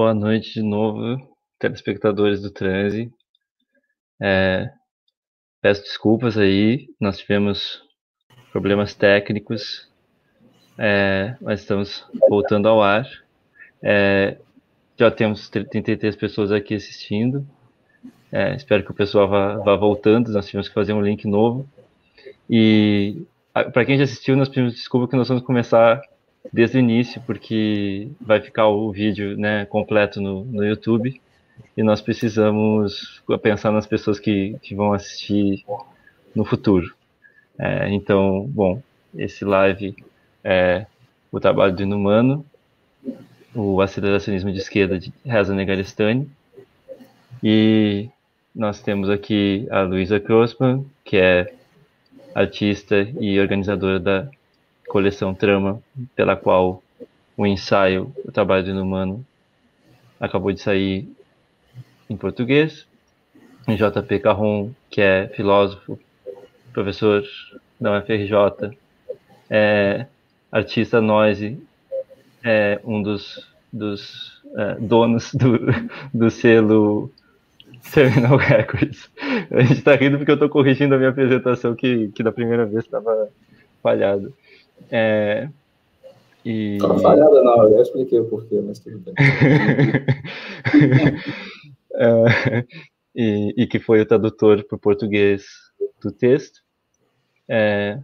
boa noite de novo, telespectadores do Transe. É, peço desculpas aí, nós tivemos problemas técnicos, é, mas estamos voltando ao ar. É, já temos 33 pessoas aqui assistindo. É, espero que o pessoal vá, vá, voltando. Nós tivemos que fazer um link novo. E para quem já assistiu, nós pedimos desculpa que nós vamos começar desde o início, porque vai ficar o vídeo né, completo no, no YouTube e nós precisamos pensar nas pessoas que, que vão assistir no futuro. É, então, bom, esse live é o trabalho do Inumano, o aceleracionismo de esquerda de Reza Negarestani, e nós temos aqui a Luísa Grossman, que é artista e organizadora da coleção Trama, pela qual o ensaio O Trabalho do Inumano acabou de sair em português. JP Carron, que é filósofo, professor da UFRJ, é artista noise, é um dos, dos é, donos do, do selo Terminal Records. A gente está rindo porque eu estou corrigindo a minha apresentação que, que da primeira vez estava falhada. É, e... Não, falhada não, eu expliquei o porquê, mas tudo bem. é, e, e, que foi o tradutor para o português do texto. É,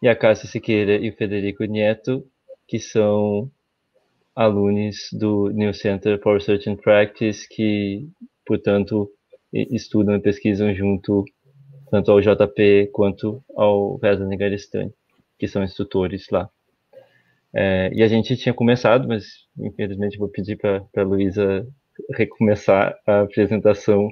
e a Cássia Siqueira e o Federico Nieto, que são alunos do New Center for Research and Practice, que, portanto, estudam e pesquisam junto tanto ao JP quanto ao Reza Negaristani que são instrutores lá. É, e a gente tinha começado, mas infelizmente vou pedir para a Luísa recomeçar a apresentação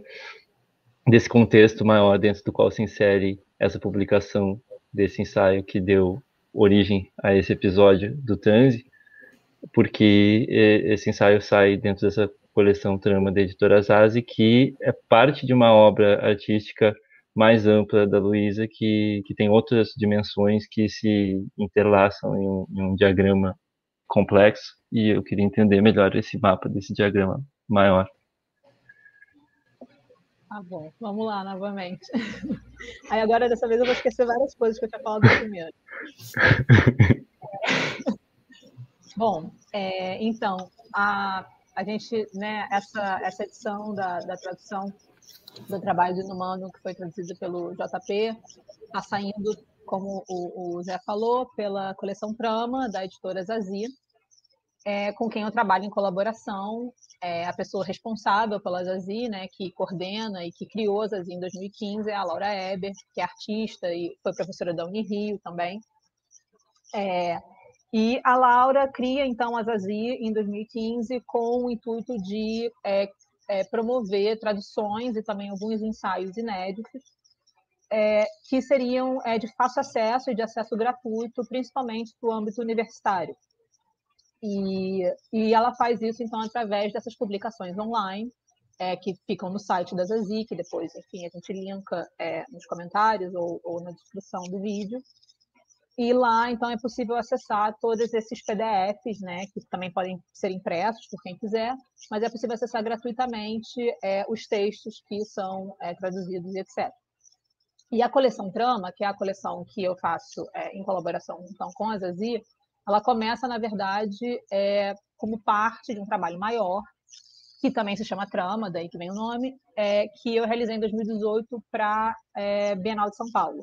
desse contexto maior dentro do qual se insere essa publicação desse ensaio que deu origem a esse episódio do Transe, porque esse ensaio sai dentro dessa coleção Trama da Editora Zazi, que é parte de uma obra artística mais ampla da Luísa, que, que tem outras dimensões que se interlaçam em um, em um diagrama complexo, e eu queria entender melhor esse mapa desse diagrama maior. Tá bom, vamos lá novamente. Aí agora, dessa vez, eu vou esquecer várias coisas que eu tinha falado primeiro. bom, é, então, a, a gente, né, essa, essa edição da, da tradução do trabalho de Inumano, que foi traduzido pelo JP, está saindo, como o, o Zé falou, pela coleção Trama, da editora Zazi, é, com quem eu trabalho em colaboração. É, a pessoa responsável pela Zazi, né, que coordena e que criou a Zazi em 2015, é a Laura Eber, que é artista e foi professora da Unirio também. É, e a Laura cria, então, a Zazi em 2015 com o intuito de é, é, promover traduções e também alguns ensaios inéditos é, que seriam é, de fácil acesso e de acesso gratuito, principalmente para o âmbito universitário. E, e ela faz isso, então, através dessas publicações online, é, que ficam no site da Zazi, que depois, enfim, a gente linka é, nos comentários ou, ou na descrição do vídeo. E lá, então, é possível acessar todos esses PDFs, né, que também podem ser impressos por quem quiser, mas é possível acessar gratuitamente é, os textos que são é, traduzidos e etc. E a coleção Trama, que é a coleção que eu faço é, em colaboração então, com a Zazi, ela começa, na verdade, é, como parte de um trabalho maior, que também se chama Trama, daí que vem o nome, é, que eu realizei em 2018 para é, Bienal de São Paulo.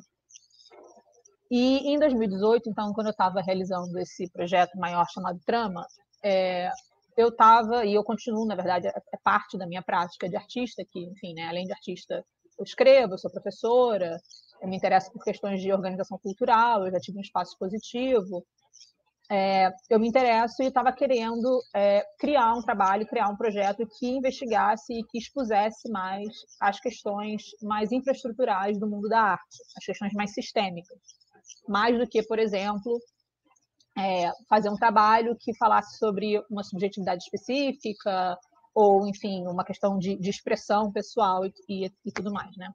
E em 2018, então, quando eu estava realizando esse projeto maior chamado Trama, é, eu estava, e eu continuo, na verdade, é, é, parte da minha prática de artista, que, enfim, né, além de artista, eu escrevo, eu sou professora, eu me interesso por questões de organização cultural, eu já tive um espaço positivo, é, eu me interesso e estava querendo é, criar um trabalho, criar um projeto que investigasse e que expusesse mais as questões mais infraestruturais do mundo da arte, as questões mais sistêmicas mais do que, por exemplo, é, fazer um trabalho que falasse sobre uma subjetividade específica ou, enfim, uma questão de, de expressão pessoal e, e, e, tudo mais, né?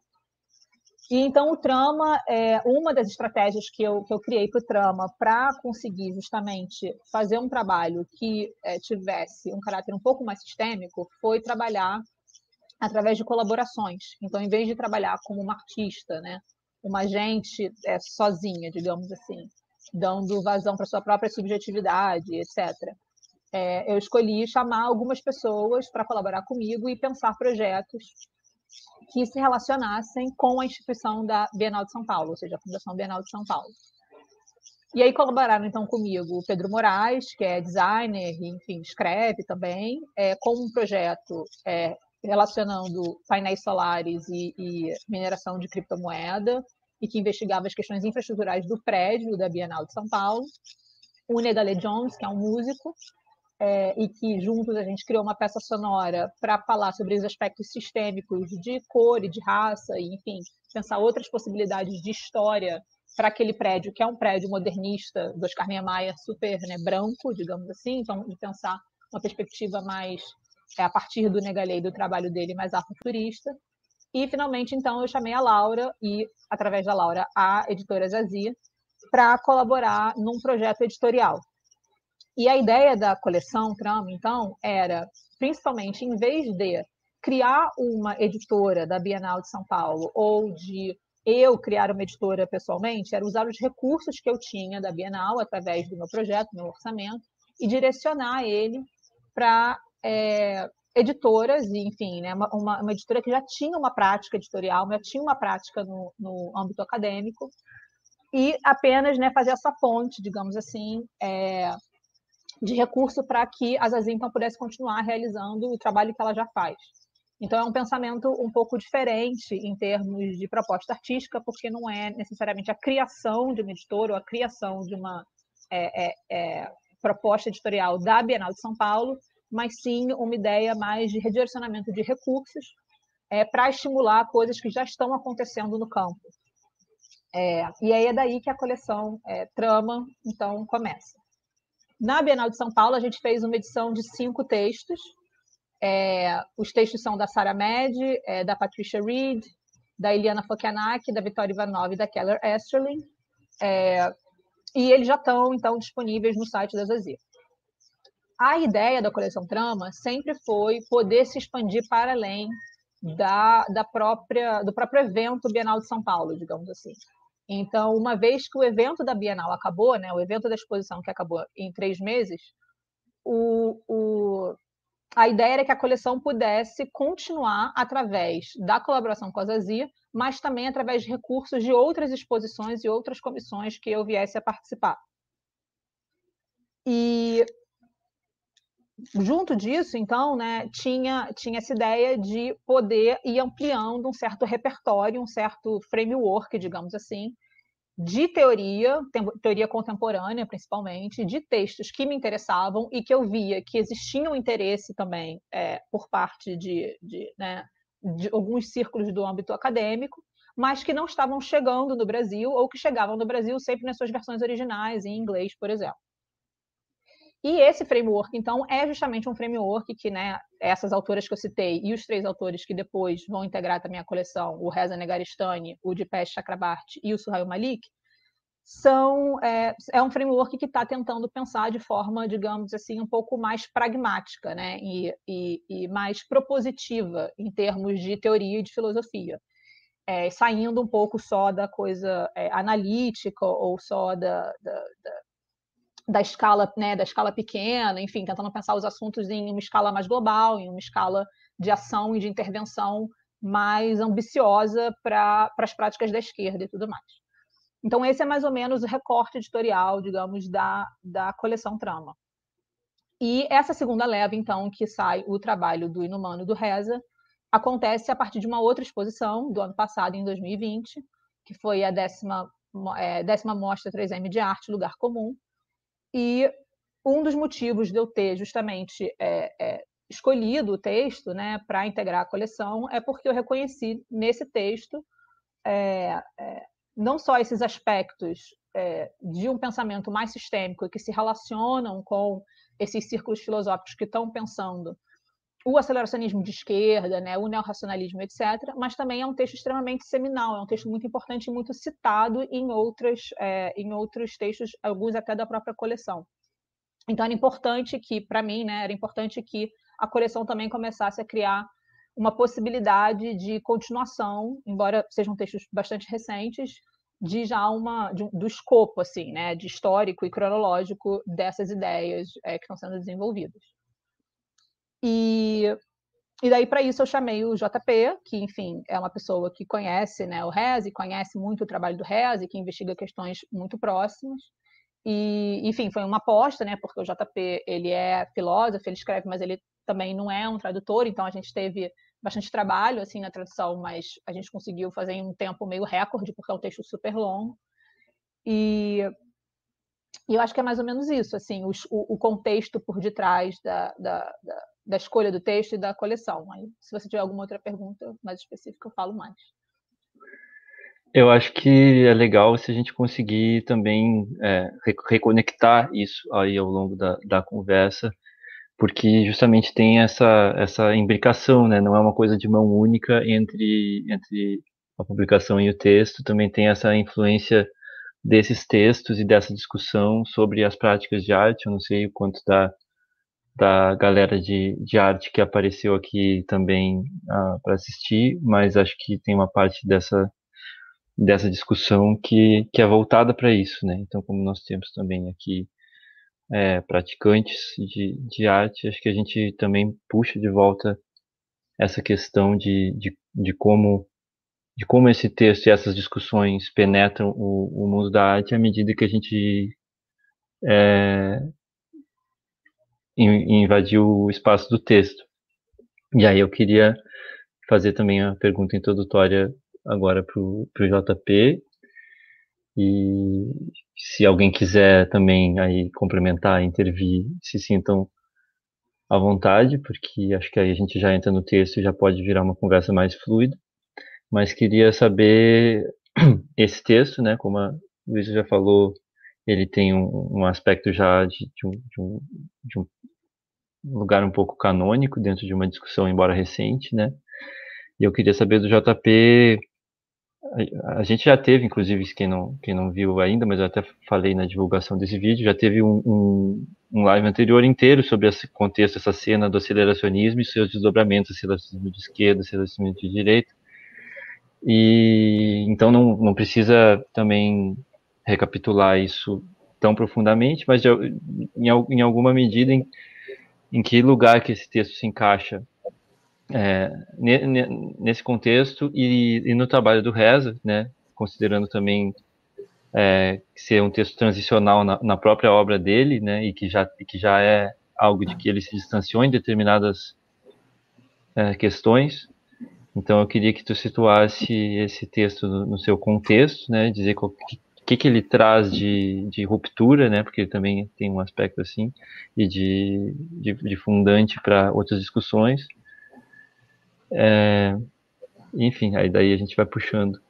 E então o trama é uma das estratégias que eu, que eu criei para o trama para conseguir justamente fazer um trabalho que é, tivesse um caráter um pouco mais sistêmico foi trabalhar através de colaborações. Então, em vez de trabalhar como uma artista, né, uma agente é, sozinha, digamos assim, dando vazão para sua própria subjetividade, etc. É, eu escolhi chamar algumas pessoas para colaborar comigo e pensar projetos que se relacionassem com a instituição da Bienal de São Paulo, ou seja, a Fundação Bienal de São Paulo. E aí colaboraram então comigo o Pedro Moraes, que é designer, enfim, escreve também, é, com um projeto é, relacionando painéis solares e, e, mineração de criptomoeda, e que investigava as questões infraestruturais do prédio da Bienal de São Paulo. O Nedale Jones, que é um músico, é, e que juntos a gente criou uma peça sonora para falar sobre os aspectos sistêmicos de cor e de raça, e enfim, pensar outras possibilidades de história para aquele prédio, que é um prédio modernista do Oscar Niemeyer, super né, branco, digamos assim, então de pensar uma perspectiva mais a partir do Negalei, do trabalho dele mais afrofuturista. E finalmente, então, eu chamei a Laura e, através da Laura, a editora Zazia, para colaborar num projeto editorial e a ideia da coleção Trama, então, era, principalmente, em vez de criar uma editora da Bienal de São Paulo ou de eu criar uma editora pessoalmente, era usar os recursos que eu tinha da Bienal através do meu projeto, meu orçamento, e direcionar ele para é, editoras, enfim, né, uma, uma, editora que já tinha uma prática editorial, já tinha uma prática no, no âmbito acadêmico, e apenas né, fazer essa ponte, digamos assim, é, de recurso para que a Zazie então pudesse continuar realizando o trabalho que ela já faz. Então é um pensamento um pouco diferente em termos de proposta artística, porque não é necessariamente a criação de uma editora ou a criação de uma é, é, é, proposta editorial da Bienal de São Paulo, mas sim uma ideia mais de redirecionamento de recursos é, para estimular coisas que já estão acontecendo no campo. É, e aí é daí que a coleção é, Trama, então, começa. Na Bienal de São Paulo, a gente fez uma edição de cinco textos. É, os textos são da Sarah Med, é, da Patricia Reed, da Eliana Fokianak, da Vitória Ivanov e da Keller Esterling. É, e eles já estão, então, disponíveis no site da Zazir. A ideia da coleção Trama sempre foi poder se expandir para além da, da própria, do próprio evento Bienal de São Paulo, digamos assim. Então, uma vez que o evento da Bienal acabou, né, o evento da exposição que acabou em três meses, o, o, a ideia era que a coleção pudesse continuar através da colaboração com a Zazia, mas também através de recursos de outras exposições e outras comissões que eu viesse a participar. E junto disso, então, né, tinha, tinha essa ideia de poder ir ampliando um certo repertório, um certo framework, digamos assim, de teoria, teoria contemporânea principalmente, de textos que me interessavam e que eu via que existia um interesse também é, por parte de, de, né, de alguns círculos do âmbito acadêmico, mas que não estavam chegando no Brasil ou que chegavam no Brasil sempre nas suas versões originais, em inglês, por exemplo. E esse framework, então, é justamente um framework que, né, essas autoras que eu citei e os três autores que depois vão integrar também a coleção, o Reza Negaristani, o Dipesh Chakrabarti e o Suhail Malik, são é, é um framework que está tentando pensar de forma, digamos assim, um pouco mais pragmática, né, e, e, e mais propositiva em termos de teoria e de filosofia. É, saindo um pouco só da coisa é, analítica ou só da, da, da da escala, né, da escala pequena, enfim, tentando pensar os assuntos em uma escala mais global, em uma escala de ação e de intervenção mais ambiciosa para as práticas da esquerda e tudo mais. Então, esse é mais ou menos o recorte editorial, digamos, da, da coleção Trama. E essa segunda leva, então, que sai o trabalho do Inumano do Reza, acontece a partir de uma outra exposição do ano passado, em 2020, que foi a décima, é, décima mostra 3M de Arte, Lugar Comum, e um dos motivos de eu ter justamente é, é, escolhido o texto né, para integrar a coleção é porque eu reconheci nesse texto é, é não só esses aspectos é, de um pensamento mais sistêmico que se relacionam com esses círculos filosóficos que estão pensando o aceleracionismo de esquerda, né, o neorracionalismo, etc., mas também é um texto extremamente seminal, é um texto muito importante e muito citado em, outras, é, em outros textos, alguns até da própria coleção. Então, era importante que, para mim, né, era importante que a coleção também começasse a criar uma possibilidade de continuação, embora sejam textos bastante recentes, de já uma de, do escopo assim, né, de histórico e cronológico dessas ideias é, que estão sendo desenvolvidas. E, e daí, para isso, eu chamei o JP, que, enfim, é uma pessoa que conhece né, o RES e conhece muito o trabalho do RES e que investiga questões muito próximas. E, enfim, foi uma aposta, né, porque o JP ele é filósofo, ele escreve, mas ele também não é um tradutor, então a gente teve bastante trabalho assim na tradução, mas a gente conseguiu fazer em um tempo meio recorde, porque é um texto super longo. E, e eu acho que é mais ou menos isso, assim, o, o contexto por detrás da, da, da, da escolha do texto e da coleção. Aí, se você tiver alguma outra pergunta mais específica, eu falo mais. Eu acho que é legal se a gente conseguir também é, reconectar isso aí ao longo da, da conversa, porque justamente tem essa, essa imbricação, né? Não é uma coisa de mão única entre, entre a publicação e o texto, também tem essa influência desses textos e dessa discussão sobre as práticas de arte. Eu não sei o quanto da, da galera de, de arte que apareceu aqui também ah, para assistir, mas acho que tem uma parte dessa dessa discussão que, que é voltada para isso, né? Então, como nós temos também aqui é, praticantes de, de arte, acho que a gente também puxa de volta essa questão de, de, de como de como esse texto e essas discussões penetram o, o mundo da arte à medida que a gente é, invadiu o espaço do texto. E aí eu queria fazer também a pergunta introdutória agora para o JP e se alguém quiser também aí complementar, intervir, se sintam à vontade, porque acho que aí a gente já entra no texto e já pode virar uma conversa mais fluida. Mas queria saber esse texto, né? Como a Luísa já falou, ele tem um, um aspecto já de, de, um, de, um, de um lugar um pouco canônico dentro de uma discussão, embora recente, né? E eu queria saber do JP a, gente já teve, inclusive, quem não, quem não viu ainda, mas eu até falei na divulgação desse vídeo, já teve um, live anterior inteiro sobre esse contexto, essa cena do aceleracionismo e seus desdobramentos, aceleracionismo de esquerda, aceleracionismo de direita. E então não, não precisa também recapitular isso tão profundamente, mas em, em alguma medida em, em que lugar que esse texto se encaixa é, nesse contexto e, e, no trabalho do Reza, né, considerando também é, ser um texto transicional na, na, própria obra dele, né, e que já, que já é algo de que ele se distanciou em determinadas é, questões. Então eu queria que tu situasse esse texto no, no seu contexto, né, dizer o que, que, que ele traz de, de ruptura, né, porque ele também tem um aspecto assim, e de, de, de fundante para outras discussões é, enfim, aí daí a gente vai puxando.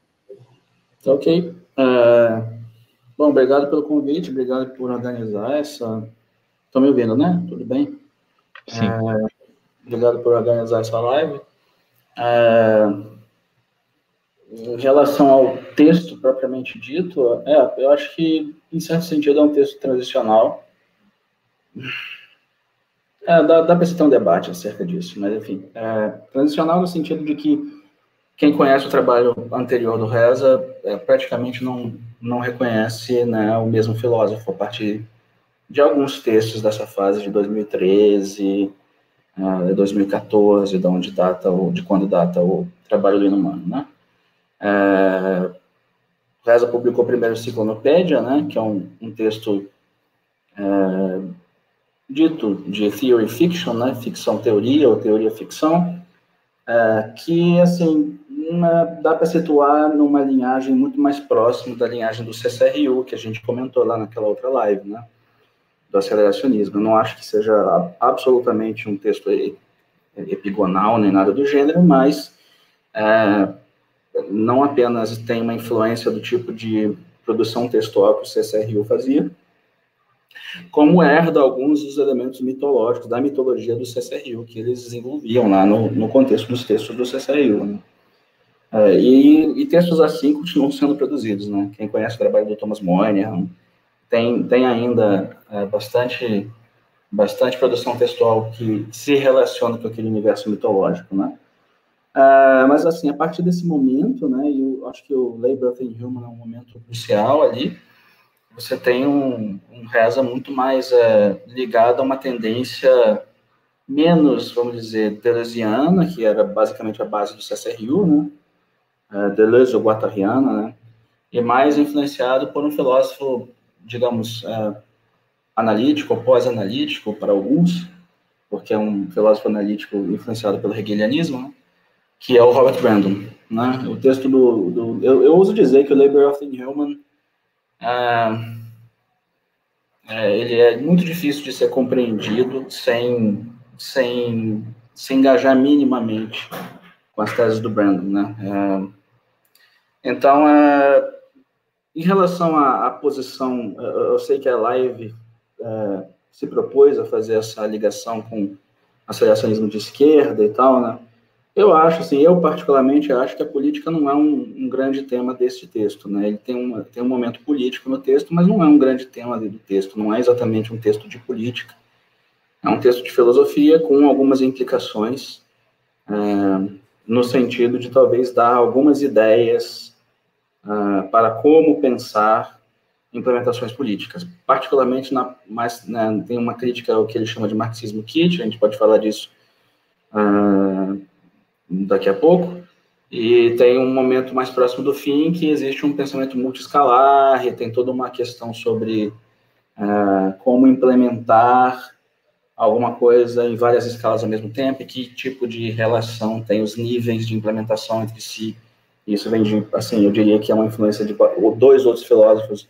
Ok. É, bom, obrigado pelo convite, obrigado por organizar essa. Estão me ouvindo, né? Tudo bem? Sim. É, obrigado por organizar essa live. É, em relação ao texto propriamente dito, é, eu acho que, em certo sentido, é um texto transicional. É, dá, dá para ter um debate acerca disso, mas enfim. É, transicional no sentido de que quem conhece o trabalho anterior do Reza é, praticamente não, não reconhece né, o mesmo filósofo a partir de alguns textos dessa fase de 2013, é, 2014, de onde data o, de quando data o trabalho do Inumano, né? É, Reza publicou primeiro o Ciclonopédia, né, que é um, um texto é, dito de theory fiction, né, ficção teoria ou teoria ficção, é, que assim uma, dá para situar numa linhagem muito mais próxima da linhagem do CCRU que a gente comentou lá naquela outra live, né, do aceleracionismo. Eu não acho que seja absolutamente um texto epigonal nem nada do gênero, mas é, não apenas tem uma influência do tipo de produção textual que o CCRU fazia, como herda alguns dos elementos mitológicos da mitologia do CCRU que eles desenvolviam lá no, no contexto dos textos do CCRU. Né? É, e, e, textos assim continuam sendo produzidos. Né? Quem conhece o trabalho do Thomas Moynihan tem, tem ainda é, bastante, bastante produção textual que se relaciona com aquele universo mitológico. Né? Uh, mas, assim, a partir desse momento, né, eu acho que o Labor of Human é um momento crucial ali, você tem um, um reza muito mais é, ligado a uma tendência menos, vamos dizer, deleuziana, que era basicamente a base do CSRU, né, é, Deleuze ou Guattariana, né, e mais influenciado por um filósofo, digamos, é, analítico pós-analítico para alguns, porque é um filósofo analítico influenciado pelo hegelianismo, né, que é o Robert Brandon. Né? O texto do... do eu, eu, uso dizer que o Labor of the Human é, é, ele é muito difícil de ser compreendido sem, sem, sem engajar minimamente com as teses do Brandon. Né? É, então, é, em relação à, à, posição, eu sei que a live é, se propôs a fazer essa ligação com aceleracionismo de esquerda e tal, né? Eu acho, assim, eu particularmente acho que a política não é um, um grande tema deste texto, né? Ele tem, uma, tem um momento político no texto, mas não é um grande tema do texto, não é exatamente um texto de política. É um texto de filosofia com algumas implicações, é, no sentido de talvez dar algumas ideias uh, para como pensar implementações políticas. Particularmente, na, mais, né, tem uma crítica ao que ele chama de marxismo kit, a gente pode falar disso uh, daqui a pouco. E tem um momento mais próximo do fim que existe um pensamento multiscalar, e tem toda uma questão sobre uh, como implementar alguma coisa em várias escalas ao mesmo tempo e que tipo de relação tem os níveis de implementação entre si. Isso vem de, assim, eu diria que é uma influência de dois outros filósofos,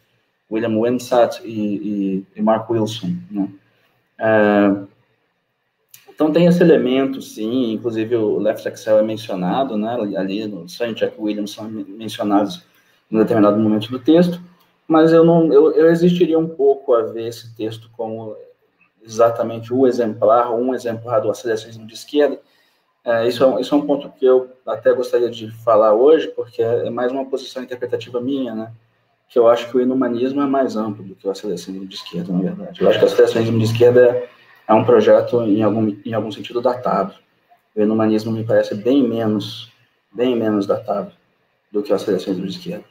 William Wimsatt e, e, e Mark Wilson. Né? Uh, então tem esse elemento, sim, inclusive o Left Excel é mencionado, né, ali no e Jack Williams são mencionados em determinado momento do texto, mas eu não, eu, eu existiria um pouco a ver esse texto como exatamente o exemplar, um exemplar do aceleracionismo de esquerda. É, isso, é, isso é um ponto que eu até gostaria de falar hoje, porque é mais uma posição interpretativa minha, né, que eu acho que o inumanismo é mais amplo do que o aceleracionismo de esquerda, na verdade. Eu acho que o aceleracionismo de esquerda é é um projeto, em algum, em algum sentido, datado. O humanismo me parece bem menos, bem menos datado do que as seleções de esquerda.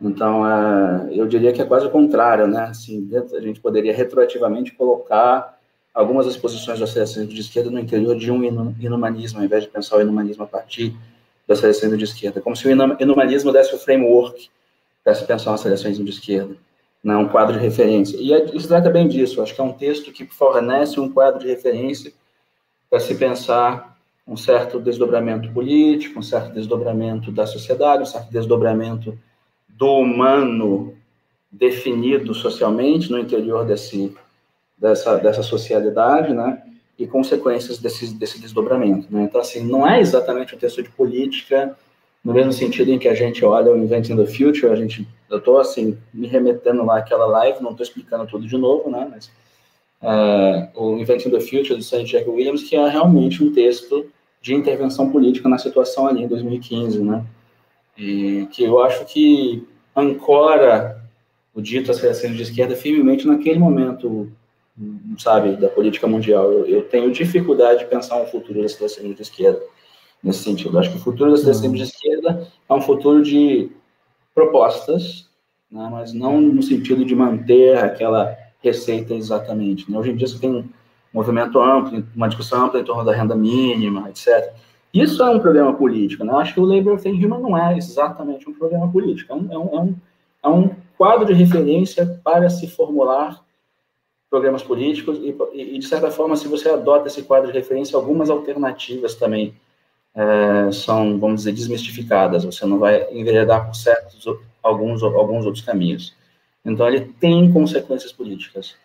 Então, é, eu diria que é quase o contrário, né? Assim, dentro, a gente poderia retroativamente colocar algumas das posições das seleções de esquerda no interior de um inumanismo, ao invés de pensar o inumanismo a partir das seleções de esquerda. Como se o inumanismo desse o framework para se pensar as seleções de esquerda né, um quadro de referência. E é, isso trata bem disso, acho que é um texto que fornece um quadro de referência para se pensar um certo desdobramento político, um certo desdobramento da sociedade, um certo desdobramento do humano definido socialmente no interior desse, dessa, dessa socialidade, né? E consequências desse, desse desdobramento, né? Então, assim, não é exatamente um texto de política no mesmo sentido em que a gente olha o Inventing the Future, a gente, eu estou assim, me remetendo lá àquela live, não estou explicando tudo de novo, né, mas uh, o Inventing the Future, do Sir Jack Williams, que é realmente um texto de intervenção política na situação ali em 2015, né, e que eu acho que ancora o dito aceleração de esquerda firmemente naquele momento, sabe, da política mundial. Eu, eu tenho dificuldade de pensar um futuro da aceleração de esquerda nesse sentido. Acho que o futuro das extrema de esquerda é um futuro de propostas, né, mas não no sentido de manter aquela receita exatamente. Né? Hoje em dia você tem um movimento amplo, uma discussão ampla em torno da renda mínima, etc. Isso é um problema político. Né? Acho que o Labor of Human não é exatamente um problema político, é um, é um, é um, é um quadro de referência para se formular programas políticos e, e, de certa forma, se você adota esse quadro de referência, algumas alternativas também é, são, vamos dizer, desmistificadas. Você não vai enveredar por certos alguns alguns outros caminhos. Então ele tem consequências políticas,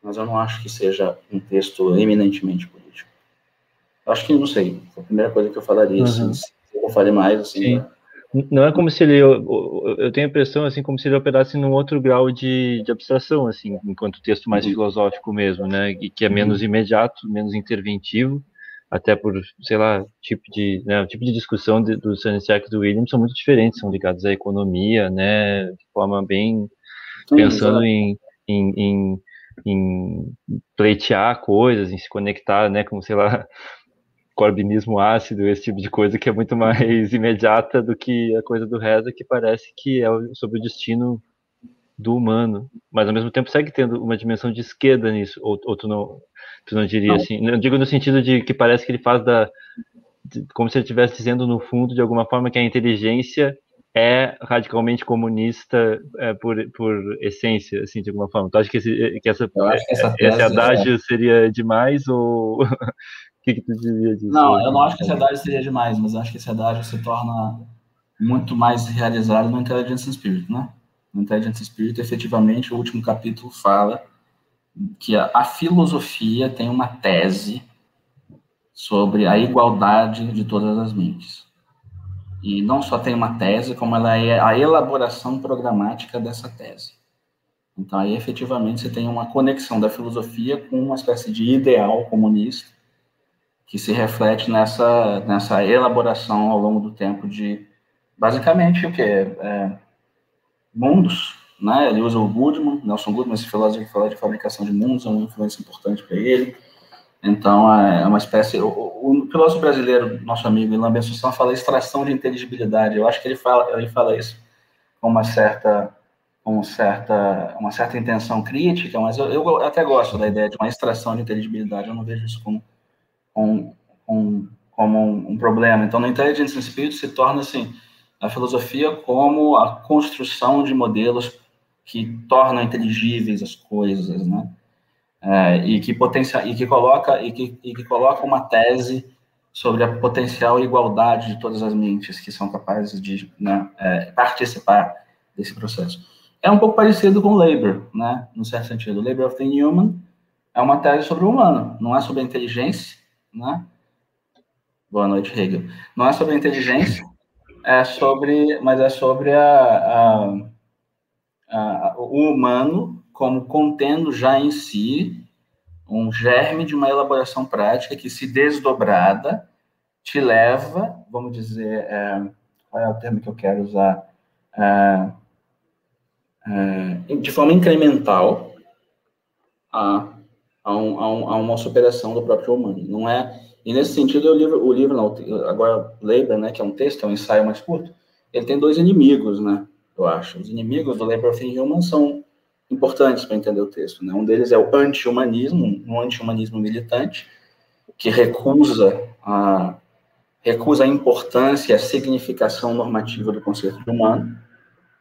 mas eu não acho que seja um texto eminentemente político. Acho que não sei. A primeira coisa que eu falaria. Uhum. Assim, se eu falei mais, assim. Sim. não é como se ele eu, eu, tenho a impressão assim como se ele operasse num outro grau de, de abstração assim enquanto texto mais uhum. filosófico mesmo né e que é menos uhum. imediato menos interventivo até por sei lá tipo de né, o tipo de discussão de, do Sanicek e do Williams são muito diferentes são ligados à economia né de forma bem Sim, pensando em, em, em, em pleitear coisas em se conectar né como sei lá corbinismo ácido, esse tipo de coisa que é muito mais imediata do que a coisa do Reza, que parece que é sobre o destino do humano, mas ao mesmo tempo segue tendo uma dimensão de esquerda nisso, ou, ou tu não tu não diria não. assim, não digo no sentido de que parece que ele faz da de, como se ele estivesse dizendo no fundo de alguma forma que a inteligência é radicalmente comunista é, por, por essência, assim, de alguma forma. Tu acha que, esse, que, essa, que essa esse adágio é. seria demais ou que, que tu diria disso? Não, eu não acho que esse adágio seria demais, mas acho que esse adágio se torna muito mais realizado no Intelligence Spirit, né? No Intelligence Spirit, efetivamente, o último capítulo fala que a, a filosofia tem uma tese sobre a igualdade de todas as mentes. E não só tem uma tese, como ela é a elaboração programática dessa tese. Então, aí, efetivamente, você tem uma conexão da filosofia com uma espécie de ideal comunista que se reflete nessa, nessa elaboração ao longo do tempo de, basicamente, o que? É, mundos, né? Ele usa o Goodman, Nelson Goodman, esse filósofo que fala de fabricação de mundos, é uma influência importante para ele. Então, é, é uma espécie... O, o, filósofo brasileiro, nosso amigo Ilan Bensussão, fala extração de inteligibilidade. Eu acho que ele fala, ele fala isso com uma certa com certa, uma certa intenção crítica, mas eu, eu até gosto da ideia de uma extração de inteligibilidade, eu não vejo isso como com, com, como um, um, problema. Então, no Intelligence and Spirit se torna assim a filosofia como a construção de modelos que tornam inteligíveis as coisas, né? É, e que potencia, e que coloca e que, e que coloca uma tese sobre a potencial igualdade de todas as mentes que são capazes de né, é, participar desse processo. É um pouco parecido com Labor, né? No certo sentido, Labor of the Human é uma tese sobre o humano, não é sobre a inteligência, né? Boa noite, Hegel. Não é sobre a inteligência, é sobre, mas é sobre a, a, a, o humano como contendo já em si um germe de uma elaboração prática que, se desdobrada, te leva, vamos dizer, é, qual é o termo que eu quero usar? É, é, de forma incremental a a, um, a, um, a, uma superação do próprio humano. Não é e nesse sentido o livro, o livro não, agora Leiber, né, que é um texto, é um ensaio mais curto, ele tem dois inimigos, né? Eu acho. Os inimigos do Labor of Human são importantes para entender o texto. Né? Um deles é o anti-humanismo, um anti-humanismo militante, que recusa a, recusa a importância e a significação normativa do conceito de humano,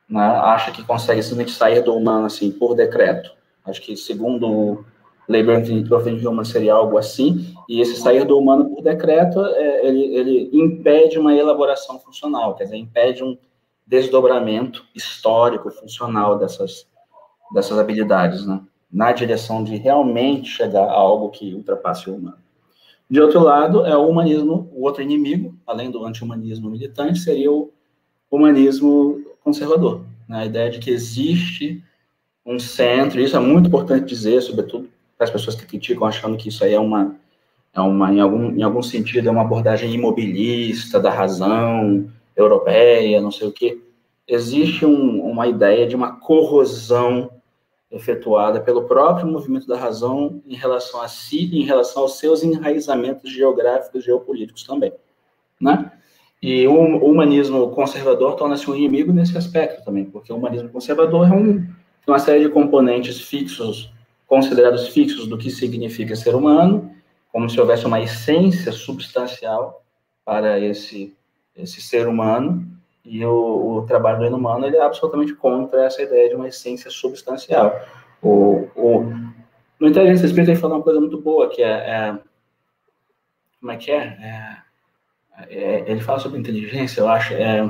né? acha que consegue simplesmente sair do humano assim por decreto. Acho que, segundo Labor of Human seria algo assim, e esse sair do humano por decreto, é, ele, ele impede uma elaboração funcional, quer dizer, impede um desdobramento histórico, funcional dessas, dessas habilidades, né? na direção de realmente chegar a algo que ultrapasse o humano. De outro lado, é o humanismo, o outro inimigo, além do anti-humanismo militante, seria o humanismo conservador. Né? A ideia de que existe um centro, isso é muito importante dizer, sobretudo as pessoas que criticam, achando que isso aí é uma, é uma em, algum, em algum sentido, é uma abordagem imobilista da razão europeia, não sei o quê. Existe um, uma ideia de uma corrosão efetuada pelo próprio movimento da razão em relação a si, em relação aos seus enraizamentos geográficos e geopolíticos também, né? E o humanismo conservador torna-se um inimigo nesse aspecto também, porque o humanismo conservador é um, uma série de componentes fixos considerados fixos do que significa ser humano, como se houvesse uma essência substancial para esse, esse ser humano, e o, o trabalho do inumano ele é absolutamente contra essa ideia de uma essência substancial. O, o, no Inteligência Espírita ele fala uma coisa muito boa, que é, é como é que é? é? é? Ele fala sobre inteligência, eu acho, é,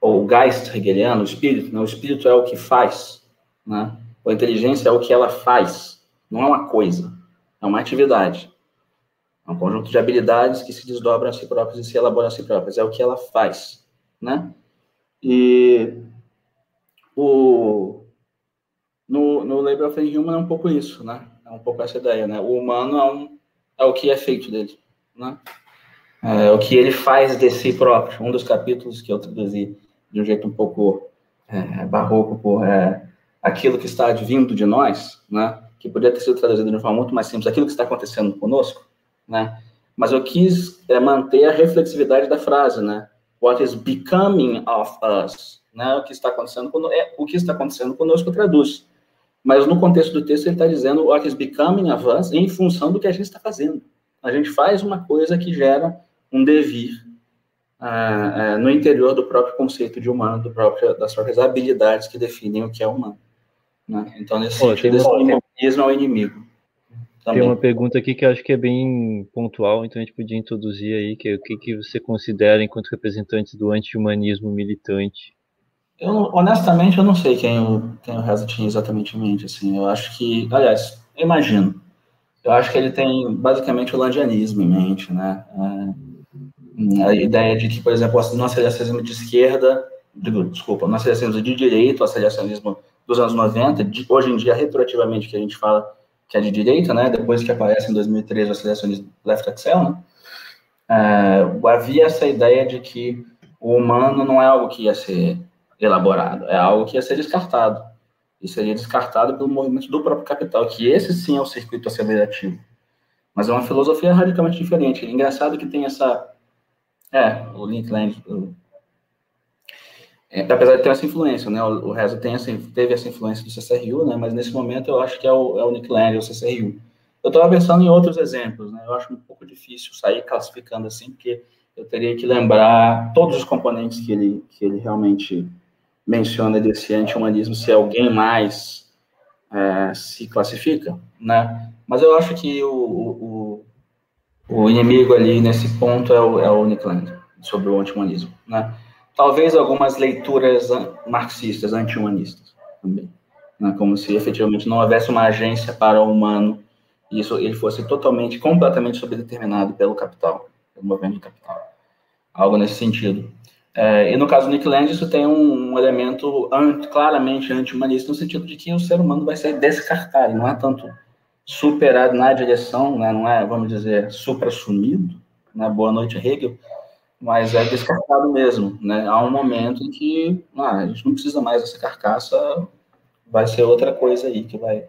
o Geist hegeliano, o espírito, né? o espírito é o que faz, né? A inteligência é o que ela faz, não é uma coisa, é uma atividade. É um conjunto de habilidades que se desdobram a si próprias e se elaboram a si próprias. É o que ela faz. né? E o, no, no Labor of Human é um pouco isso, né? É um pouco essa ideia, né? O humano é, um, é o que é feito dele, né? É o que ele faz de si próprio. Um dos capítulos que eu traduzi de um jeito um pouco é, barroco por é, aquilo que está vindo de nós, né? Que poderia ter sido traduzido de uma forma muito mais simples, aquilo que está acontecendo conosco, né? Mas eu quis é, manter a reflexividade da frase, né? What is becoming of us, né? O que está acontecendo conosco, é, o que está acontecendo conosco traduz. Mas no contexto do texto ele está dizendo what is becoming of us em função do que a gente está fazendo. A gente faz uma coisa que gera um devir uh, uh, no interior do próprio conceito de humano, do próprio, das próprias habilidades que definem o que é humano. Né? Então, nesse Pô, sentido, esse humanismo é o inimigo. Também. Tem uma pergunta aqui que eu acho que é bem pontual, então a gente podia introduzir aí, que é o que, que você considera enquanto representante do anti-humanismo militante? Eu, honestamente, eu não sei quem o, quem o Reza tinha exatamente em mente, assim, eu acho que, aliás, eu imagino, eu acho que ele tem basicamente o landianismo em mente, né, é, a ideia de que, por exemplo, o aceleracionismo de esquerda, desculpa, o aceleracionismo de direita, o aceleracionismo dos anos 90, de, hoje em dia, retroativamente, que a gente fala que é de direita, né, depois que aparece em 2013 o aceleracionismo left axel, né, é, havia essa ideia de que o humano não é algo que ia ser elaborado, é algo que ia ser descartado. E seria descartado pelo movimento do próprio capital, que esse sim é o circuito acelerativo. Mas é uma filosofia radicalmente diferente. É engraçado que tem essa. É, o Linkland. É, apesar de ter essa influência, né? O, Reza tem essa, teve essa influência do CCRU, né? Mas nesse momento eu acho que é o, é o Nick Land, o CCRU. Eu estava pensando em outros exemplos, né? Eu acho um pouco difícil sair classificando assim, porque eu teria que lembrar todos os componentes que ele, que ele realmente menciona desse anti-humanismo, se alguém mais é, se classifica, né? Mas eu acho que o, o, o inimigo ali nesse ponto é o, é o Nick Land, sobre o anti-humanismo, né? Talvez algumas leituras marxistas, anti-humanistas também, né? como se efetivamente não houvesse uma agência para o humano e isso ele fosse totalmente, completamente sobredeterminado pelo capital, pelo movimento do capital. Algo nesse sentido. É, e no caso do Nick Land, isso tem um, um elemento anti, claramente anti-humanista, no sentido de que o ser humano vai ser descartado, não é tanto superado na direção, né, não é, vamos dizer, supra-sumido, né, boa noite Hegel, mas é descartado mesmo, né, há um momento em que ah, a gente não precisa mais dessa carcaça, vai ser outra coisa aí que vai,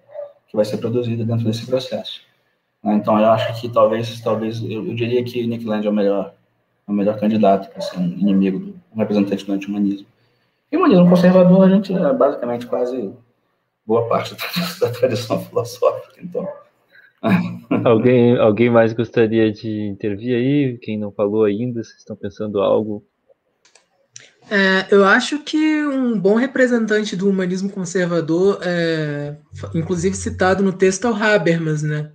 que vai ser produzida dentro desse processo. Né, então eu acho que talvez, talvez, eu, eu diria que Nick Land é o melhor o melhor candidato para ser um inimigo, do, um representante do anti-humanismo. E o humanismo conservador, a gente é basicamente quase boa parte da, da tradição filosófica, então... alguém, alguém mais gostaria de intervir aí? Quem não falou ainda, vocês estão pensando algo? É, eu acho que um bom representante do humanismo conservador, é, inclusive citado no texto, é o Habermas, né?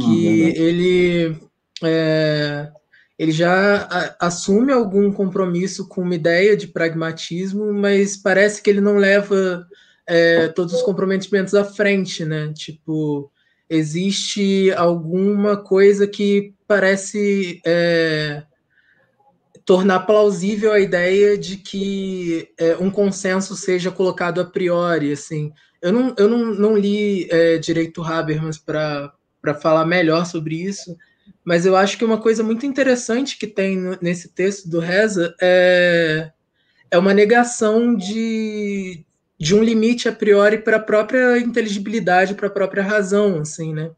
Que hum, ele é, ele já assume algum compromisso com uma ideia de pragmatismo, mas parece que ele não leva é, todos os comprometimentos à frente, né? Tipo, existe alguma coisa que parece é, tornar plausível a ideia de que é, um consenso seja colocado a priori, assim. Eu não, eu não, não li é, direito Habermas para falar melhor sobre isso, mas eu acho que uma coisa muito interessante que tem nesse texto do Reza é, é uma negação de, de um limite a priori para a própria inteligibilidade, para a própria razão, assim, né?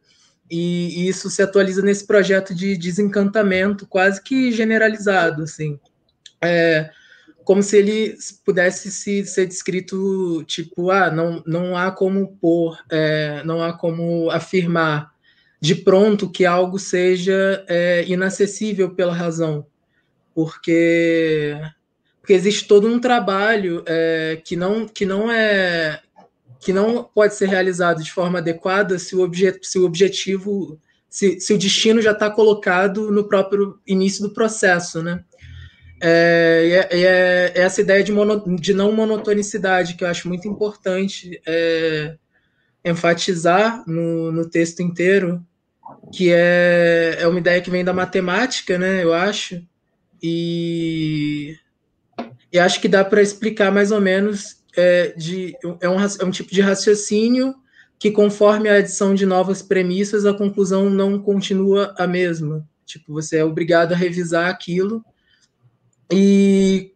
E, isso se atualiza nesse projeto de desencantamento quase que generalizado, assim. É, como se ele pudesse se, ser descrito tipo, ah, não, não há como pôr, é, não há como afirmar de pronto que algo seja é, inacessível pela razão, porque, porque existe todo um trabalho é, que, não, que não é que não pode ser realizado de forma adequada se o, obje, se o objetivo, se, se o destino já está colocado no próprio início do processo, né? É, é, é, essa ideia de, mono, de não monotonicidade que eu acho muito importante é, enfatizar no, no texto inteiro, que é, é uma ideia que vem da matemática, né, eu acho, e, E acho que dá para explicar mais ou menos é, de é um, é um tipo de raciocínio que conforme a adição de novas premissas a conclusão não continua a mesma. Tipo, você é obrigado a revisar aquilo e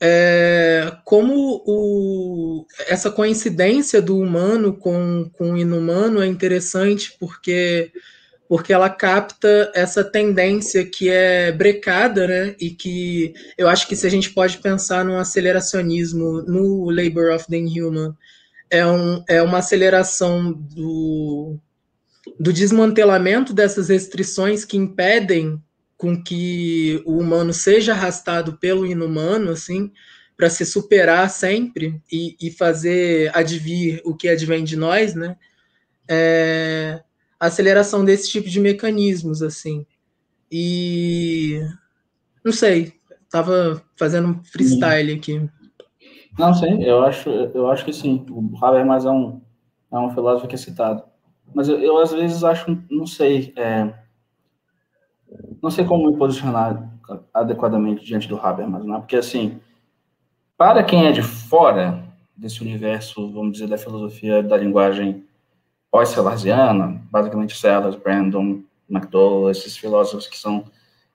é, como o, essa coincidência do humano com, com o inumano é interessante porque porque ela capta essa tendência que é brecada, né? E que eu acho que se a gente pode pensar num aceleracionismo no Labor of the Inhuman, é, um, é uma aceleração do, do desmantelamento dessas restrições que impedem com que o humano seja arrastado pelo inumano, assim, para se superar sempre e, e, fazer advir o que advém de nós, né? É, aceleração desse tipo de mecanismos, assim. E não sei, tava fazendo um freestyle aqui. Não, sim, eu acho, eu acho que sim. O Habermas é um, é um filósofo que é citado. Mas eu, eu às vezes acho, não sei, é, não sei como me posicionar adequadamente diante do Habermas, né? Porque assim, para quem é de fora desse universo, vamos dizer, da filosofia da linguagem pós-Celarziana, basicamente Sellars, Brandon, McDowell, esses filósofos que são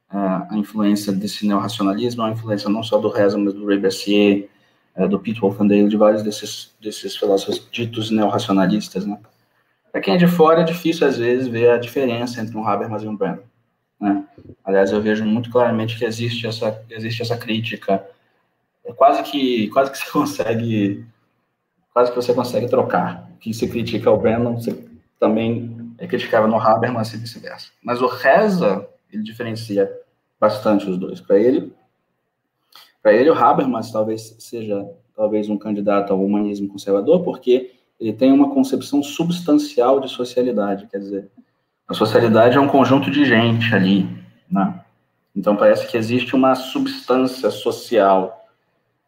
uh, a influência desse neorracionalismo, a influência não só do Reza, mas do Ray Bercier, uh, do Pete Wolfendale, de vários desses, desses filósofos ditos neorracionalistas, né? Para quem é de fora, é difícil, às vezes, ver a diferença entre um Habermas e um Brandon. Né? Aliás, eu vejo muito claramente que existe essa, existe essa crítica, é quase que, quase que você consegue quase que você consegue trocar que se critica o Brandon, também é criticava no Habermas e vice-versa. Mas o Reza, ele diferencia bastante os dois. Para ele, para ele o Habermas talvez seja talvez um candidato ao humanismo conservador, porque ele tem uma concepção substancial de socialidade, quer dizer, a socialidade é um conjunto de gente ali, né? Então parece que existe uma substância social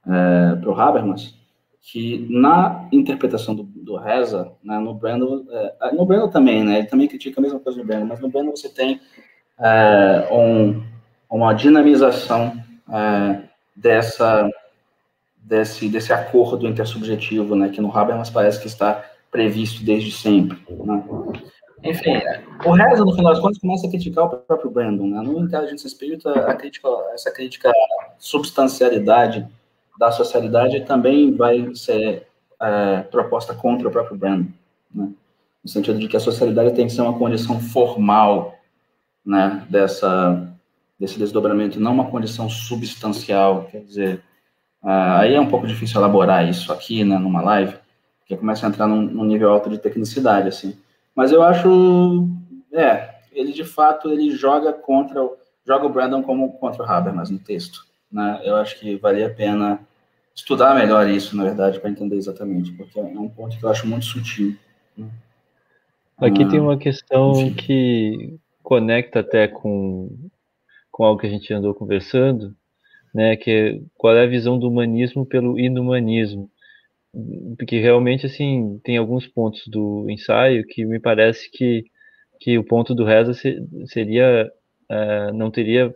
é, para o Habermas que na interpretação do, do Reza, né, no Brandon, é, no Brandon também, né, ele também critica a mesma coisa do Brandon, mas no Brandon você tem é, um, uma dinamização é, dessa, desse, desse acordo intersubjetivo, né, que no Habermas parece que está previsto desde sempre. Né? Enfim, o Reza, no final das contas, começa a criticar o próprio Brandon. Né? No Intelligence Spirit, a crítica, essa crítica à substancialidade da socialidade também vai ser é, proposta contra o próprio Brandon, né? no sentido de que a socialidade tem que ser uma condição formal né, dessa, desse desdobramento, não uma condição substancial, quer dizer, uh, aí é um pouco difícil elaborar isso aqui, né, numa live, porque começa a entrar num, num, nível alto de tecnicidade, assim, mas eu acho, é, ele de fato, ele joga contra, joga o Brandon como contra o Habermas no texto, né, eu acho que valia a pena estudar melhor isso, na verdade, para entender exatamente, porque é um ponto que eu acho muito sutil. Né? Aqui ah, tem uma questão enfim. que conecta até com, com algo que a gente andou conversando, né, que é qual é a visão do humanismo pelo inumanismo. Porque realmente, assim, tem alguns pontos do ensaio que me parece que, que o ponto do Reza seria, uh, não teria,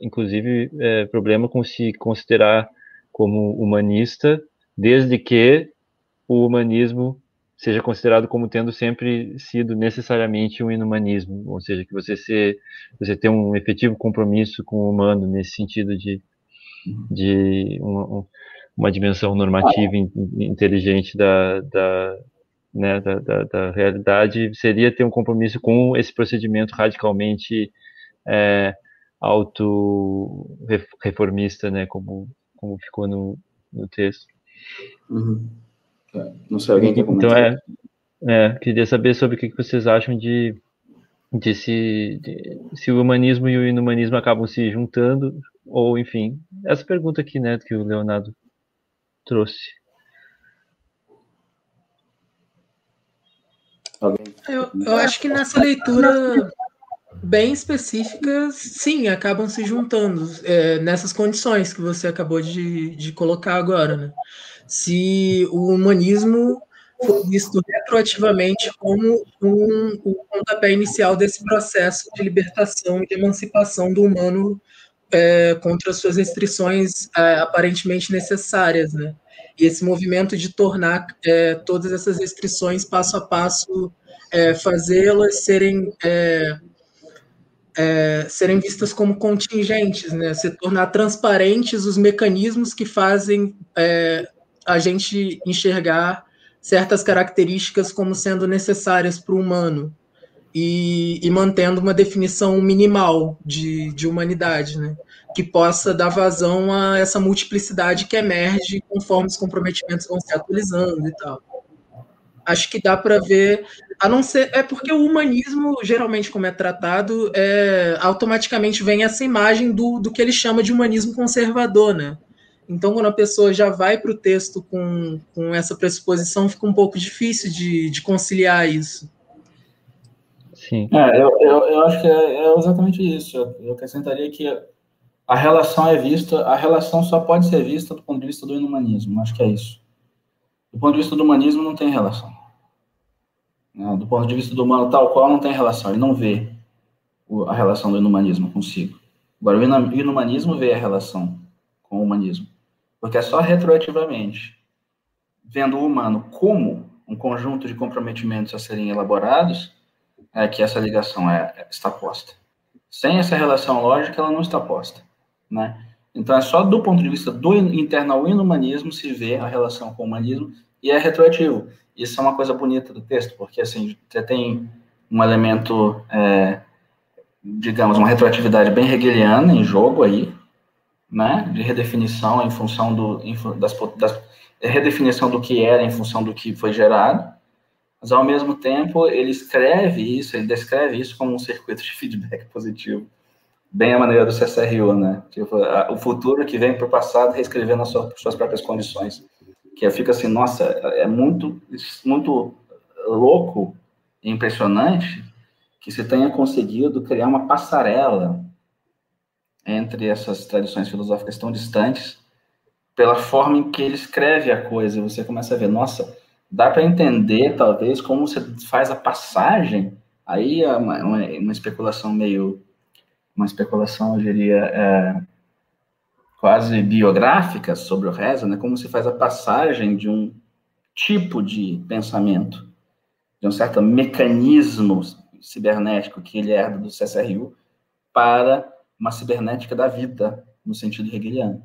inclusive, uh, problema com se considerar como humanista, desde que o humanismo seja considerado como tendo sempre sido necessariamente um inumanismo, ou seja, que você ser, você ter um efetivo compromisso com o humano nesse sentido de, de uma, uma dimensão normativa inteligente da, da, né, da, da, da, realidade seria ter um compromisso com esse procedimento radicalmente é, auto-reformista, né, como como ficou no, no texto. Uhum. É, não sei, alguém quer comentar? Então, é, é, queria saber sobre o que vocês acham de, de, se, de se o humanismo e o inumanismo acabam se juntando, ou enfim, essa pergunta aqui, né, que o Leonardo trouxe. Eu, eu acho que nessa leitura bem específicas, sim, acabam se juntando é, nessas condições que você acabou de, de colocar agora. Né? Se o humanismo for visto retroativamente como um, o pontapé inicial desse processo de libertação e de emancipação do humano é, contra suas restrições é, aparentemente necessárias, né? E esse movimento de tornar é, todas essas restrições passo a passo, é, fazê-las serem é, é, serem vistas como contingentes, né? Se tornar transparentes os mecanismos que fazem a gente enxergar certas características como sendo necessárias para o humano e, e, mantendo uma definição minimal de, de humanidade, né? que possa dar vazão a essa multiplicidade que emerge conforme os comprometimentos vão se atualizando e tal. Acho que dá para ver, a não ser é porque o humanismo geralmente como é tratado, é, automaticamente vem essa imagem do, do que ele chama de humanismo conservador, né? Então, quando a pessoa já vai para o texto com, com essa pressuposição, fica um pouco difícil de, de conciliar isso. Sim. É, eu, eu, eu acho que é, é exatamente isso. Eu, eu acrescentaria que a relação é vista, a relação só pode ser vista do ponto de vista do inumanismo. Acho que é isso. Do ponto de vista do humanismo, não tem relação. Né, do ponto de vista do humano tal qual, não tem relação. Ele não vê a relação do inumanismo consigo. Agora, o inumanismo vê a relação com o humanismo. Porque é só retroativamente, vendo o humano como um conjunto de comprometimentos a serem elaborados, é que essa ligação é, está posta. Sem essa relação lógica, ela não está posta. Né? Então, é só do ponto de vista do interno ao inumanismo se vê a relação com o humanismo e é retroativo. Isso é uma coisa bonita do texto, porque assim, você tem um elemento, é, digamos, uma retroatividade bem hegeliana em jogo aí, né, de redefinição em função do, das, das redefinição do que era em função do que foi gerado, mas ao mesmo tempo ele escreve isso, ele descreve isso como um circuito de feedback positivo, bem a maneira do CSRU, né? Tipo, a, o futuro que vem para o passado reescrevendo as suas, suas próprias condições, que fica assim, nossa, é muito, muito louco e impressionante que se tenha conseguido criar uma passarela entre essas tradições filosóficas tão distantes pela forma em que ele escreve a coisa. Você começa a ver, nossa, dá para entender, talvez, como você faz a passagem. Aí é uma, uma, uma especulação meio. Uma especulação, eu diria, é, quase biográfica sobre o Reza, né? como se faz a passagem de um tipo de pensamento, de um certo mecanismo cibernético que ele herda do CSRU para uma cibernética da vida, no sentido hegeliano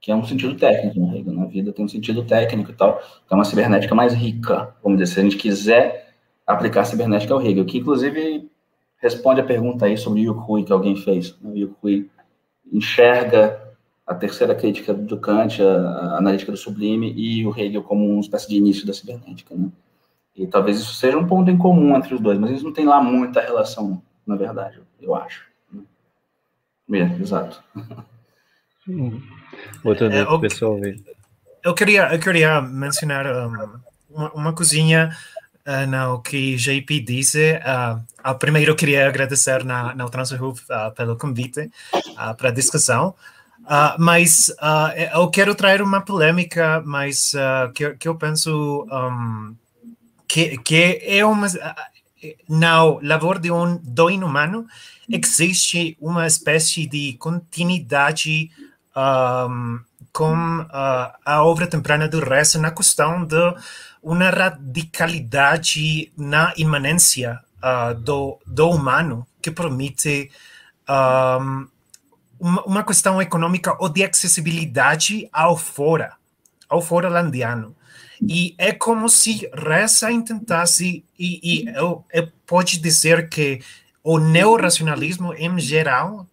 que é um sentido técnico Hegel. Na né? vida tem um sentido técnico e tal, é uma cibernética mais rica, vamos dizer, se a gente quiser aplicar cibernética ao Hegel, que inclusive responde a pergunta aí sobre o Yukui que alguém fez. Né? O Yukui enxerga a terceira crítica do Kant, a, a analítica do sublime, e o Hegel como uma espécie de início da cibernética, né? E talvez isso seja um ponto em comum entre os dois, mas eles não têm lá muita relação, na verdade, eu acho. Né? É, exato. Hum. Outra é, eu, pessoal ver. Eu queria, eu queria mencionar um, uma, uma coisinha uh, no que JP disse. Uh, primeiro, eu queria agradecer na, na Transruf uh, pelo convite uh, para a discussão. Uh, mas uh, eu quero trazer uma polêmica, mas uh, que, que eu penso um, que, que é uma na labor de um do inumano existe uma espécie de continuidade um, com a obra temprana do Reza na questão de uma radicalidade na imanência do, do humano que permite um, uma, uma, questão econômica ou de acessibilidade ao fora, ao fora landiano. E é como se Reza tentasse, e, e eu, eu pode dizer que o neorracionalismo em geral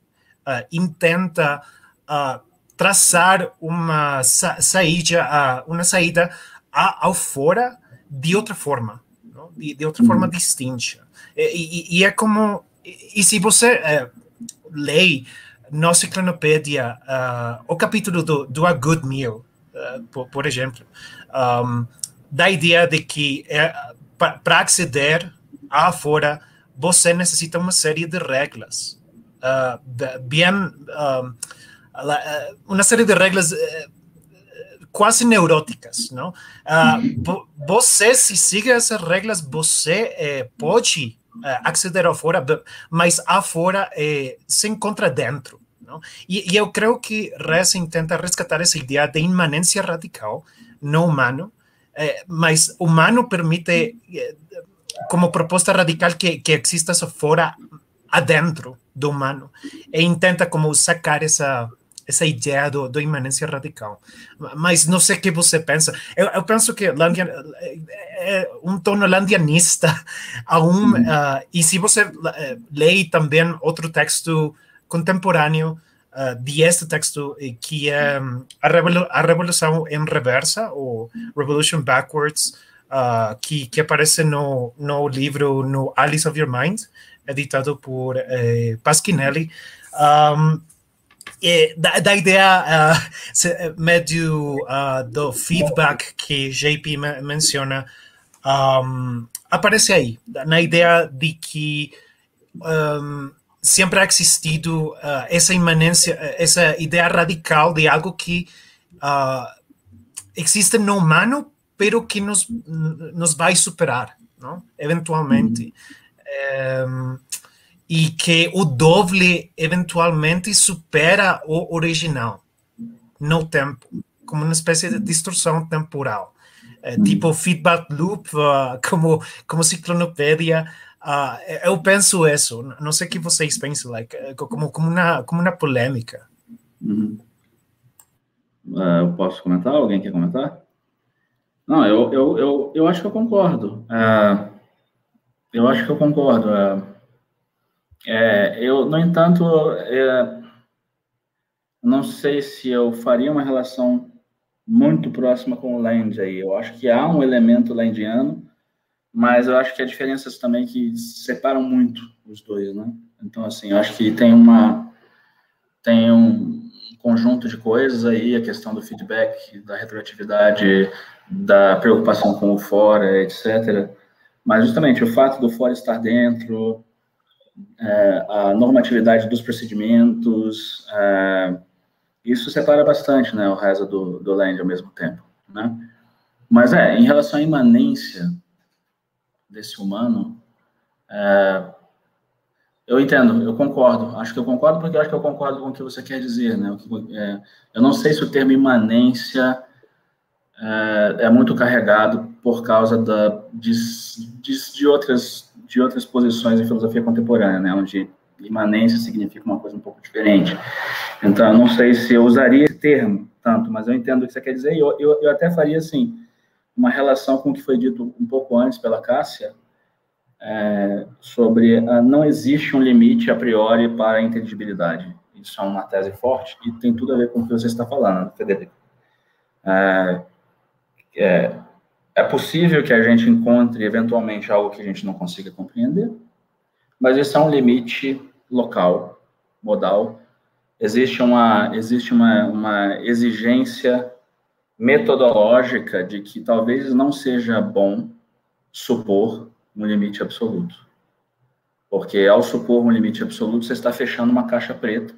uh, intenta uh, traçar uma sa saída, uma saída ao fora de outra forma, de, de, outra forma uhum. distinta. E, e, e, é como, e, se você é, lê nossa enciclopédia uh, o capítulo do, do A Good Meal, uh, por, por, exemplo, um, da ideia de que é, para acceder a fora você necessita uma série de regras uh, bem eh, uma série de regras eh, quase neuróticas, não? Ah, você, se siga essas regras, você eh, pode acceder ao fora, mas afora se encontra dentro. Não? E, e eu creio que Reza tenta resgatar essa ideia de imanência radical no humano, eh, mas humano permite, eh, como proposta radical, que, que exista só fora, adentro do humano, e tenta como sacar essa essa ideia do, do imanência radical. Mas não sei o que você pensa. Eu, eu penso que Landian, é, é um tono landianista. Um, uh, e se você uh, lê também outro texto contemporâneo uh, de este texto, que é a, Revolu a Revolução em Reversa, ou Revolution Backwards, uh, que, que aparece no, no livro no Alice of Your Mind, editado por eh, Pasquinelli. Um, da, da, ideia uh, uh, do feedback que JP menciona um, aparece aí, na ideia de que um, sempre ha existido uh, essa imanência, essa ideia radical de algo que existe no humano, pero que nos, nos vai superar, não? eventualmente. Um, e que o doble eventualmente supera o original no tempo, como uma espécie de distorção temporal. É, tipo feedback loop, uh, como, como ciclonopédia. Uh, eu penso isso. Não sei o que vocês pensam, like, é, como, como, uma, como uma polêmica. Uhum. Uh, eu posso comentar? Alguém quer comentar? Não, eu, eu, eu, eu acho que eu concordo. Uh, eu acho que eu concordo. Uh, é, eu, no entanto, é, não sei se eu faria uma relação muito próxima com o Land aí. Eu acho que há um elemento landiano, mas eu acho que há diferenças também que separam muito os dois, né? Então, assim, eu acho que tem uma tem um conjunto de coisas aí, a questão do feedback, da retroatividade, da preocupação com o fora, etc. Mas justamente o fato do fora estar dentro, é, a normatividade dos procedimentos, é, isso separa bastante, né, o resto do, do land ao mesmo tempo, né? Mas é, em relação à imanência desse humano, é, eu entendo, eu concordo. Acho que eu concordo porque eu acho que eu concordo com o que você quer dizer, né? É, eu não sei se o termo imanência é, é muito carregado por causa da, de, de, de outras de outras posições em filosofia contemporânea, né, onde imanência significa uma coisa um pouco diferente. Então, eu não sei se eu usaria esse termo tanto, mas eu entendo o que você quer dizer, e eu, eu, eu até faria, assim, uma relação com o que foi dito um pouco antes pela Cássia, é, sobre a, não existe um limite a priori para a inteligibilidade. Isso é uma tese forte e tem tudo a ver com o que você está falando, Federico. É, é, é possível que a gente encontre eventualmente algo que a gente não consiga compreender, mas esse é um limite local, modal. Existe uma, existe uma, uma exigência metodológica de que talvez não seja bom supor um limite absoluto. Porque ao supor um limite absoluto, você está fechando uma caixa preta,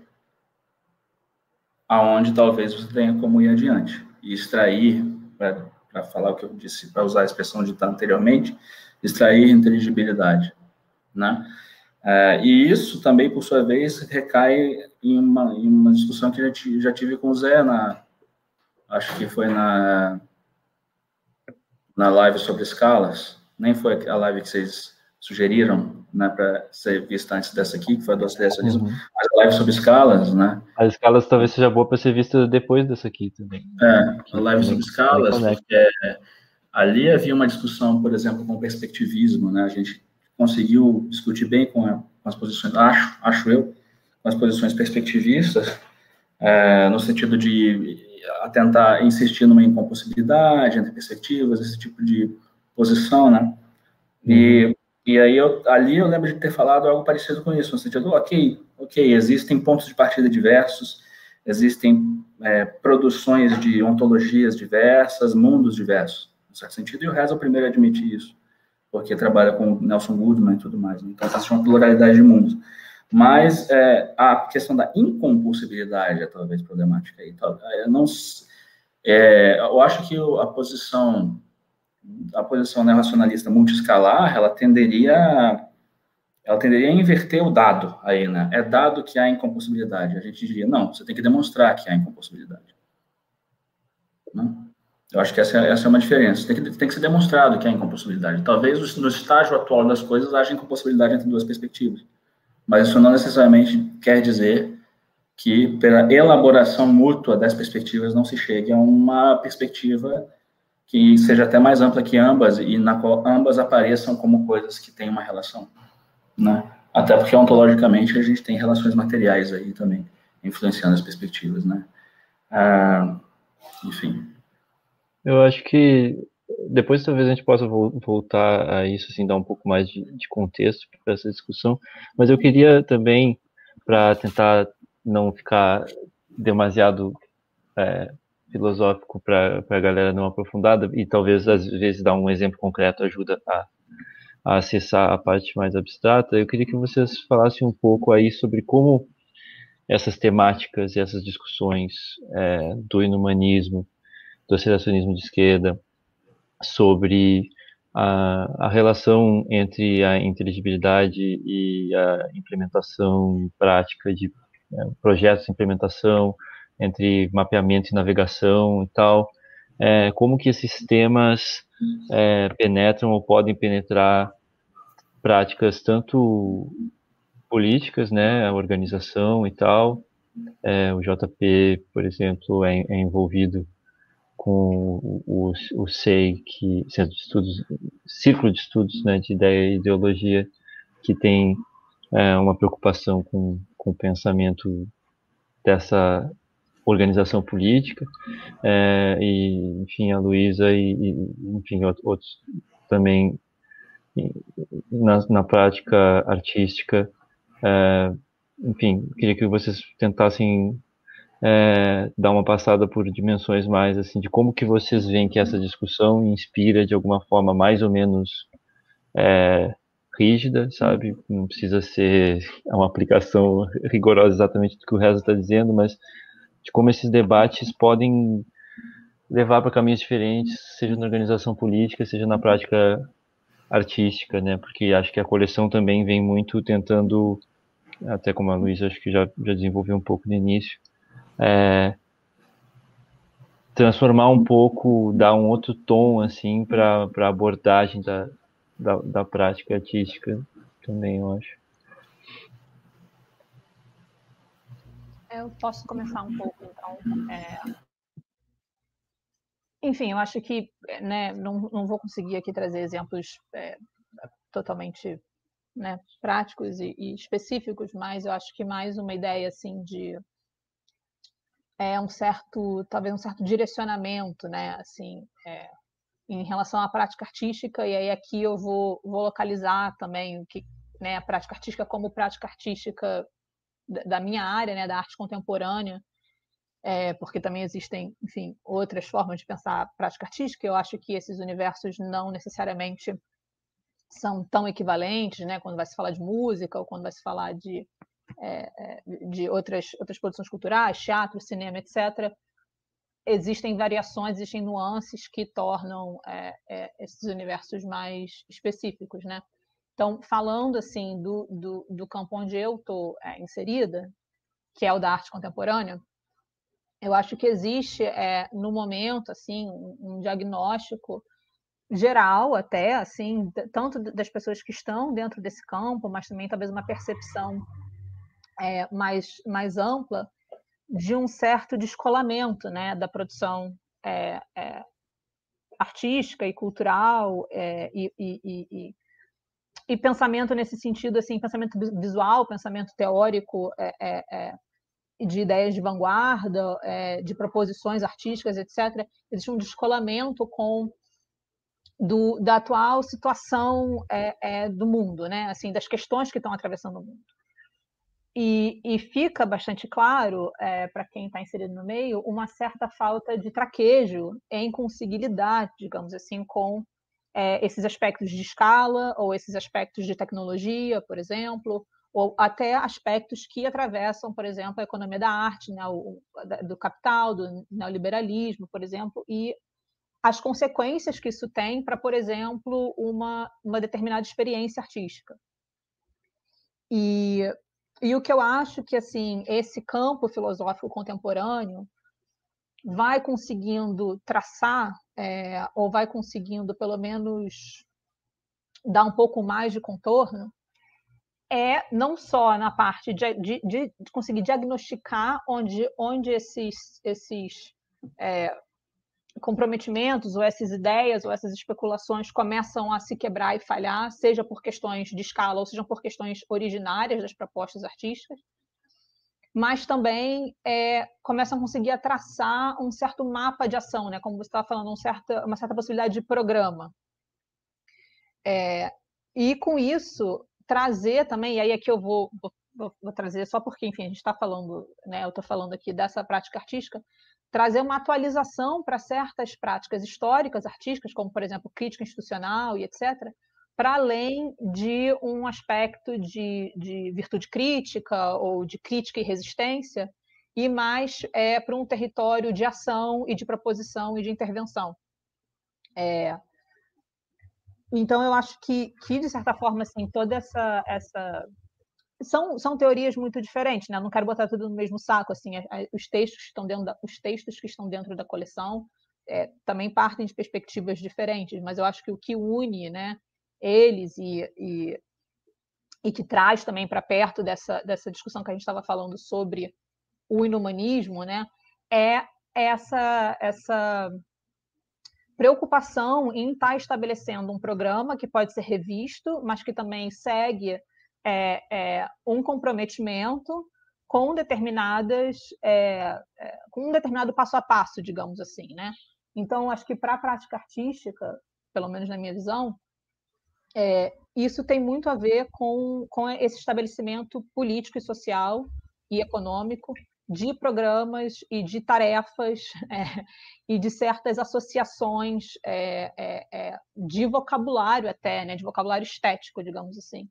aonde talvez você tenha como ir adiante e extrair para falar o que eu disse, para usar a expressão ditada anteriormente, extrair inteligibilidade, né? É, e isso também, por sua vez, recai em uma, em uma discussão que já, já tive com o Zé, na, acho que foi na, na live sobre escalas, nem foi a live que vocês sugeriram, né, para ser vista antes dessa aqui, que foi a do aceleracionismo, uhum. mas a live sobre escalas, né? As escalas talvez seja boa para ser vista depois dessa aqui também. É, a live sobre escalas, porque ali havia uma discussão, por exemplo, com o perspectivismo, né? A gente conseguiu discutir bem com, a, com as posições, acho, acho eu, com as posições perspectivistas, é, no sentido de tentar insistir numa incompossibilidade entre perspectivas, esse tipo de posição, né? E. E aí, eu, ali eu lembro de ter falado algo parecido com isso, no sentido, ok, ok, existem pontos de partida diversos, existem é, produções de ontologias diversas, mundos diversos, no certo sentido, e o Reza é o primeiro a admitir isso, porque trabalha com Nelson Goodman e tudo mais, né? então existe uma pluralidade de mundos. Mas é, a questão da incompulsibilidade é talvez problemática aí. Eu, não, é, eu acho que a posição a posição né, racionalista multiescalar, ela tenderia ela tenderia a inverter o dado aí, né? É dado que há incompossibilidade. A gente diria, não, você tem que demonstrar que há incompossibilidade. Né? Eu acho que essa, essa é uma diferença. Tem que, tem que ser demonstrado que há incompossibilidade. Talvez no estágio atual das coisas haja incompossibilidade entre duas perspectivas. Mas isso não necessariamente quer dizer que, pela elaboração mútua das perspectivas, não se chegue a uma perspectiva que seja até mais ampla que ambas e na qual ambas apareçam como coisas que têm uma relação né? Até porque ontologicamente a gente tem relações materiais aí também influenciando as perspectivas, né? Ah, enfim. Eu acho que depois talvez a gente possa voltar a isso, assim, dar um pouco mais de, de contexto para essa discussão, mas eu queria também, para tentar não ficar demasiado é, filosófico para a galera não aprofundada, e talvez às vezes dar um exemplo concreto ajuda a a acessar a parte mais abstrata, eu queria que vocês falassem um pouco aí sobre como essas temáticas e essas discussões é, do inumanismo, do aceleracionismo de esquerda, sobre a, a, relação entre a inteligibilidade e a implementação prática de é, projetos de implementação, entre mapeamento e navegação e tal, é, como que esses temas é, penetram ou podem penetrar práticas tanto políticas, né, a organização e tal. É, o JP, por exemplo, é, é envolvido com o, o, o SEI, que Centro de Estudos, Círculo de Estudos né, de Ideia e Ideologia, que tem é, uma preocupação com, com o pensamento dessa organização política, é, e, enfim, a Luísa e, e, enfim, outros também na, na prática artística. É, enfim, queria que vocês tentassem é, dar uma passada por dimensões mais assim de como que vocês veem que essa discussão inspira de alguma forma mais ou menos é, rígida, sabe? Não precisa ser uma aplicação rigorosa exatamente do que o Reza está dizendo, mas de como esses debates podem levar para caminhos diferentes, seja na organização política, seja na prática artística, né? Porque acho que a coleção também vem muito tentando, até como a Luísa acho que já, já desenvolveu um pouco no início, é, transformar um pouco, dar um outro tom assim para a abordagem da, da, da prática artística também, eu acho. Eu posso começar um pouco, então. É... Enfim, eu acho que né, não, não vou conseguir aqui trazer exemplos é, totalmente né, práticos e, e, específicos, mas eu acho que mais uma ideia assim de é um certo, talvez um certo direcionamento, né, assim, é, em relação à prática artística. E aí aqui eu vou, vou localizar também o que, né, a prática artística como prática artística da minha área, né, da arte contemporânea, é, porque também existem, enfim, outras formas de pensar a prática artística. Eu acho que esses universos não necessariamente são tão equivalentes, né, quando vai se falar de música ou quando vai se falar de, é, de outras, outras produções culturais, teatro, cinema, etc. Existem variações, existem nuances que tornam é, é, esses universos mais específicos, né? Então, falando assim do, do, do campo onde eu estou é, inserida, que é o da arte contemporânea, eu acho que existe é, no momento assim um, diagnóstico geral até assim tanto das pessoas que estão dentro desse campo, mas também talvez uma percepção é, mais mais ampla de um certo descolamento, né, da produção é, é artística e cultural é, e, e, e, e pensamento nesse sentido, assim, pensamento visual, pensamento teórico, é, é, de ideias de vanguarda, de proposições artísticas, etc. Existe um descolamento com do, da atual situação do mundo, né? Assim, das questões que estão atravessando o mundo. E, e fica bastante claro, para quem está inserido no meio, uma certa falta de traquejo em conseguir lidar, digamos assim, com é, esses aspectos de escala ou esses aspectos de tecnologia, por exemplo, ou até aspectos que atravessam, por exemplo, a economia da arte, né, o, do capital, do neoliberalismo, por exemplo, e as consequências que isso tem para, por exemplo, uma, uma determinada experiência artística. e, e o que eu acho que assim esse campo filosófico contemporâneo vai conseguindo traçar é, ou vai conseguindo pelo menos dar um pouco mais de contorno é não só na parte de, de, de conseguir diagnosticar onde, onde esses, esses é, comprometimentos ou essas ideias ou essas especulações começam a se quebrar e falhar, seja por questões de escala ou seja por questões originárias das propostas artísticas, mas também é, começam a conseguir traçar um certo mapa de ação, né? como você estava falando, um certa, uma certa possibilidade de programa. É, e com isso, trazer também, e aí aqui eu vou, vou, vou trazer só porque, enfim, a gente está falando, né, eu estou falando aqui dessa prática artística, trazer uma atualização para certas práticas históricas, artísticas, como, por exemplo, crítica institucional e etc., para além de um aspecto de, de, virtude crítica ou de crítica e resistência, e mais é, para um território de ação e de proposição e de intervenção. É, então, eu acho que, que, de certa forma, assim, toda essa, essa são, são teorias muito diferentes, né? Não quero botar tudo no mesmo saco, assim, é, é, os textos que estão dentro da, os textos que estão dentro da coleção é, também partem de perspectivas diferentes, mas eu acho que o que une, né, eles e, e, e que traz também para perto dessa, dessa discussão que a gente estava falando sobre o inumanismo, né, é essa essa preocupação em estar tá estabelecendo um programa que pode ser revisto, mas que também segue é, é, um comprometimento com determinadas é, é, com um determinado passo a passo, digamos assim, né? Então, acho que para a prática artística, pelo menos na minha visão, é, isso tem muito a ver com, com esse estabelecimento político e social e econômico de programas e de tarefas é, e de certas associações é, é, é de vocabulário até, né, de vocabulário estético, digamos assim,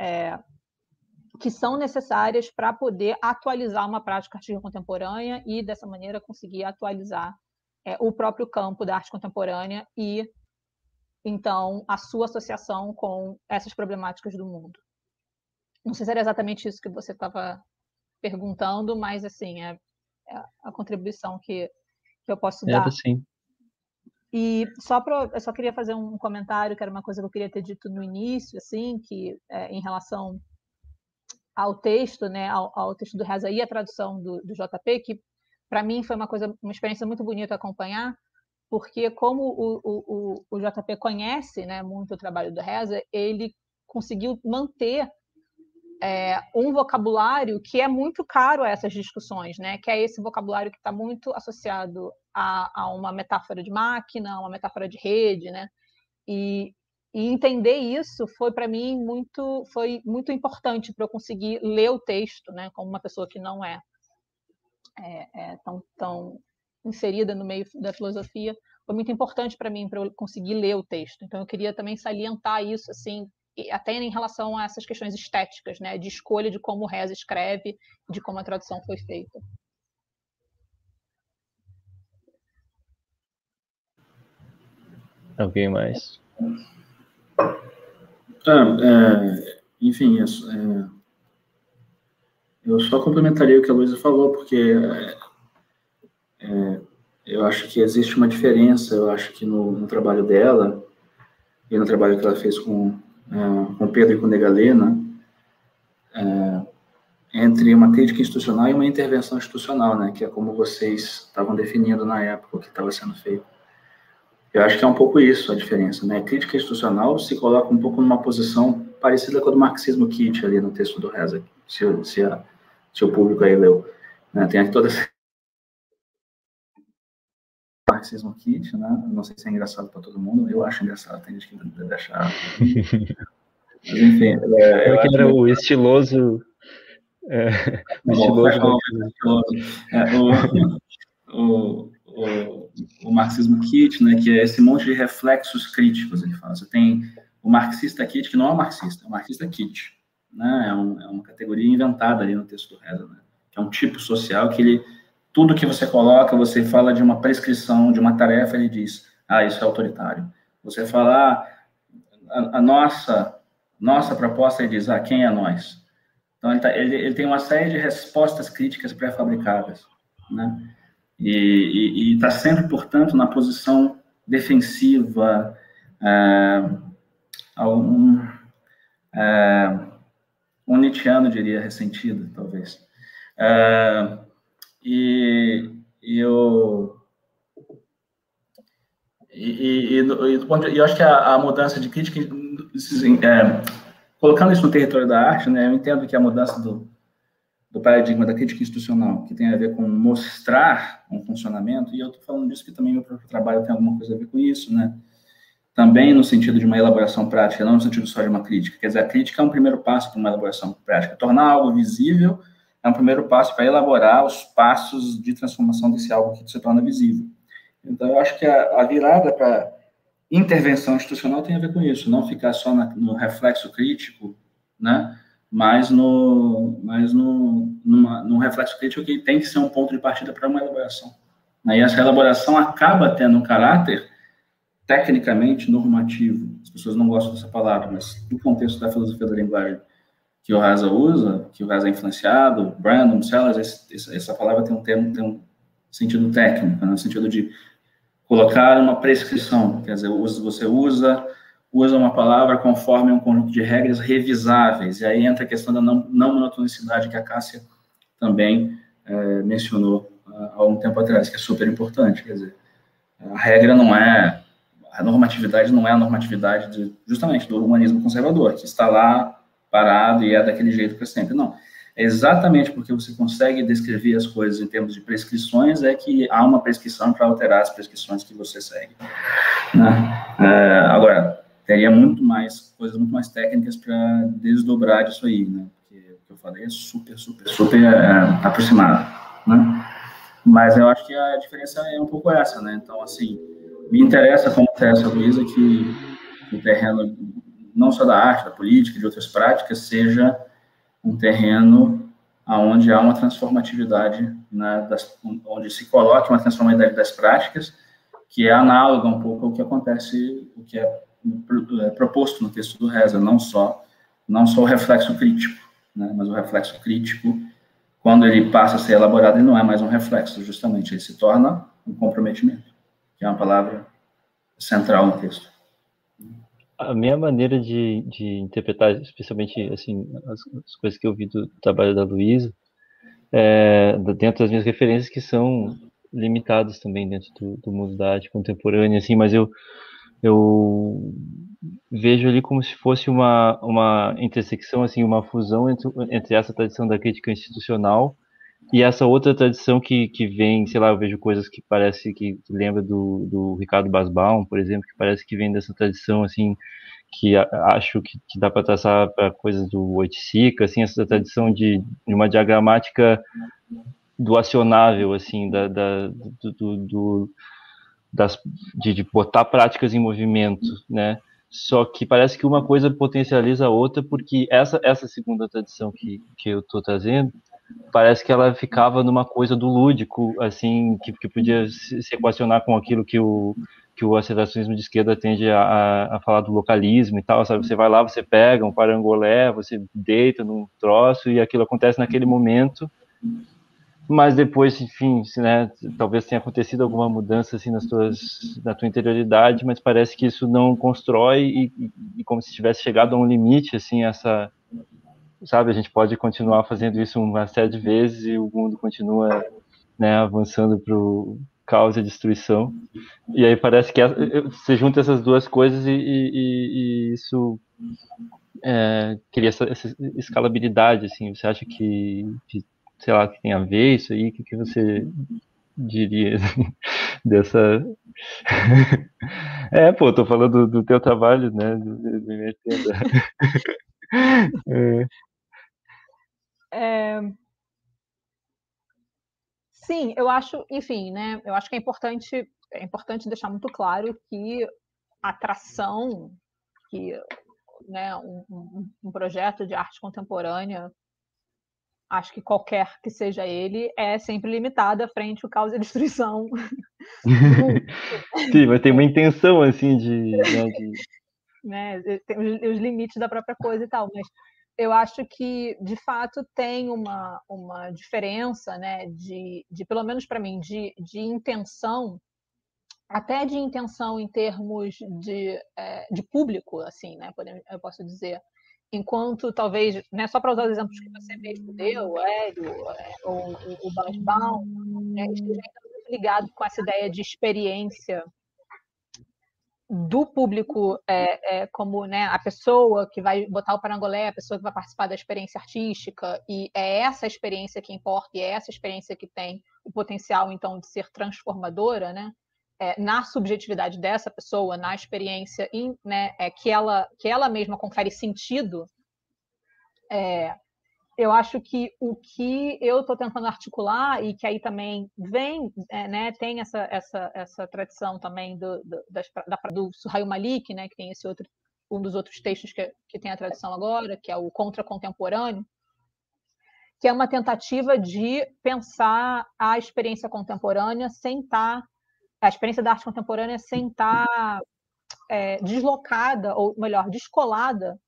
é, que são necessárias para poder atualizar uma prática artística contemporânea e, dessa maneira, conseguir atualizar é, o próprio campo da arte contemporânea e, então, a sua associação com essas problemáticas do mundo. Não sei se era exatamente isso que você estava perguntando, mas, assim, é, é a contribuição que, que eu posso dar. Era, sim. E só para, eu só queria fazer um comentário, que era uma coisa que eu queria ter dito no início, assim, que é, em relação ao texto, né, ao, ao, texto do Reza e a tradução do, do JP, que para mim foi uma coisa, uma experiência muito bonita acompanhar, porque como o, o, o, o JP conhece, né, muito o trabalho do Reza, ele conseguiu manter é, um vocabulário que é muito caro a essas discussões, né? Que é esse vocabulário que está muito associado a, a, uma metáfora de máquina, uma metáfora de rede, né? E, e entender isso foi para mim muito foi muito importante para eu conseguir ler o texto, né? Como uma pessoa que não é, é, é tão, tão inserida no meio da filosofia, foi muito importante para mim para eu conseguir ler o texto. Então eu queria também salientar isso assim até em relação a essas questões estéticas, né, de escolha de como o Reza escreve, de como a tradução foi feita. Alguém mais? Ah, é, enfim, isso, é, eu só complementaria o que a Luísa falou, porque é, é, eu acho que existe uma diferença, eu acho que no, no trabalho dela e no trabalho que ela fez com é, com Pedro e com Negalena, é, entre uma crítica institucional e uma intervenção institucional, né, que é como vocês estavam definindo na época o que estava sendo feito. Eu acho que é um pouco isso a diferença, né? A crítica institucional se coloca um pouco numa posição parecida com a do marxismo kit ali no texto do Reza, se, se, a, se o público aí leu. Né? Tem toda essa marxismo kit, né? Não sei se é engraçado para todo mundo, eu acho engraçado, tem gente que deve achar. Mas, enfim, é, eu que era o estiloso. É, o estiloso. É, o, o, o, o, marxismo kit, né? Que é esse monte de reflexos críticos, ele fala. Você tem o marxista kit, que não é um marxista, é um marxista kit. Né? É, um, é uma categoria inventada ali no texto do Reza, né? Que é um tipo social que ele tudo que você coloca, você fala de uma prescrição, de uma tarefa, ele diz, ah, isso é autoritário. Você fala, ah, a, nossa, nossa proposta, ele diz, ah, quem é nós? Então, ele, tá, ele, ele tem uma série de respostas críticas pré-fabricadas, né? E está sempre, portanto, na posição defensiva, é, um, é, um Nietzscheano diria ressentido, talvez. É, e, e eu e, e, e, e, eu acho que a, a mudança de crítica, é, colocando isso no território da arte, né, eu entendo que a mudança do, do paradigma da crítica institucional, que tem a ver com mostrar um funcionamento, e eu estou falando disso que também meu próprio trabalho tem alguma coisa a ver com isso, né? Também no sentido de uma elaboração prática, não no sentido só de uma crítica. Quer dizer, a crítica é um primeiro passo para uma elaboração prática. Tornar algo visível é um primeiro passo para elaborar os passos de transformação desse algo que se torna visível. Então, eu acho que a, a virada para intervenção institucional tem a ver com isso, não ficar só na, no reflexo crítico, né? mas no, mas no, numa, num reflexo crítico que tem que ser um ponto de partida para uma elaboração. E essa elaboração acaba tendo um caráter tecnicamente normativo. As pessoas não gostam dessa palavra, mas no contexto da filosofia da linguagem que o Rasa usa, que o Rasa é influenciado, Brandon, Sellers, essa palavra tem um termo, tem um sentido técnico, né, no sentido de colocar uma prescrição, quer dizer, você usa usa uma palavra conforme um conjunto de regras revisáveis, e aí entra a questão da não, não monotonicidade que a Cássia também é, mencionou há algum tempo atrás, que é super importante, quer dizer, a regra não é, a normatividade não é a normatividade de, justamente do humanismo conservador, que está lá parado e é daquele jeito para sempre, não. É exatamente porque você consegue descrever as coisas em termos de prescrições é que há uma prescrição para alterar as prescrições que você segue. Né? É, agora, teria muito mais, coisas muito mais técnicas para desdobrar isso aí, né? Porque o que eu falei é super, super, super é, aproximado, né? Mas eu acho que a diferença é um pouco essa, né? Então, assim, me interessa, como interessa a Luísa, que o terreno, não só da arte, da política, de outras práticas, seja um terreno onde há uma transformatividade, né, das, onde se coloque uma transformatividade das práticas, que é análoga um pouco ao que acontece, o que é é, proposto no texto do Reza, não só não só o reflexo crítico, né, mas o reflexo crítico, quando ele passa a ser elaborado, ele não é mais um reflexo, justamente, ele se torna um comprometimento, que é uma palavra central no texto. A minha maneira de, de interpretar, especialmente assim, as, as coisas que eu vi do trabalho da Luísa, é, dentro das minhas referências que são limitadas também dentro do, do mundo da arte contemporânea, assim, mas eu eu vejo ali como se fosse uma, uma intersecção, assim, uma fusão entre, entre essa tradição da crítica institucional e essa outra tradição que, que vem, sei lá, eu vejo coisas que parece que, lembra do, do Ricardo Basbaum, por exemplo, que parece que vem dessa tradição, assim, que acho que, que dá para traçar para coisas do Oiticica, assim, essa tradição de, de uma diagramática do acionável, assim, da, da do, do, do das, de, de botar práticas em movimento, né? Só que parece que uma coisa potencializa a outra, porque essa, essa segunda tradição que, que eu estou trazendo, parece que ela ficava numa coisa do lúdico, assim, que, que podia se, equacionar com aquilo que o, que o aceleracionismo de esquerda tende a, a, falar do localismo e tal, sabe? Você vai lá, você pega um parangolé, você deita num troço e aquilo acontece naquele momento mas depois, enfim, né, talvez tenha acontecido alguma mudança assim nas tuas, na tua interioridade, mas parece que isso não constrói e, e, como se tivesse chegado a um limite, assim, essa, sabe, a gente pode continuar fazendo isso uma série de vezes e o mundo continua, né, avançando para o caos e destruição, e aí parece que você junta essas duas coisas e, e isso é, cria essa, essa, escalabilidade, assim, você acha que, que sei lá, que tem a ver isso aí? O que, que você diria dessa. é, pô, tô falando do, do teu trabalho, né? Do, do, do é. É... Sim, eu acho, enfim, né? Eu acho que é importante, é importante deixar muito claro que a atração que né, um, um, um projeto de arte contemporânea acho que qualquer que seja ele, é sempre limitada frente ao caos e destruição. Sim, mas tem uma intenção, assim, de... Né, de... né, tem os, os, limites da própria coisa e tal, mas eu acho que, de fato, tem uma, uma diferença, né, de, de pelo menos para mim, de, de intenção, até de intenção em termos de, é, de público, assim, né, eu posso dizer, enquanto talvez, né, só para usar os exemplos que você mesmo deu, o Hélio, é, ou o Bas Baum, né, esteja muito ligado com essa ideia de experiência do público é, é, como né, a pessoa que vai botar o parangolé, a pessoa que vai participar da experiência artística, e é essa experiência que importa, e é essa experiência que tem o potencial, então, de ser transformadora, né? É, na subjetividade dessa pessoa, na experiência in, né, é, que, ela, que ela mesma confere sentido, é, eu acho que o que eu estou tentando articular e que aí também vem, é, né, tem essa, essa, essa tradição também do, do, das, da, do Suhail Malik, né, que tem esse outro, um dos outros textos que, que tem a tradução agora, que é o Contra Contemporâneo, que é uma tentativa de pensar a experiência contemporânea sem estar, tá, a experiência da arte contemporânea sem estar tá, é, deslocada, ou melhor, descolada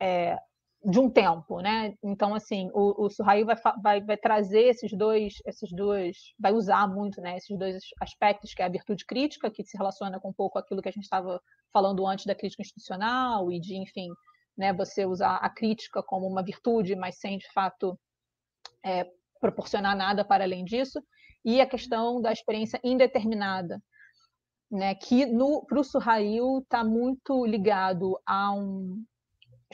é, de um tempo, né? Então, assim, o, o Suhail vai, vai, vai trazer esses dois, esses dois, vai usar muito, né? Esses dois aspectos, que é a virtude crítica, que se relaciona com um pouco aquilo que a gente estava falando antes da crítica institucional e de, enfim, né? Você usar a crítica como uma virtude, mas sem de fato é, proporcionar nada para além disso, e a questão da experiência indeterminada, né? Que no para o Suhail está muito ligado a um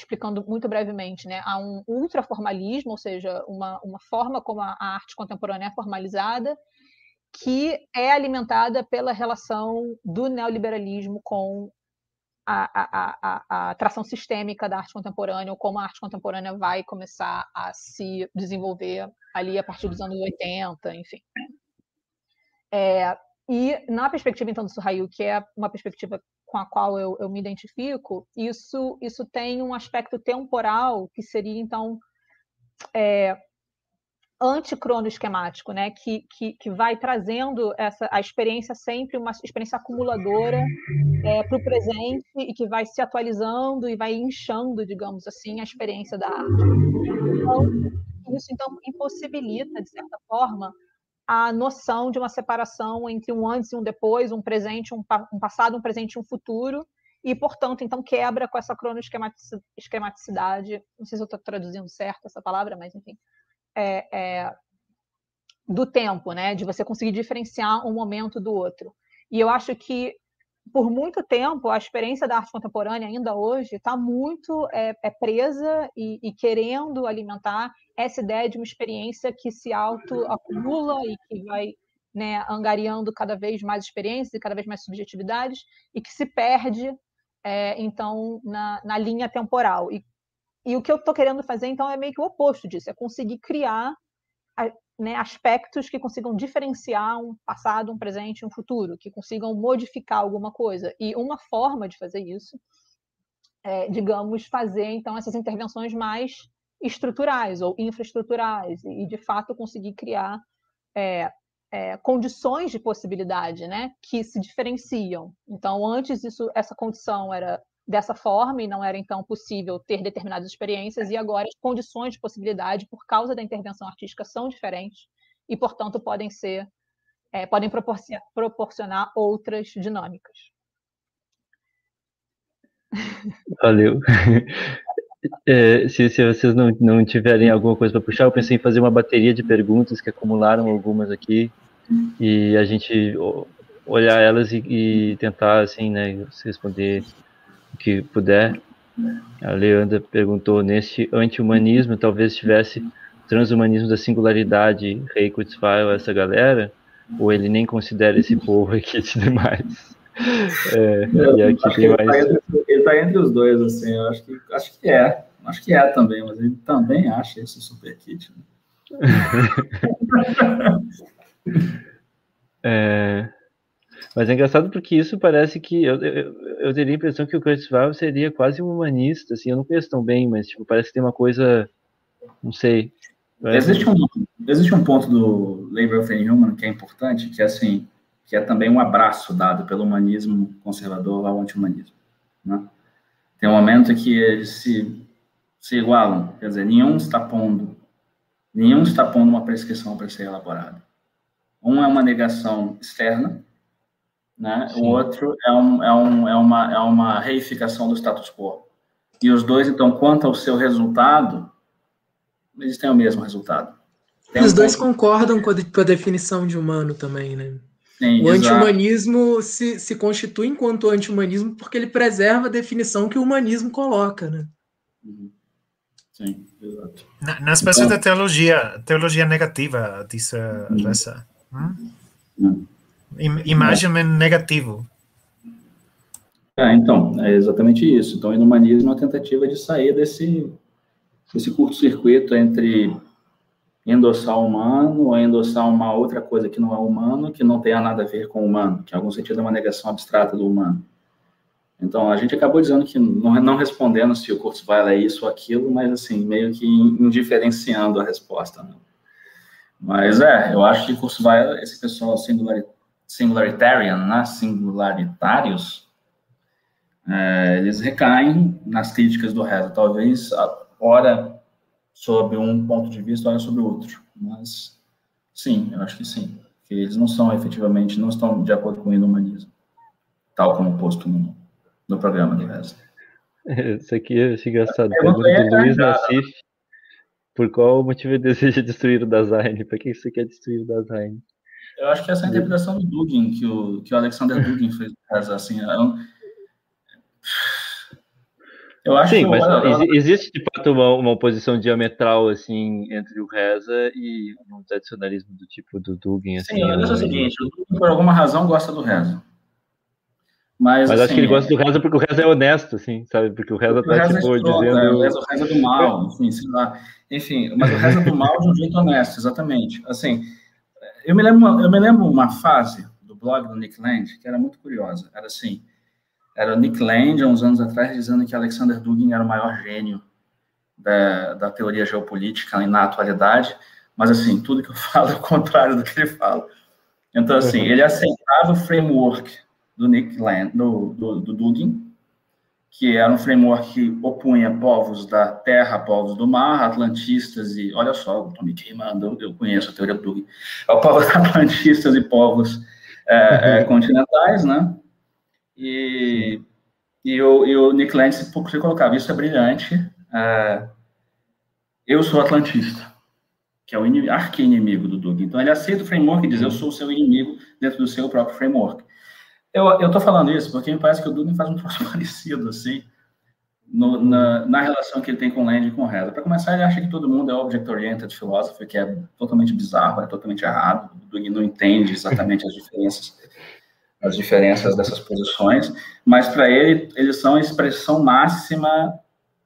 explicando muito brevemente, né, há um ultraformalismo, ou seja, uma, uma forma como a, arte contemporânea é formalizada, que é alimentada pela relação do neoliberalismo com a, a, a, a, atração sistêmica da arte contemporânea, ou como a arte contemporânea vai começar a se desenvolver ali a partir dos anos 80, enfim. É, e na perspectiva, então, do Suhail, que é uma perspectiva com a qual eu, eu me identifico, isso, isso tem um aspecto temporal que seria, então, é, anticronoesquemático, né? que, que, que vai trazendo essa, a experiência sempre uma experiência acumuladora é, para o presente e que vai se atualizando e vai inchando, digamos assim, a experiência da arte. Então, isso então impossibilita, de certa forma, a noção de uma separação entre um antes e um depois, um presente, um, um passado, um presente e um futuro, e, portanto, então quebra com essa cronoesquematicidade, não sei se eu estou traduzindo certo essa palavra, mas enfim, é, é, do tempo, né, de você conseguir diferenciar um momento do outro. E eu acho que por muito tempo, a experiência da arte contemporânea, ainda hoje, está muito é, é presa e, e, querendo alimentar essa ideia de uma experiência que se auto-acumula e que vai né, angariando cada vez mais experiências e cada vez mais subjetividades e que se perde, é, então, na, na, linha temporal. E, e o que eu estou querendo fazer, então, é meio que o oposto disso, é conseguir criar né, aspectos que consigam diferenciar um passado, um presente, um futuro, que consigam modificar alguma coisa. E uma forma de fazer isso é, digamos, fazer então essas intervenções mais estruturais ou infraestruturais e, de fato, conseguir criar é, é, condições de possibilidade, né, que se diferenciam. Então, antes isso, essa condição era dessa forma e não era então possível ter determinadas experiências e agora as condições de possibilidade por causa da intervenção artística são diferentes e portanto podem ser é, podem proporcionar, outras dinâmicas. Valeu. É, se, se, vocês não, não tiverem alguma coisa para puxar, eu pensei em fazer uma bateria de perguntas que acumularam algumas aqui e a gente olhar elas e, e tentar assim, né, responder que puder. A Leandra perguntou: neste anti-humanismo, talvez tivesse transhumanismo da singularidade, Rei Kurzweil, essa galera? Ou ele nem considera esse povo aqui de demais? É, e aqui tem mais. Ele está entre, os dois, assim, eu acho que, acho que é. Acho que é também, mas ele também acha esse super kit. Né? é, mas é engraçado porque isso parece que eu, eu, eu teria a impressão que o Curtis Weill seria quase um humanista, assim, eu não penso tão bem, mas tipo, parece que tem uma coisa, não sei. Existe um, existe um ponto do Labor of Human que é importante, que é assim, que é também um abraço dado pelo humanismo conservador ao anti-humanismo. Né? Tem um momento que ele se se igualam. Quer dizer, nenhum está pondo, nenhum está pondo uma prescrição para ser elaborado. Um é uma negação externa, né? o outro é, um, é, um, é, uma, é uma reificação do status quo. E os dois, então, quanto ao seu resultado, eles têm o mesmo resultado. Tem os um dois ponto... concordam com a, com a, definição de humano também, né? Sim, o anti-humanismo se, se constitui enquanto anti-humanismo porque ele preserva a definição que o humanismo coloca, né? Uhum. Sim, exato. Na, na espécie então, da teologia, teologia negativa, disse uhum. essa. Hum? Uhum. Imagem é. negativo. É, então, é exatamente isso. Então, o inumanismo é uma tentativa de sair desse, desse curto-circuito entre endossar o humano ou endossar uma outra coisa que não é humano, que não tenha nada a ver com o humano, que em algum sentido é uma negação abstrata do humano. Então, a gente acabou dizendo que, não, não respondendo se o Kurzweil é isso ou aquilo, mas, assim, meio que indiferenciando a resposta. Né? Mas, é, eu acho que Kurzweil, esse pessoal singular, singularitarian, né, singularitários, é, eles recaem nas críticas do resto. Talvez, ora sob um ponto de vista, ora sobre outro. Mas, sim, eu acho que sim. Que eles não são efetivamente, não estão de acordo com o inumanismo, tal como posto no, no programa de resto. Isso aqui é engraçado. Pergunta do Luiz Nassif. Por qual motivo ele deseja destruir o Dasein? Para que você quer destruir o Dasein? Eu acho que essa é a interpretação do Dugin, que o, que o Alexander Dugin fez. Assim, é um, eu acho Sim, mas eu, existe de fato uma, uma oposição diametral assim entre o Reza e um tradicionalismo do tipo do Dugin. Assim, Sim, eu acho o seguinte: o Dugin, por alguma razão, gosta do Reza. Mas, mas assim, acho que ele assim, gosta do Reza porque o Reza é honesto, assim, sabe? Porque o Reza tá, tipo, é dizendo... É, o, Reza, o Reza do mal, enfim, sei lá. Enfim, mas o Reza do mal de um jeito honesto, exatamente. Assim, eu me lembro, eu me lembro uma fase do blog do Nick Land que era muito curiosa. Era assim, era o Nick Land, há uns anos atrás, dizendo que Alexander Dugin era o maior gênio da, da teoria geopolítica na atualidade, mas, assim, tudo que eu falo é o contrário do que ele fala. Então, assim, ele aceitava o framework do Nick Land, do, do, do Dugin, que era um framework que opunha povos da terra povos do mar, atlantistas e, olha só, estou me queimando, eu conheço a teoria do Dugin, é o povos atlantistas e povos é, é, continentais, né? E, e, o, e o Nick Lance se colocava, isso é brilhante, é, eu sou atlantista, que é o arqui-inimigo do Doug. Então, ele aceita o framework e diz, eu sou o seu inimigo dentro do seu próprio framework. Eu estou falando isso porque me parece que o Doug faz um troço parecido, assim, no, na, na, relação que ele tem com Land e com Reza. Para começar, ele acha que todo mundo é object-oriented philosophy, que é totalmente bizarro, é totalmente errado. O Doug não entende exatamente as diferenças as diferenças dessas posições, mas para ele, eles são a expressão máxima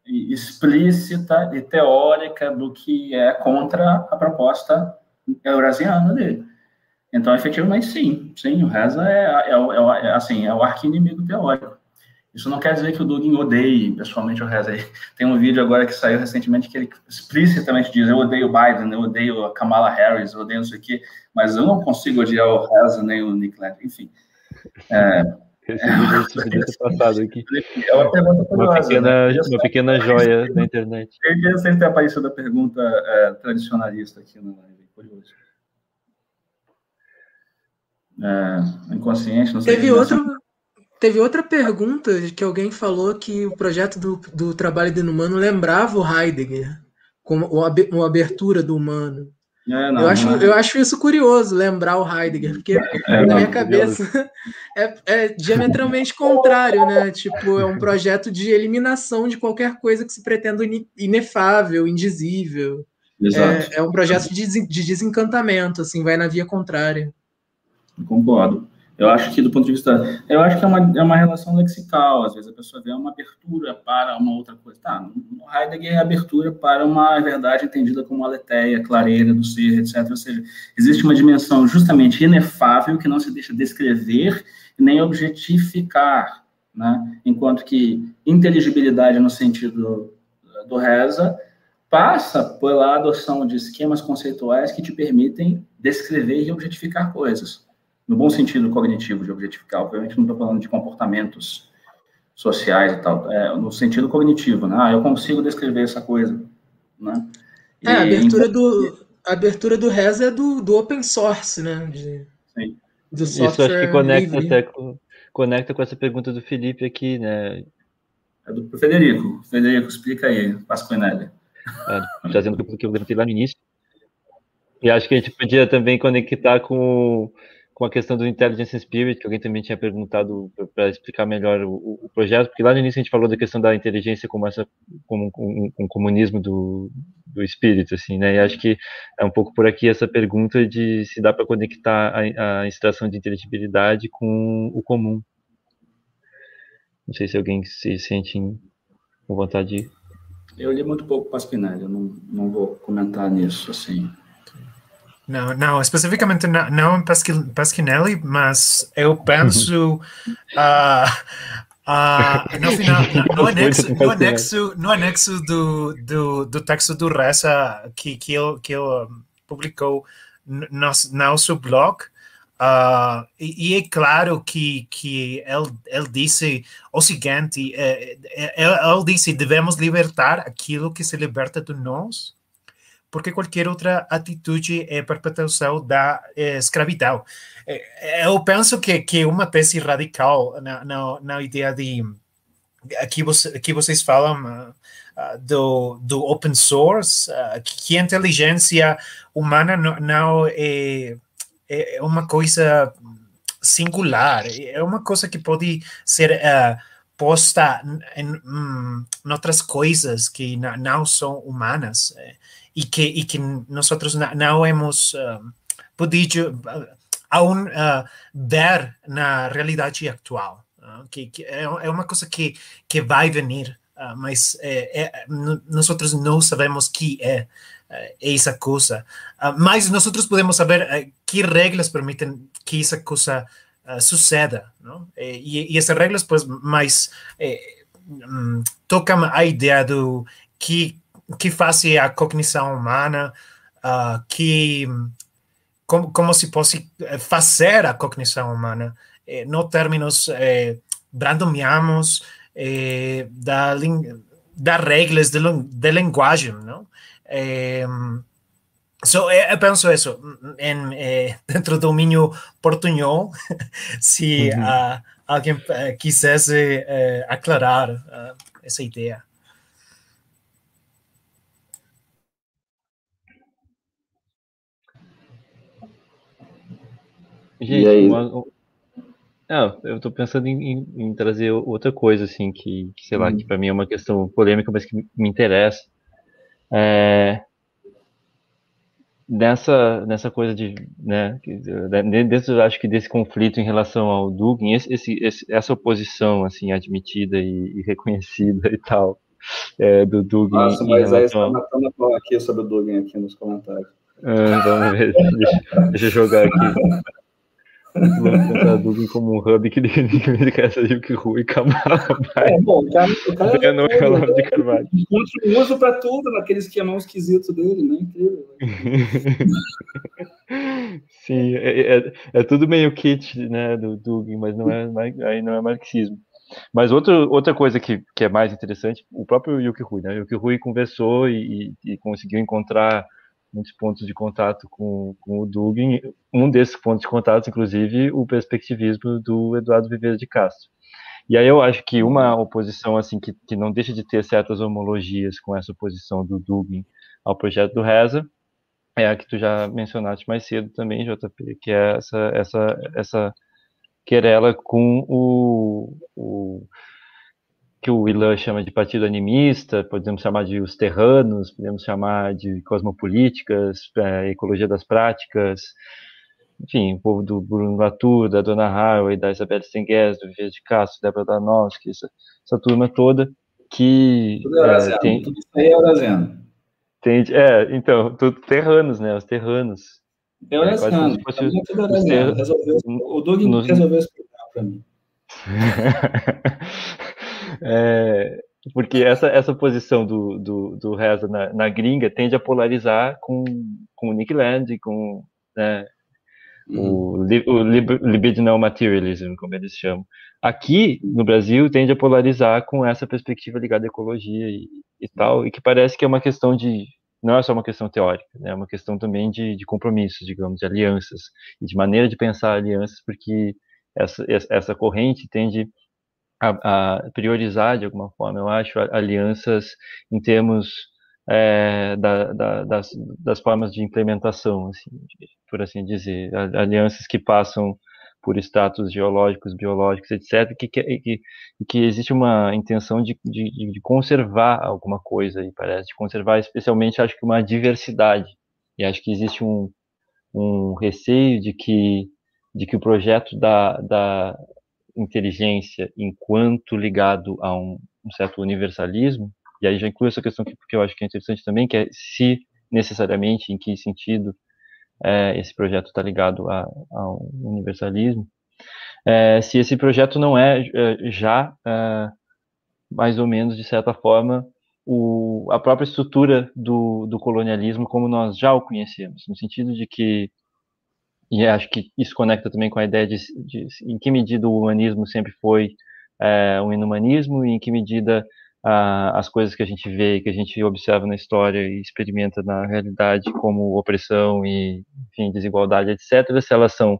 explícita e teórica do que é contra a proposta eurasiana dele. Então, efetivamente, sim, sim, o Reza é, é, é, é assim, é o arqui-inimigo teórico. Isso não quer dizer que o Dugin odeie pessoalmente o Reza. Tem um vídeo agora que saiu recentemente que ele explicitamente diz: Eu odeio o Biden, eu odeio a Kamala Harris, eu odeio isso aqui, mas eu não consigo odiar o Reza nem o Nick Land. Enfim, é, é, passado aqui. É uma pergunta curiosa. Uma pequena, né? uma pequena joia da internet. Eu queria sempre ter aparecido a pergunta é, tradicionalista aqui na live. Curioso. É, inconsciente, não sei. Teve outro, Teve outra pergunta que alguém falou que o projeto do, do trabalho do humano lembrava o Heidegger, como a abertura do humano. É, não, eu, acho, é. eu acho isso curioso, lembrar o Heidegger, porque é, na minha cabeça é, é, diametralmente contrário, né? Tipo, é um projeto de eliminação de qualquer coisa que se pretenda inefável, indizível. É, é, um projeto de, de desencantamento, assim, vai na via contrária. Concordo. Eu acho que, do ponto de vista. Eu acho que é uma, é uma relação lexical. Às vezes a pessoa vê uma abertura para uma outra coisa. Tá, no Heidegger é abertura para uma verdade entendida como aletheia, clareira do ser, etc. Ou seja, existe uma dimensão justamente inefável que não se deixa descrever nem objetificar. Né? Enquanto que inteligibilidade, no sentido do Reza, passa pela adoção de esquemas conceituais que te permitem descrever e objetificar coisas no bom sentido cognitivo de objetificar. Obviamente não estou falando de comportamentos sociais e tal, é, no sentido cognitivo, né? Ah, eu consigo descrever essa coisa, né? E, é, a abertura do, a abertura do Reza é do, do open source, né? De, sim. Do software Isso acho que conecta livre. até com, conecta com essa pergunta do Felipe aqui, né? É do Federico. Federico, explica aí, Pasquinelli. É, trazendo o que eu levantei lá no início. E acho que a gente podia também conectar com com a questão do Intelligence Spirit, que alguém também tinha perguntado para explicar melhor o, o, projeto, porque lá no início a gente falou da questão da inteligência como essa como um, um, comunismo do, do espírito, assim, né? E acho que é um pouco por aqui essa pergunta de se dá para conectar a, a extração de inteligibilidade com o comum. Não sei se alguém se sente com vontade de... Eu li muito pouco Paspinelli, eu não, não vou comentar nisso, assim. Não, não, especificamente não, não em Pasquinelli, mas eu penso uh, uh, no final, no anexo, no anexo, no anexo do, do, do texto do Reza que, que ele, que ele publicou no nosso blog, Uh, e, e, é claro que, que ele, ele disse o seguinte: ele, ele disse, devemos libertar aquilo que se liberta de nós porque qualquer outra atitude é perpetuação da é, escravidão. É, eu penso que, que uma tese radical na, na, na ideia de aqui, você, aqui vocês falam uh, do, do open source, uh, que a inteligência humana não, não é, é uma coisa singular, é uma coisa que pode ser uh, posta em, em, em outras coisas que não são humanas e que, e que nós não, não hemos uh, podido uh, aún uh, ver na realidade atual. Uh, que, que é, é, uma coisa que, que vai vir, uh, mas é, é, nós não sabemos que é essa coisa. mas nós podemos saber que regras permitem que essa coisa suceda. Não? E, e, essas regras, pues, mais um, tocam a ideia do que que faz a cognição humana, uh, que como, como se pode eh, fazer a cognição humana, eh, no termos eh, brandomiamos eh, da, da regras de, de linguagem, não? Eh, so, eu eh, penso isso, em, eh, dentro do domínio portunhol, se uhum. uh, alguém quisesse aclarar uh, essa ideia. Gente, aí... uma, não, eu tô pensando em, em, em, trazer outra coisa, assim, que, que sei lá, hum. que para mim é uma questão polêmica, mas que me interessa. É, nessa, nessa coisa de, né, dentro, acho que desse conflito em relação ao Dugin, esse, esse, essa oposição, assim, admitida e, e reconhecida e tal, é, do Dugin. Nossa, mas aí você tá matando a pau aqui sobre o Dugin aqui nos comentários. Ah, vamos ver, deixa, deixa eu jogar aqui. Vamos Dublin como um hub que quer sair que rua e Camara. É, bom, o cara, o cara não é o nome de Carvalho. Encontra um uso para tudo naquele esquemão esquisito dele, né? Incrível. Sim, é, é, é, tudo meio kit, né, do Dugin, mas não é, aí não é marxismo. Mas outro, outra coisa que, que é mais interessante, o próprio Yuki Rui, né? O Yuki Rui conversou e, e, e conseguiu encontrar muitos pontos de contato com, com o Dugin. Um desses pontos de contato, inclusive, o perspectivismo do Eduardo Viveiro de Castro. E aí eu acho que uma oposição assim que, que não deixa de ter certas homologias com essa oposição do Dugin ao projeto do Reza é a que tu já mencionaste mais cedo também, JP, que é essa essa essa querela com o, o que o Ilan chama de partido animista, podemos chamar de os terranos, podemos chamar de cosmopolíticas, é, ecologia das práticas, enfim, o povo do Bruno Latour, da Dona Haraway, da Isabel Stengues, do Viveiro de Castro, da Débora Danowski, essa, essa turma toda que tudo é, tem, tudo isso aí é Eurasiano. Tem, é, então, tudo terranos, né, os terranos. É Eurasiano, é, o Doug resolveu explicar para mim. É, porque essa, essa posição do, do, do Reza na, na, gringa tende a polarizar com, com o Nick Land, com, né, o, o libidinal materialism, como eles chamam. Aqui, no Brasil, tende a polarizar com essa perspectiva ligada à ecologia e, e tal, e que parece que é uma questão de, não é só uma questão teórica, né, é uma questão também de, de compromissos, digamos, de alianças, e de maneira de pensar alianças, porque essa, essa corrente tende a, a priorizar, de alguma forma, eu acho, alianças em termos é, da, da, das, das, formas de implementação, assim, por assim dizer, alianças que passam por status geológicos, biológicos, etc., que, que, que, existe uma intenção de, de, de, conservar alguma coisa aí, parece, de conservar especialmente, acho que uma diversidade, e acho que existe um, um receio de que, de que o projeto da, da inteligência, enquanto ligado a um, um certo universalismo, e aí já inclui essa questão que, que eu acho que é interessante também, que é se necessariamente, em que sentido é, esse projeto está ligado a, ao universalismo, é, se esse projeto não é, é já, é, mais ou menos, de certa forma, o, a própria estrutura do, do colonialismo como nós já o conhecemos, no sentido de que, e acho que isso conecta também com a ideia de, de em que medida o humanismo sempre foi é, um inumanismo e em que medida as coisas que a gente vê, que a gente observa na história e experimenta na realidade como opressão e, enfim, desigualdade, etc., se elas são,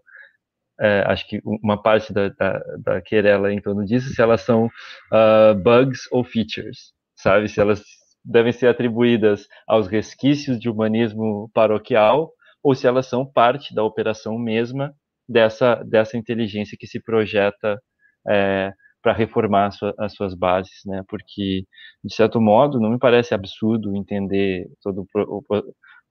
é, acho que uma parte da, da, da querela em torno disso, se elas são uh, bugs ou features, sabe? Se elas devem ser atribuídas aos resquícios de humanismo paroquial ou se elas são parte da operação mesma dessa, dessa inteligência que se projeta é, para reformar sua, as suas bases, né? Porque de certo modo não me parece absurdo entender o,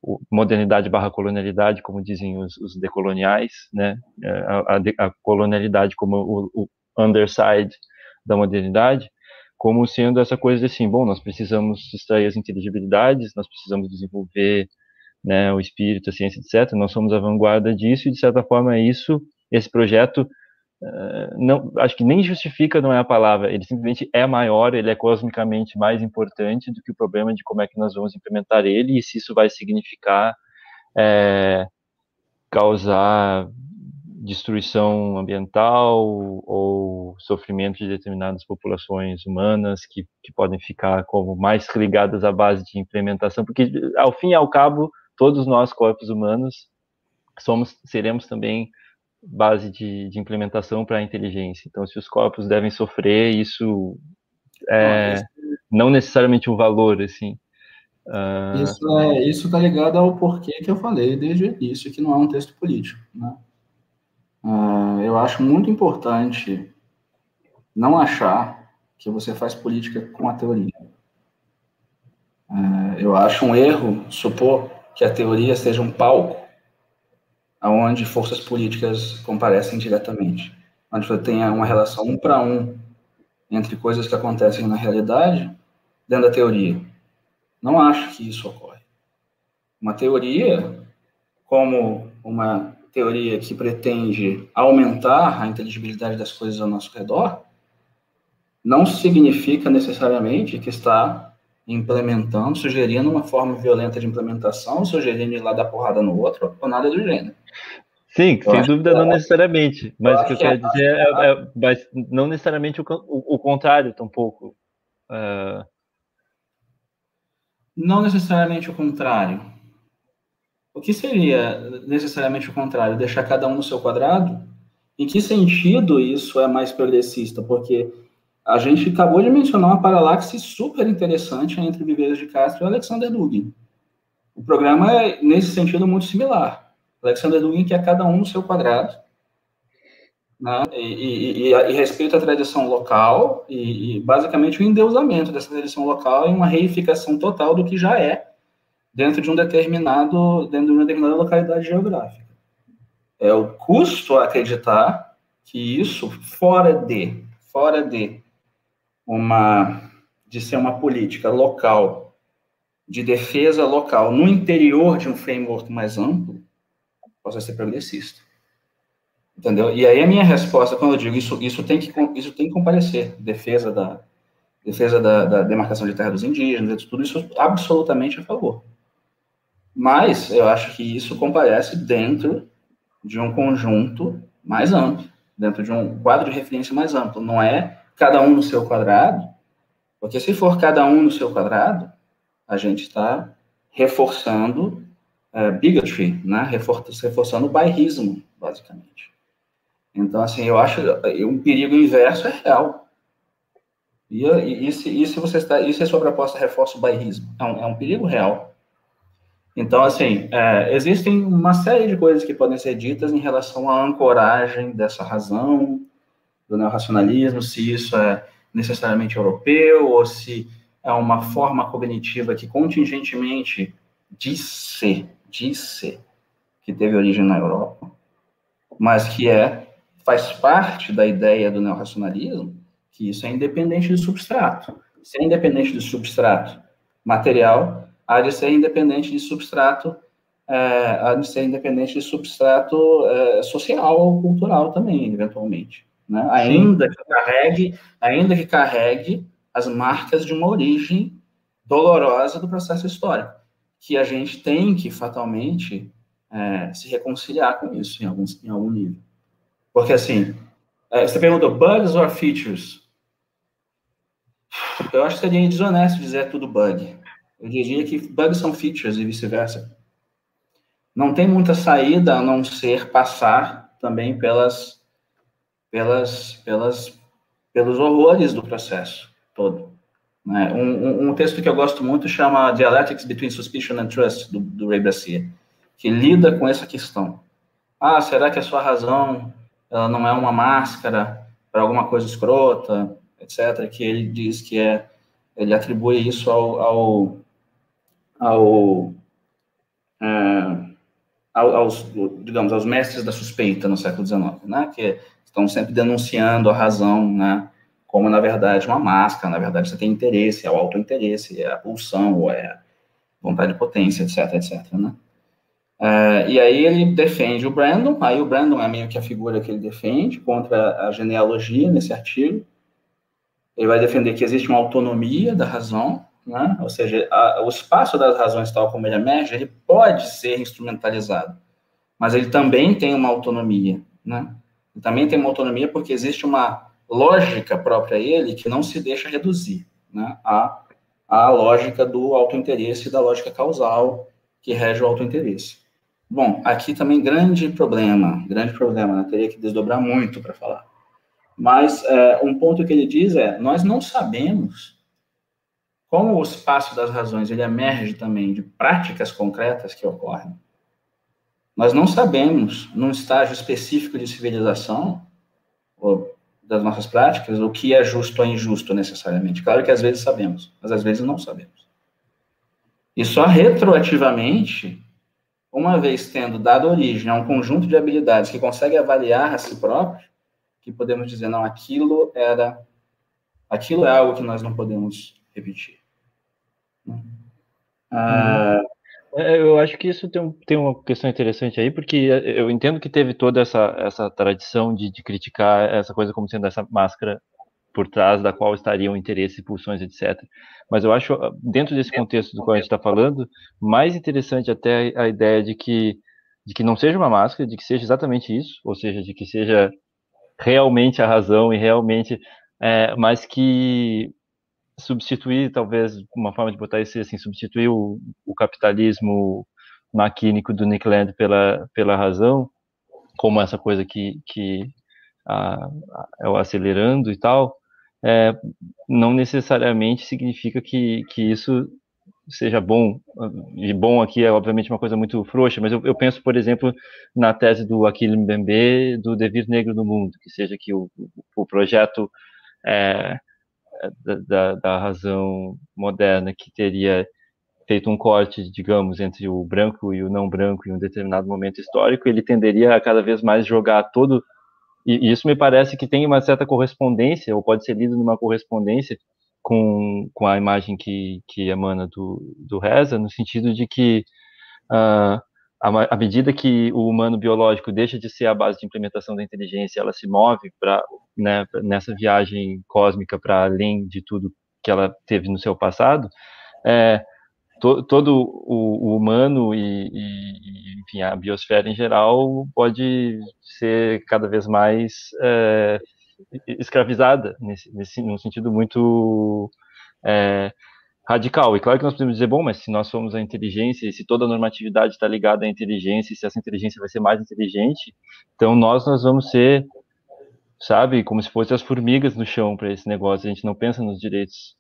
o modernidade barra colonialidade, como dizem os, os decoloniais, né? É, a, a, a colonialidade como o, o, underside da modernidade, como sendo essa coisa de assim, bom, nós precisamos extrair as inteligibilidades, nós precisamos desenvolver né, o espírito, a ciência, etc. Nós somos a vanguarda disso e de certa forma isso, esse projeto não, acho que nem justifica não é a palavra, ele simplesmente é maior, ele é cosmicamente mais importante do que o problema de como é que nós vamos implementar ele e se isso vai significar é, causar destruição ambiental ou sofrimento de determinadas populações humanas que, que podem ficar como mais ligadas à base de implementação, porque ao fim e ao cabo todos nós corpos humanos somos seremos também base de, de implementação para a inteligência. Então, se os corpos devem sofrer, isso é não necessariamente um valor, assim. Uh... Isso é, isso está ligado ao porquê que eu falei desde o início, que não é um texto político. Né? Uh, eu acho muito importante não achar que você faz política com a teoria. Uh, eu acho um erro supor que a teoria seja um palco aonde forças políticas comparecem diretamente, onde você tenha uma relação um para um entre coisas que acontecem na realidade dentro da teoria. Não acho que isso ocorre. Uma teoria, como uma teoria que pretende aumentar a inteligibilidade das coisas ao nosso redor, não significa necessariamente que está implementando, sugerindo uma forma violenta de implementação, sugerindo ir lá dar porrada no outro, ou nada do gênero. Sim, eu sem dúvida, que... não necessariamente. Mas o que eu quero que dizer é, é, é, mas não necessariamente o, o, o contrário, tampouco. Uh... Não necessariamente o contrário. O que seria necessariamente o contrário? Deixar cada um no seu quadrado? Em que sentido isso é mais progressista? Porque a gente acabou de mencionar uma paralaxe super interessante entre Viveiros de Castro e Alexander Dugin. O programa é, nesse sentido, muito similar. Alexander Dugin quer cada um no seu quadrado, né? e, e, e, e respeita a tradição local, e, e, basicamente o endeusamento dessa tradição local e uma reificação total do que já é dentro de um determinado, dentro de uma determinada localidade geográfica. É o custo a acreditar que isso, fora de, fora de uma de ser uma política local de defesa local no interior de um framework mais amplo possa ser progressista. Entendeu? E aí a minha resposta quando eu digo isso, isso tem que isso tem que comparecer, defesa da defesa da, da demarcação de terra dos indígenas, tudo isso absolutamente a favor. Mas eu acho que isso comparece dentro de um conjunto mais amplo, dentro de um quadro de referência mais amplo. Não é cada um no seu quadrado, porque se for cada um no seu quadrado, a gente está reforçando é, bigotry, né? reforçando o bairrismo, basicamente. Então, assim, eu acho um perigo inverso é real. E, e, e, se, e se você está, e se a sua proposta reforça o bairrismo? É um, é um perigo real. Então, assim, é, existem uma série de coisas que podem ser ditas em relação à ancoragem dessa razão, do neorracionalismo, se isso é necessariamente europeu, ou se é uma forma cognitiva que contingentemente diz ser, que teve origem na Europa, mas que é, faz parte da ideia do neorracionalismo, que isso é independente do substrato. Se é independente do substrato material, há de ser independente de substrato, é, há de ser independente de substrato é, social ou cultural também, eventualmente. Né? Ainda que carregue, ainda que carregue as marcas de uma origem dolorosa do processo histórico, que a gente tem que fatalmente é, se reconciliar com isso em, alguns, em algum nível. Porque assim, é, você perguntou bugs or features? Eu acho que seria desonesto dizer tudo bug. Eu diria que bugs são features e vice-versa. Não tem muita saída a não ser passar também pelas, pelas, pelas, pelos horrores do processo todo. Né? Um, um, texto que eu gosto muito chama Dialectics Between Suspicion and Trust, do, do Ray Brassier, que lida com essa questão. Ah, será que a sua razão ela não é uma máscara para alguma coisa escrota, etc., que ele diz que é, ele atribui isso ao, ao ao, é, aos, digamos, aos mestres da suspeita no século XIX, né, que estão sempre denunciando a razão, né, como, na verdade, uma máscara, na verdade, você tem interesse, é o autointeresse, é a pulsão, ou é vontade de potência, etc, etc, né. É, e aí ele defende o Brandon, aí o Brandon é meio que a figura que ele defende contra a genealogia nesse artigo, ele vai defender que existe uma autonomia da razão, né? ou seja, a, o espaço das razões tal como ele emerge, ele pode ser instrumentalizado, mas ele também tem uma autonomia, né? Também tem uma autonomia porque existe uma lógica própria a ele que não se deixa reduzir, né? A lógica do autointeresse e da lógica causal que rege o autointeresse. Bom, aqui também grande problema, grande problema, né? teria que desdobrar muito para falar. Mas é, um ponto que ele diz é, nós não sabemos como o espaço das razões ele emerge também de práticas concretas que ocorrem, nós não sabemos, num estágio específico de civilização, ou das nossas práticas, o que é justo ou injusto necessariamente. Claro que às vezes sabemos, mas às vezes não sabemos. E só retroativamente, uma vez tendo dado origem a um conjunto de habilidades que consegue avaliar a si próprio, que podemos dizer, não, aquilo era, aquilo é algo que nós não podemos repetir. Ah, é, eu acho que isso tem, um, tem uma questão interessante aí, porque eu entendo que teve toda essa, essa tradição de, de criticar essa coisa como sendo essa máscara por trás da qual estariam interesses, pulsões, etc. Mas eu acho, dentro desse contexto do qual a gente está falando, mais interessante até a ideia de que, de que não seja uma máscara, de que seja exatamente isso, ou seja, de que seja realmente a razão e realmente, é, mas que substituir, talvez, uma forma de botar isso assim, substituir o, o capitalismo maquínico do Nick Land pela, pela razão, como essa coisa que, que a, a, é o acelerando e tal, é, não necessariamente significa que, que isso seja bom. E bom aqui é, obviamente, uma coisa muito frouxa, mas eu, eu penso, por exemplo, na tese do Aquile Mbembe do Devir Negro no Mundo, que seja que o, o projeto é, da, da razão moderna que teria feito um corte, digamos, entre o branco e o não branco em um determinado momento histórico, ele tenderia a cada vez mais jogar todo. E isso me parece que tem uma certa correspondência, ou pode ser lido numa correspondência com, com a imagem que, que emana do, do Reza, no sentido de que uh, à medida que o humano biológico deixa de ser a base de implementação da inteligência, ela se move para né, nessa viagem cósmica para além de tudo que ela teve no seu passado, é, to, todo o, o humano e, e, enfim, a biosfera em geral pode ser cada vez mais é, escravizada, nesse, nesse, num sentido muito é, radical. E claro que nós podemos dizer, bom, mas se nós somos a inteligência, se toda a normatividade está ligada à inteligência, e se essa inteligência vai ser mais inteligente, então nós, nós vamos ser, sabe, como se fossem as formigas no chão para esse negócio. A gente não pensa nos direitos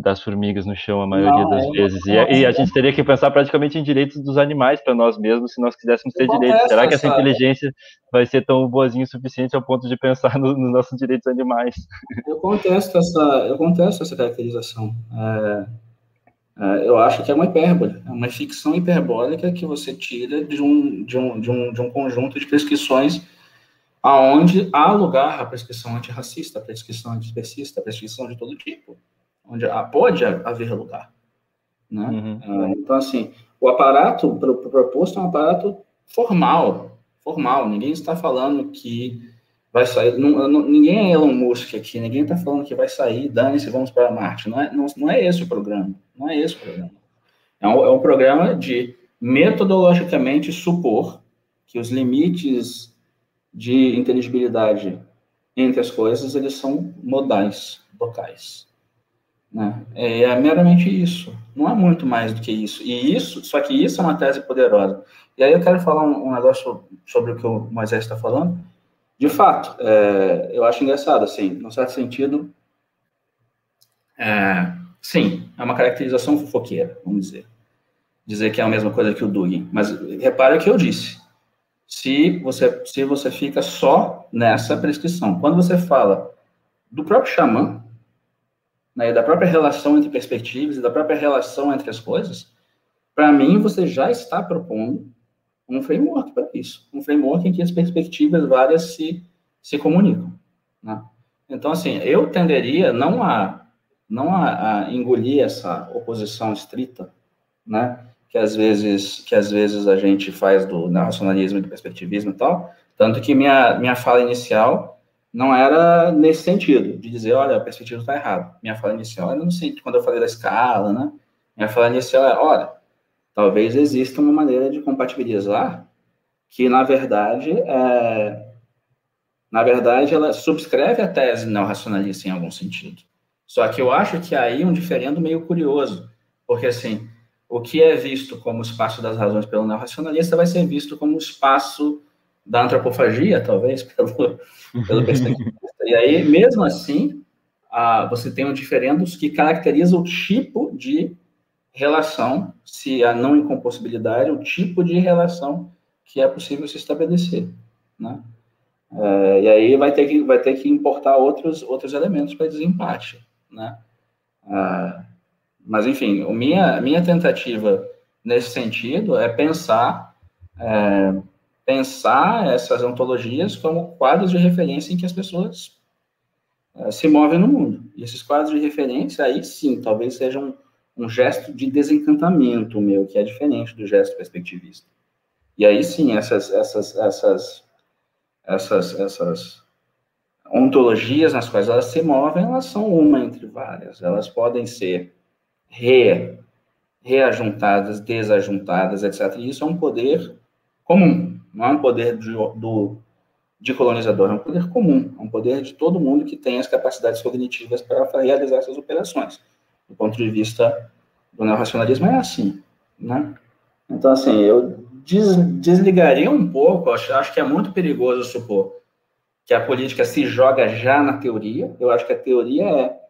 das formigas no chão a maioria não, das é vezes. E, e, a gente teria que pensar praticamente em direitos dos animais para nós mesmos, se nós quiséssemos ter direitos. Será que essa inteligência vai ser tão boazinha o suficiente ao ponto de pensar nos no nossos direitos animais? Eu contesto essa, eu contesto essa caracterização. É, é, eu acho que é uma hipérbole, é uma ficção hiperbólica que você tira de um, de um, de um, de um conjunto de prescrições aonde há lugar à prescrição antirracista, a prescrição antiespecista, a prescrição de todo tipo onde pode haver lugar. Né? Uhum. Ah, então, assim, o aparato proposto é um aparato formal, formal. Ninguém está falando que vai sair. Não, não, ninguém é Elon Musk aqui, ninguém está falando que vai sair, dane-se, vamos para Marte. Não é, não, não é esse o programa. Não é esse o programa. É um, é um programa de metodologicamente supor que os limites de inteligibilidade entre as coisas eles são modais, locais. Né? É, é meramente isso. Não é muito mais do que isso. E isso, só que isso é uma tese poderosa. E aí eu quero falar um, um negócio sobre o que o Moisés está falando. De fato, é, eu acho engraçado, assim, num certo sentido, é, sim, é uma caracterização fofoqueira, vamos dizer. Dizer que é a mesma coisa que o Dugin. Mas repare o que eu disse. Se você, se você fica só nessa prescrição, quando você fala do próprio xamã, né, da própria relação entre perspectivas e da própria relação entre as coisas, para mim você já está propondo um framework para isso, um framework em que as perspectivas várias se, se comunicam. Né? Então, assim, eu tenderia não a não a, a, engolir essa oposição estrita, né, que às vezes que às vezes a gente faz do racionalismo e do perspectivismo e tal, tanto que minha minha fala inicial não era nesse sentido, de dizer, olha, a perspectiva está errada. Minha fala inicial era no sentido, quando eu falei da escala, né? Minha fala inicial é, olha, talvez exista uma maneira de compatibilizar que, na verdade, é, na verdade, ela subscreve a tese não racionalista em algum sentido. Só que eu acho que aí um diferendo meio curioso, porque, assim, o que é visto como espaço das razões pelo não racionalista vai ser visto como espaço da antropofagia, talvez, pelo, pelo E aí, mesmo assim, a, você tem um diferendos que caracteriza o tipo de relação, se a não incompossibilidade, o tipo de relação que é possível se estabelecer, né? É, e aí vai ter que vai ter que importar outros outros elementos para desempate, né? É, mas enfim, a minha minha tentativa nesse sentido é pensar é, pensar essas ontologias como quadros de referência em que as pessoas uh, se movem no mundo. E esses quadros de referência, aí sim, talvez sejam um, um gesto de desencantamento meu, que é diferente do gesto perspectivista. E aí sim, essas, essas, essas, essas, essas ontologias nas quais elas se movem, elas são uma entre várias. Elas podem ser re, reajuntadas, desajuntadas, etc. E isso é um poder comum. Não é um poder de, do, de colonizador, é um poder comum, é um poder de todo mundo que tem as capacidades cognitivas para realizar essas operações. Do ponto de vista do neorracionalismo, é assim, né? Então, assim, eu des, desligaria um pouco, acho, acho que é muito perigoso supor que a política se joga já na teoria, eu acho que a teoria é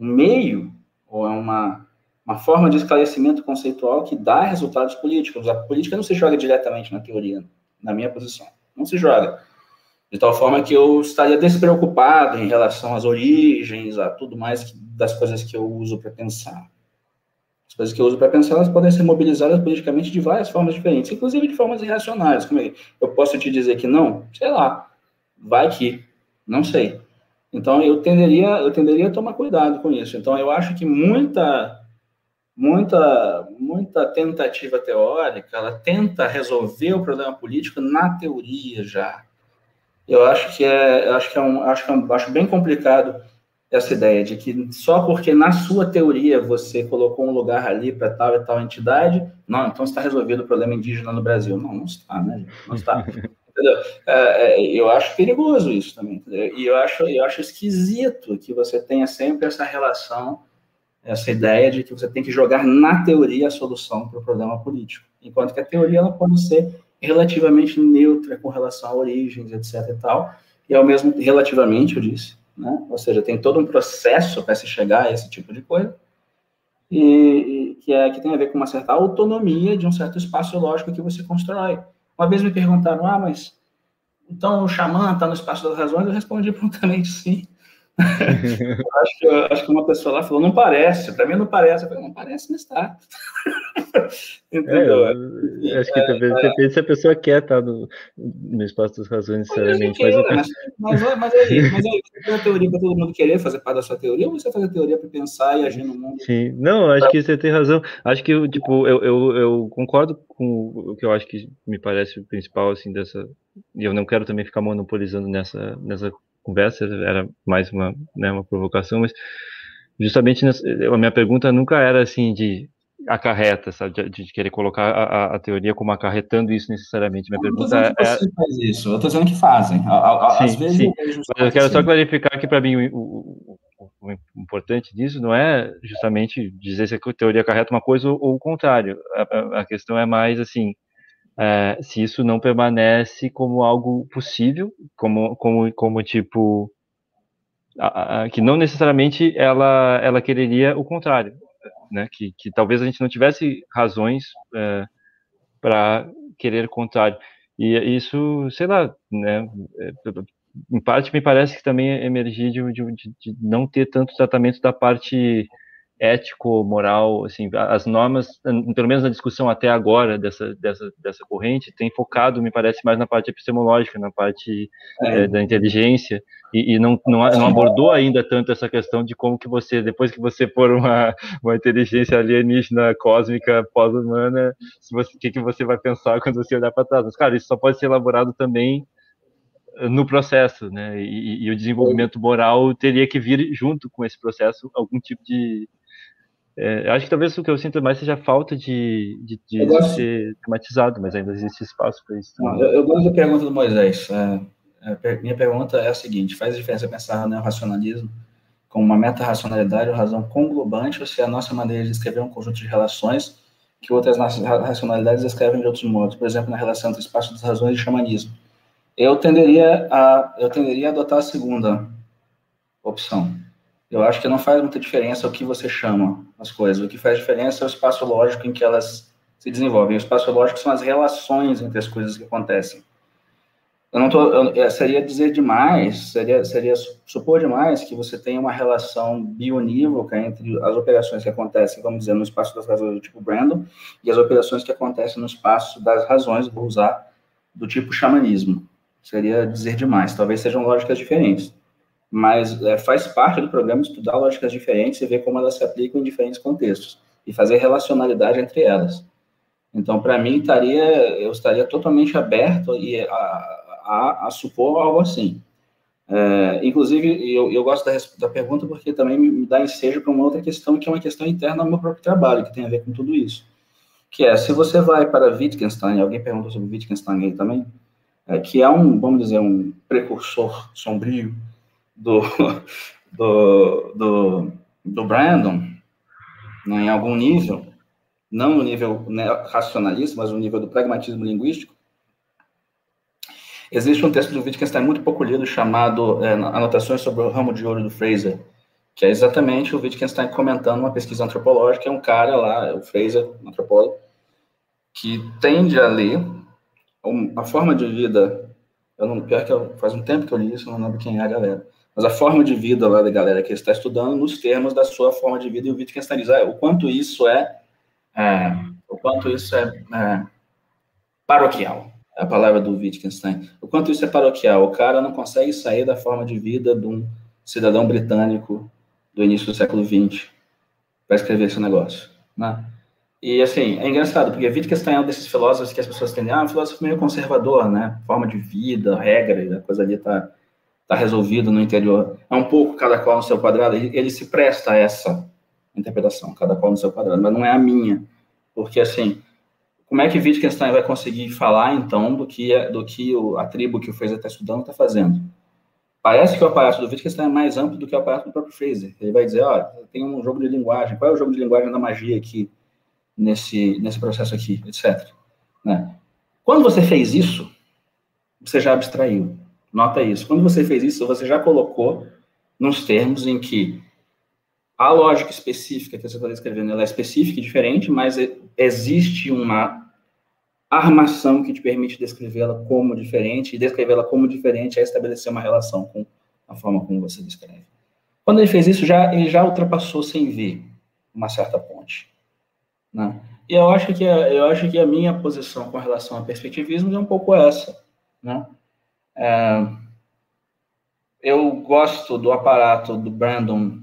um meio, ou é uma, uma forma de esclarecimento conceitual que dá resultados políticos. A política não se joga diretamente na teoria, na minha posição. Não se joga. De tal forma que eu estaria despreocupado em relação às origens, a tudo mais das coisas que eu uso para pensar. As coisas que eu uso para pensar, elas podem ser mobilizadas politicamente de várias formas diferentes, inclusive de formas irracionais. Como é? Eu posso te dizer que não? Sei lá. Vai que. Não sei. Então, eu tenderia, eu tenderia a tomar cuidado com isso. Então, eu acho que muita muita, muita tentativa teórica, ela tenta resolver o problema político na teoria já. Eu acho que é, eu acho que é um, acho que é um, acho bem complicado essa ideia de que só porque na sua teoria você colocou um lugar ali para tal e tal entidade, não, então está resolvido o problema indígena no Brasil. Não, não está, né? Não está. É, é, eu acho perigoso isso também, entendeu? E eu acho, eu acho esquisito que você tenha sempre essa relação, essa ideia de que você tem que jogar na teoria a solução para o problema político, enquanto que a teoria ela pode ser relativamente neutra com relação a origens, etc. e tal, e ao mesmo relativamente, eu disse, né? Ou seja, tem todo um processo para se chegar a esse tipo de coisa, e, e, que, é, que tem a ver com uma certa autonomia de um certo espaço lógico que você constrói. Uma vez me perguntaram, ah, mas então o xamã está no espaço das razões? Eu respondi prontamente sim. Acho, que, acho que uma pessoa lá falou, não parece, para mim não parece. Eu falei, não parece, mas está. Entendeu? É, acho que é, talvez é, se a pessoa quer estar tá no, no espaço das razões, necessariamente. Mas, mas, mas, mas, aí, mas aí, você tem a teoria para todo mundo querer fazer parte da sua teoria, ou você faz a teoria para pensar e agir no mundo? Sim, não, acho que você tem razão. Acho que, tipo, eu, eu, eu concordo com o que eu acho que me parece o principal, assim, dessa. E eu não quero também ficar monopolizando nessa, nessa conversa, era mais uma, né, uma provocação, mas justamente nessa, a minha pergunta nunca era assim de acarreta, sabe, de, de querer colocar a, a, teoria como acarretando isso necessariamente. Minha não, pergunta é, faz isso. Eu estou dizendo que fazem. Às sim, vezes sim. Eu, eu quero só clarificar que para mim o, o, o, importante disso não é justamente dizer se a teoria acarreta uma coisa ou, ou o contrário. A, a, questão é mais assim, é, se isso não permanece como algo possível, como, como, como tipo, a, a, que não necessariamente ela, ela quereria o contrário, né? Que, que talvez a gente não tivesse razões é, para querer o contrário. E isso, sei lá, né? É, em parte me parece que também emergir de, de, de não ter tanto tratamento da parte ético, moral, assim, as normas, pelo menos na discussão até agora dessa, dessa, dessa corrente, tem focado, me parece, mais na parte epistemológica, na parte é. É, da inteligência, e, e não, não, não, abordou ainda tanto essa questão de como que você, depois que você for uma, uma inteligência alienígena, cósmica, pós-humana, o que, que você vai pensar quando você olhar para trás. Mas, cara, isso só pode ser elaborado também no processo, né? E, e, o desenvolvimento moral teria que vir junto com esse processo algum tipo de, é, acho que talvez o que eu sinto mais seja a falta de, de, de gosto... ser tematizado, mas ainda existe espaço para isso. Não, eu, eu, gosto da pergunta do Moisés. É, é, minha pergunta é a seguinte: faz diferença pensar no racionalismo como uma meta-racionalidade ou razão conglobante, ou se é a nossa maneira de escrever um conjunto de relações que outras racionalidades escrevem de outros modos, por exemplo, na relação entre espaço das razões e xamanismo. Eu tenderia a, eu tenderia a adotar a segunda opção eu acho que não faz muita diferença o que você chama as coisas. O que faz diferença é o espaço lógico em que elas se desenvolvem. O espaço lógico são as relações entre as coisas que acontecem. Eu não tô, eu, é, seria dizer demais, seria, seria supor demais que você tem uma relação bionívoca entre as operações que acontecem, vamos dizer, no espaço das razões do tipo Brandon e as operações que acontecem no espaço das razões, vou usar, do tipo xamanismo. Seria dizer demais. Talvez sejam lógicas diferentes mas é, faz parte do programa estudar lógicas diferentes e ver como elas se aplicam em diferentes contextos e fazer relacionalidade entre elas. Então, para mim, estaria, eu estaria totalmente aberto e a, a, a supor algo assim. É, inclusive, eu, eu gosto da, da, pergunta porque também me dá ensejo para uma outra questão, que é uma questão interna ao meu próprio trabalho, que tem a ver com tudo isso. Que é, se você vai para Wittgenstein, alguém perguntou sobre Wittgenstein aí também, é, que é um, vamos dizer, um precursor sombrio do, do, do, do Brandon, né, em algum nível, não no nível né, racionalista, mas no nível do pragmatismo linguístico, existe um texto do Wittgenstein muito pouco lido chamado é, Anotações sobre o ramo de ouro do Fraser, que é exatamente o Wittgenstein comentando uma pesquisa antropológica, é um cara lá, o Fraser, um antropólogo, que tende a ler a forma de vida, eu não, pior que eu, faz um tempo que eu li isso, não lembro quem é a galera, mas a forma de vida lá da galera que está estudando nos termos da sua forma de vida e o Wittgenstein diz ah, o quanto isso é, é, o quanto isso é, é paroquial. É a palavra do Wittgenstein. O quanto isso é paroquial. O cara não consegue sair da forma de vida de um cidadão britânico do início do século XX para escrever esse negócio né? e assim é engraçado porque Wittgenstein é um desses filósofos que as pessoas têm ah um filósofo meio conservador né? Forma de vida regra a coisa ali tá está resolvido no interior. É um pouco cada qual no seu quadrado, ele, ele se presta a essa interpretação, cada qual no seu quadrado, mas não é a minha, porque assim, como é que Wittgenstein vai conseguir falar, então, do que, do que o, a tribo que o Fraser está estudando está fazendo? Parece que o aparato do Wittgenstein é mais amplo do que o aparato do próprio Fraser. Ele vai dizer, olha, tem um jogo de linguagem, qual é o jogo de linguagem da magia aqui, nesse, nesse processo aqui, etc. Né? Quando você fez isso, você já abstraiu. Nota isso. Quando você fez isso, você já colocou nos termos em que a lógica específica que você está descrevendo é específica e diferente, mas existe uma armação que te permite descrevê-la como diferente, e descrevê-la como diferente é estabelecer uma relação com a forma como você descreve. Quando ele fez isso, já, ele já ultrapassou sem ver uma certa ponte. Né? E eu acho, que eu acho que a minha posição com relação ao perspectivismo é um pouco essa. Né? É, eu gosto do aparato do Brandon,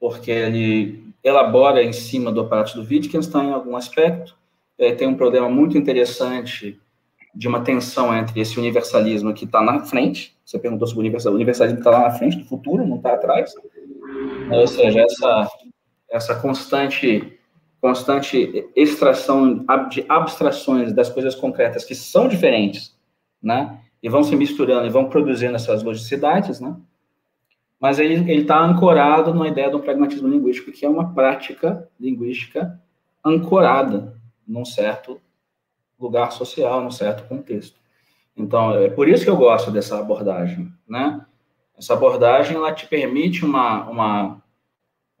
porque ele elabora em cima do aparato do Wittgenstein em algum aspecto, é, tem um problema muito interessante de uma tensão entre esse universalismo que está na frente, você perguntou sobre o universalismo, o universalismo está lá na frente, do futuro, não está atrás, ou seja, essa, essa constante constante extração de abstrações das coisas concretas que são diferentes, né, e vão se misturando e vão produzindo essas logicidades, né, mas ele está ancorado numa ideia do pragmatismo linguístico, que é uma prática linguística ancorada num certo lugar social, num certo contexto. Então, é por isso que eu gosto dessa abordagem, né? Essa abordagem, ela te permite uma, uma,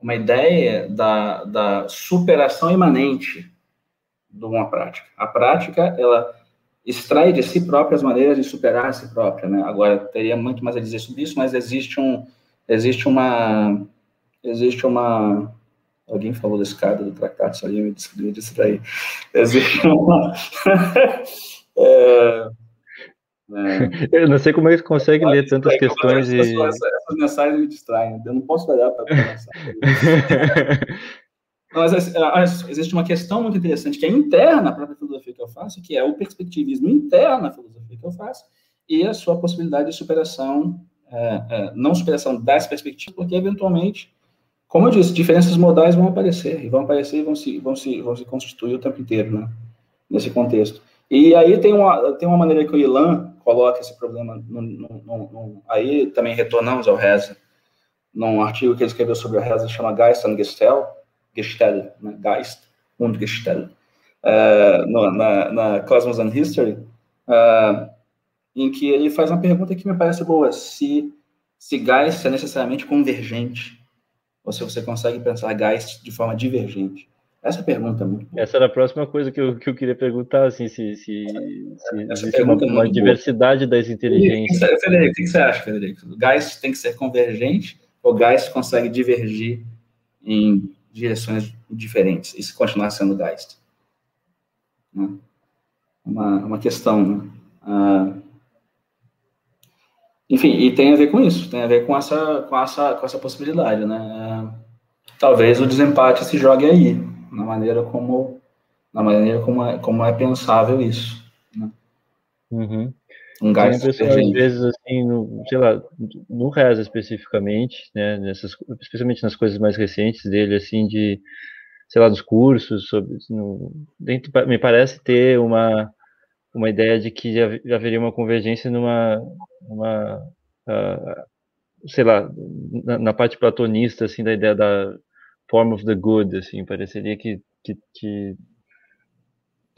uma ideia da, da superação imanente de uma prática. A prática, ela extrai de si própria as maneiras de superar a si própria, né? Agora, teria muito mais a dizer sobre isso, mas existe um, existe uma, existe uma, Alguém falou da escada do Tractato Salim, me descreveu disso daí. Existe uma... é, é... Eu não sei como é que consegue ler tantas é, questões e... Essas, essas mensagens me distraem, eu não posso olhar para Mas existe uma questão muito interessante que é interna para a filosofia que eu faço, que é o perspectivismo interno à filosofia que eu faço e a sua possibilidade de superação, é, é, não superação das perspectivas, porque eventualmente como eu disse, diferenças modais vão aparecer, e vão aparecer e vão se, vão se, vão se constituir o tempo inteiro, né? Nesse contexto. E aí tem uma, tem uma maneira que o Ilan coloca esse problema, no, no, no, aí também retornamos ao Reza, num artigo que ele escreveu sobre o Reza, chama Geist und Gestel, Gestel, né? Geist und Gestel, uh, no, na, na Cosmos and History, uh, em que ele faz uma pergunta que me parece boa, se, se Geist é necessariamente convergente, ou se você consegue pensar Geist de forma divergente? Essa pergunta é muito boa. Essa era a próxima coisa que eu, que eu queria perguntar, assim, se, se, se existe uma, é uma diversidade boa. das inteligências. Federico, o que você acha, Federico? O Geist tem que ser convergente ou Geist consegue divergir em direções diferentes e se continuar sendo Geist? Né? Uma, uma questão, né? Ah, enfim, e tem a ver com isso, tem a ver com essa, com essa, com essa possibilidade, né? Talvez o desempate se jogue aí, na maneira como, na maneira como é, como é pensável isso. Né? Uhum. Um gás às vezes, assim, no, sei lá, no Reza especificamente, né, nessas, especialmente nas coisas mais recentes dele, assim, de, sei lá, nos cursos, sobre, no, dentro, me parece ter uma, uma ideia de que já, já haveria uma convergência numa, numa uh, sei lá, na, na, parte platonista, assim, da ideia da form of the good, assim, pareceria que, que, que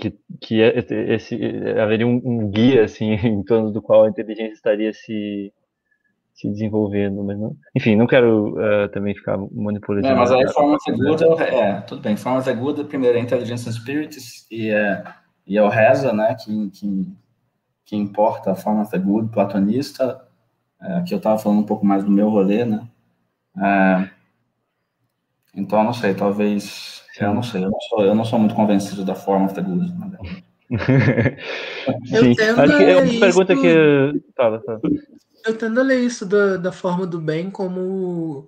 que, que é, esse, haveria um, um, guia assim em torno do qual a inteligência estaria se, se desenvolvendo, mas não, enfim, não quero uh, também ficar manipulando. É, mas aí forma of the good é, é, tudo bem, forma good primeiro é intelligence spirits e é e é o Reza, né, que, que, que importa a forma of the good platonista, é, aqui eu estava falando um pouco mais do meu rolê, né, é, então, não sei, talvez, eu não sei, eu não sou, eu não sou muito convencido da forma of the good, né, Sim, acho que é uma pergunta que... Fala, fala. Eu tendo a ler isso da, da forma do bem como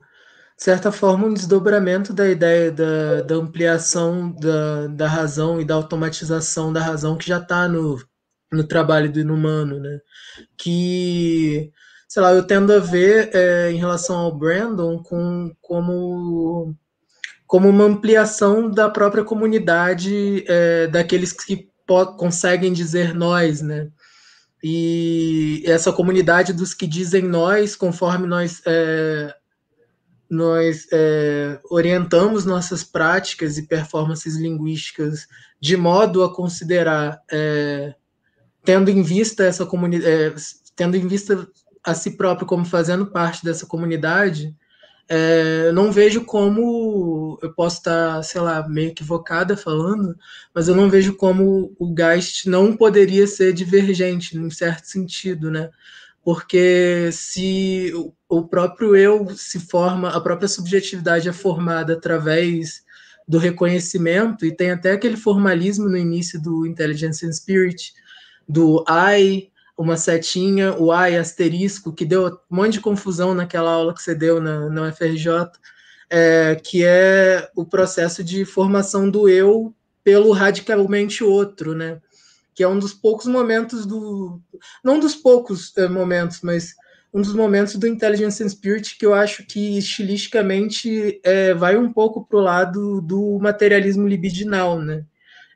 de certa forma, um desdobramento da ideia da, da ampliação da, da razão e da automatização da razão que já está no, no trabalho do inumano, né? Que sei lá, eu tendo a ver é, em relação ao Brandon com, como, como uma ampliação da própria comunidade é, daqueles que conseguem dizer nós, né? E essa comunidade dos que dizem nós, conforme nós é, nós é, orientamos nossas práticas e performances linguísticas de modo a considerar, é, tendo em vista essa comunidade, é, tendo em vista a si próprio como fazendo parte dessa comunidade, é, não vejo como eu posso estar, sei lá, meio equivocada falando, mas eu não vejo como o Geist não poderia ser divergente, num certo sentido, né? porque se o próprio eu se forma, a própria subjetividade é formada através do reconhecimento, e tem até aquele formalismo no início do Intelligence and Spirit, do I, uma setinha, o I asterisco, que deu um monte de confusão naquela aula que você deu na, na UFRJ, é, que é o processo de formação do eu pelo radicalmente outro, né? que é um dos poucos momentos do. Não dos poucos é, momentos, mas um dos momentos do Intelligence and Spirit que eu acho que estilisticamente é, vai um pouco para o lado do materialismo libidinal, né?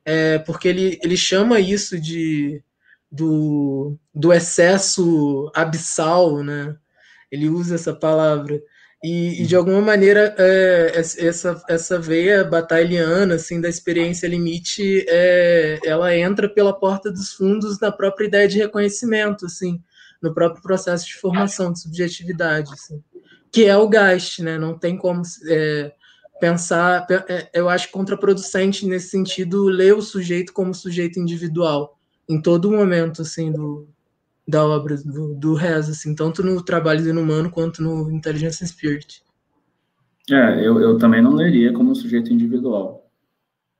É, porque ele, ele chama isso de do, do excesso abissal, né? Ele usa essa palavra. E, e, de alguma maneira é, essa, essa veia batalhana assim da experiência limite é, ela entra pela porta dos fundos na própria ideia de reconhecimento assim no próprio processo de formação de subjetividade assim, que é o gaste né não tem como é, pensar é, eu acho contraproducente nesse sentido ler o sujeito como sujeito individual em todo momento assim do, da obra do, do Rez, assim, tanto no trabalho inumano quanto no Intelligence and Spirit. É, eu, eu também não leria como um sujeito individual.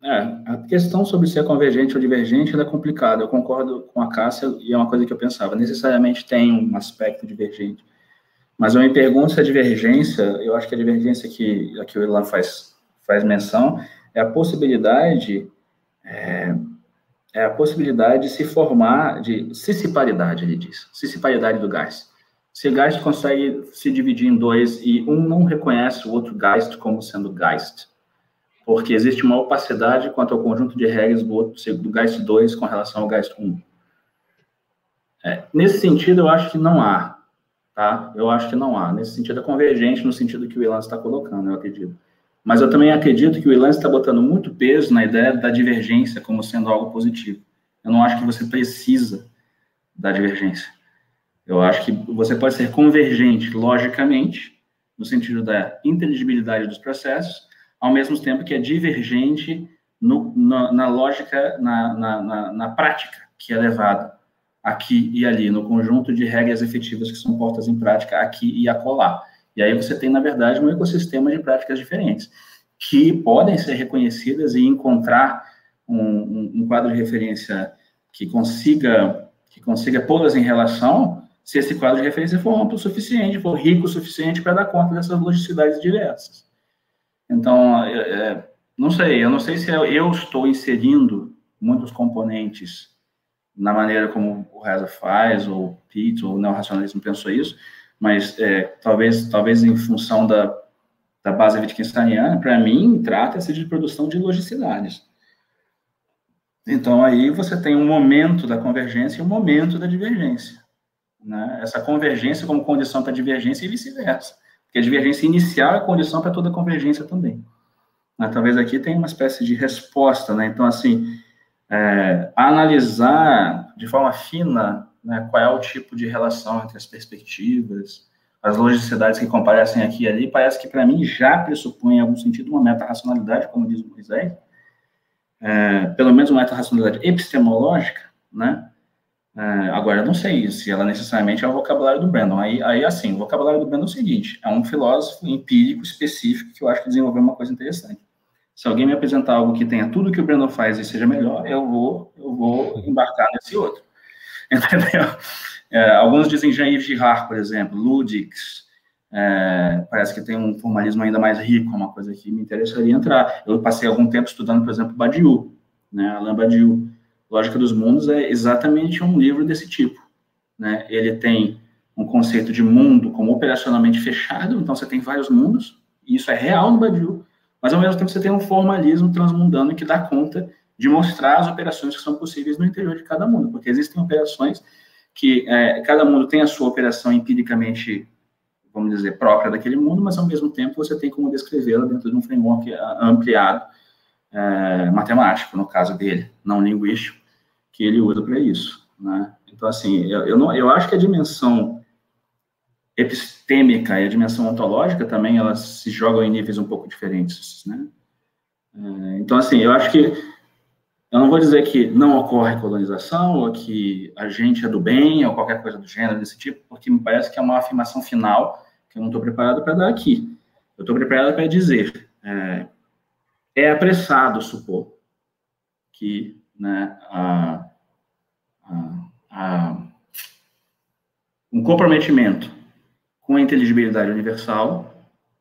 É, a questão sobre ser convergente ou divergente é complicada. Eu concordo com a Cássia e é uma coisa que eu pensava. Necessariamente tem um aspecto divergente. Mas eu me pergunto se a divergência, eu acho que a divergência que o Ilan faz, faz menção, é a possibilidade é, é a possibilidade de se formar, de cissiparidade, ele diz, cissiparidade do gás. Se gás consegue se dividir em dois e um não reconhece o outro Geist como sendo Geist, porque existe uma opacidade quanto ao conjunto de regras do, outro, do Geist 2 com relação ao Geist 1. É, nesse sentido, eu acho que não há, tá? Eu acho que não há. Nesse sentido, é convergente no sentido que o Ilan está colocando, eu acredito. Mas eu também acredito que o Ilan está botando muito peso na ideia da divergência como sendo algo positivo. Eu não acho que você precisa da divergência. Eu acho que você pode ser convergente logicamente, no sentido da inteligibilidade dos processos, ao mesmo tempo que é divergente no, na, na, lógica, na, na, na, prática que é levada aqui e ali, no conjunto de regras efetivas que são postas em prática aqui e acolá. E aí você tem, na verdade, um ecossistema de práticas diferentes, que podem ser reconhecidas e encontrar um, um, um quadro de referência que consiga, que consiga pô-las em relação, se esse quadro de referência for amplo o suficiente, for rico o suficiente para dar conta dessas logicidades diversas. Então, é, é, não sei, eu não sei se eu estou inserindo muitos componentes na maneira como o Reza faz, ou Pitt, ou o neorracionalismo pensou isso, mas é, talvez, talvez em função da, da base wittgensteiniana, para mim, trata-se de produção de logicidades. Então, aí você tem um momento da convergência e um momento da divergência. Né? Essa convergência como condição para divergência e vice-versa. Porque a divergência inicial é condição para toda convergência também. Né? Talvez aqui tenha uma espécie de resposta. Né? Então, assim, é, analisar de forma fina né, qual é o tipo de relação entre as perspectivas, as logicidades que comparecem aqui e ali, parece que para mim já pressupõe em algum sentido uma meta-racionalidade, como diz o Moisés, é, pelo menos uma meta-racionalidade epistemológica, né? É, agora, eu não sei se ela necessariamente é o vocabulário do Brandon. Aí, aí, assim, o vocabulário do Brandon é o seguinte: é um filósofo empírico específico que eu acho que desenvolveu uma coisa interessante. Se alguém me apresentar algo que tenha tudo que o Brandon faz e seja melhor, eu vou, eu vou embarcar nesse outro. É, alguns dizem Jean-Yves Girard, por exemplo, Ludix, é, parece que tem um formalismo ainda mais rico, uma coisa que me interessaria entrar. Eu passei algum tempo estudando, por exemplo, Badiou, né, Alain Badiou. Lógica dos Mundos é exatamente um livro desse tipo. Né? Ele tem um conceito de mundo como operacionalmente fechado, então você tem vários mundos, e isso é real no Badiou, mas ao mesmo tempo você tem um formalismo transmundano que dá conta de mostrar as operações que são possíveis no interior de cada mundo, porque existem operações que é, cada mundo tem a sua operação empiricamente, vamos dizer, própria daquele mundo, mas ao mesmo tempo você tem como descrevê-la dentro de um framework ampliado, é, matemático, no caso dele, não linguístico, que ele usa para isso. Né? Então, assim, eu, eu, não, eu acho que a dimensão epistêmica e a dimensão ontológica também, elas se jogam em níveis um pouco diferentes, né? É, então, assim, eu acho que eu não vou dizer que não ocorre colonização, ou que a gente é do bem, ou qualquer coisa do gênero desse tipo, porque me parece que é uma afirmação final que eu não estou preparado para dar aqui. Eu estou preparado para dizer, é, é, apressado supor que né, a, a, a, um comprometimento com a inteligibilidade universal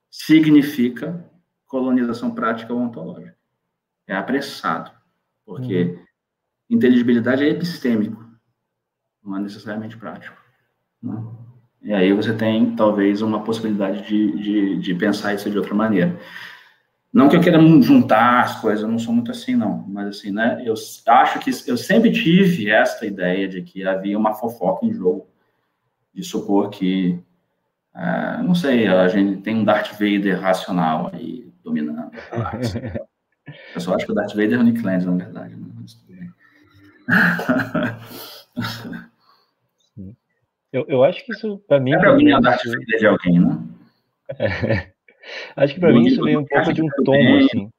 significa colonização prática ou ontológica. É apressado. Porque uhum. inteligibilidade é epistêmico, não é necessariamente prático. Né? E aí você tem, talvez, uma possibilidade de, de, de, pensar isso de outra maneira. Não que eu queira juntar as coisas, eu não sou muito assim, não. Mas, assim, né, eu acho que eu sempre tive esta ideia de que havia uma fofoca em jogo, de supor que, uh, não sei, a gente tem um Darth Vader racional aí dominando a galáxia. Eu só acho que o Darth Vader é o Nick Land, na verdade. Né? Eu, eu acho que isso, para mim. É alguém é o Darth Vader de alguém, né? É. Acho que para mim isso veio um pouco de um tom, bem, assim.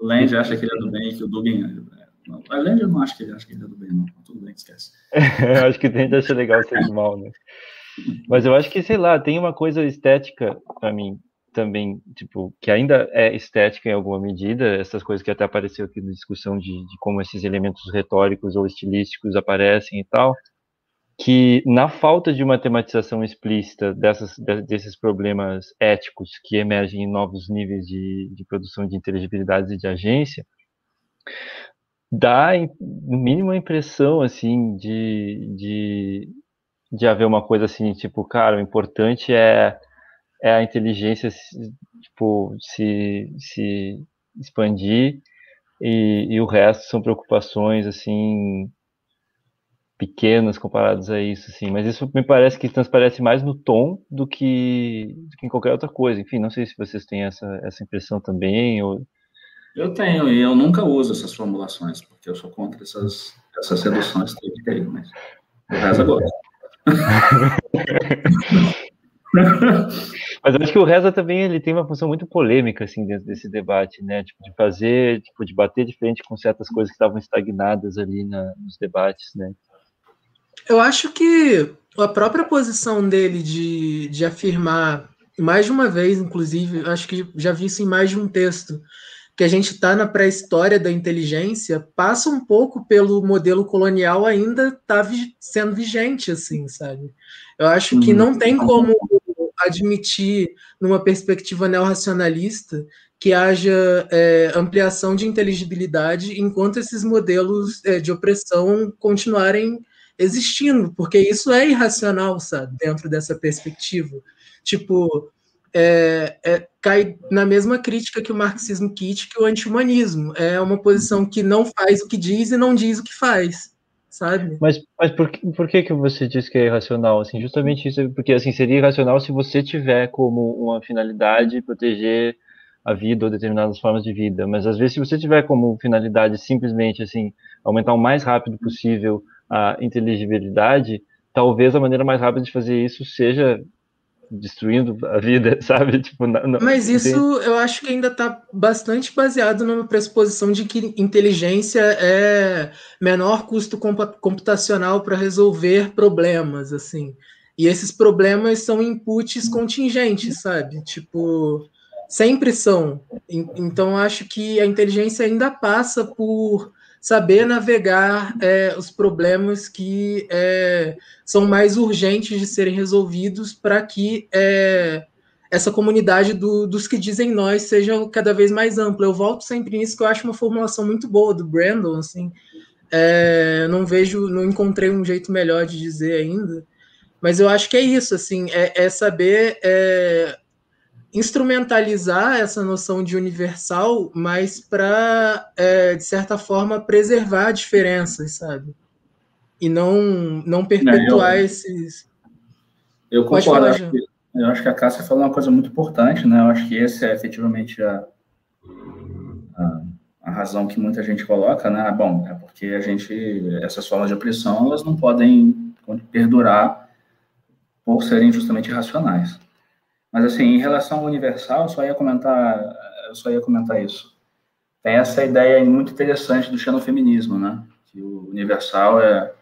O Land acha que ele é do bem, que o Dugin. Não, o Land eu não acho que ele acha que ele é do bem, não. Tudo bem, esquece. eu acho que tenta achar legal ser do mal, né? Mas eu acho que, sei lá, tem uma coisa estética para mim também, tipo, que ainda é estética em alguma medida, essas coisas que até apareceu aqui na discussão de, de como esses elementos retóricos ou estilísticos aparecem e tal, que na falta de uma tematização explícita dessas, desses problemas éticos que emergem em novos níveis de, de produção de inteligibilidades e de agência, dá, no mínimo, a impressão, assim, de, de, de haver uma coisa assim, tipo, cara, o importante é é a inteligência tipo, se, se expandir e, e o resto são preocupações assim pequenas comparadas a isso, assim. Mas isso me parece que transparece mais no tom do que, do que em qualquer outra coisa. Enfim, não sei se vocês têm essa, essa impressão também. Ou... Eu tenho, e eu nunca uso essas formulações, porque eu sou contra essas, essas reduções que aí, mas o resto gosto. Mas acho que o Reza também ele tem uma função muito polêmica assim dentro desse debate, né? Tipo de fazer, tipo de bater de frente com certas coisas que estavam estagnadas ali na, nos debates, né? Eu acho que a própria posição dele de, de afirmar mais de uma vez, inclusive, acho que já vi isso em mais de um texto, que a gente está na pré-história da inteligência, passa um pouco pelo modelo colonial ainda tá vi sendo vigente, assim, sabe? Eu acho que não tem como admitir, numa perspectiva neorracionalista, que haja é, ampliação de inteligibilidade enquanto esses modelos é, de opressão continuarem existindo, porque isso é irracional, sabe, dentro dessa perspectiva. Tipo, é, é, cai na mesma crítica que o marxismo kit que o anti-humanismo. É uma posição que não faz o que diz e não diz o que faz sabe? Mas, mas por, que, por que, que você diz que é irracional? Assim, justamente isso, porque assim, seria irracional se você tiver como uma finalidade proteger a vida ou determinadas formas de vida. Mas às vezes, se você tiver como finalidade simplesmente assim aumentar o mais rápido possível a inteligibilidade, talvez a maneira mais rápida de fazer isso seja destruindo a vida, sabe? Tipo, não, Mas isso tem... eu acho que ainda está bastante baseado numa pressuposição de que inteligência é menor custo computacional para resolver problemas, assim. E esses problemas são inputs contingentes, sabe? Tipo, sempre são. Então acho que a inteligência ainda passa por saber navegar é, os problemas que é, são mais urgentes de serem resolvidos para que é, essa comunidade do, dos que dizem nós seja cada vez mais ampla. Eu volto sempre nisso, que eu acho uma formulação muito boa do Brandon, assim, é, não vejo, não encontrei um jeito melhor de dizer ainda, Mas eu acho que é isso, assim, é, é saber é, instrumentalizar essa noção de universal, mas para, é, de certa forma, preservar diferenças, sabe? E não, não perpetuar eu, esses. Eu concordo. Acho que, eu acho que a Cássia falou uma coisa muito importante, né? Eu acho que esse é efetivamente a, a, a razão que muita gente coloca, né? Bom, é porque a gente, essas formas de opressão, elas não podem perdurar por serem justamente irracionais. Mas, assim, em relação ao universal, eu só ia comentar, eu só ia comentar isso. Tem essa ideia muito interessante do xenofeminismo, né? Que o universal é,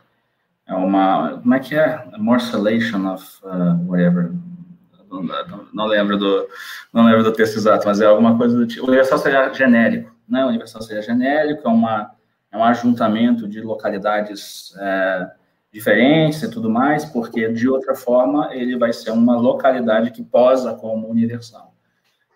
é uma, como é que é? A morcellation of uh, whatever. Não, não, não, lembro do, não lembro do texto exato, mas é alguma coisa do tipo. O universal seria genérico, né? O universal seria genérico, é uma é um ajuntamento de localidades é, diferentes e tudo mais, porque de outra forma ele vai ser uma localidade que posa como universal.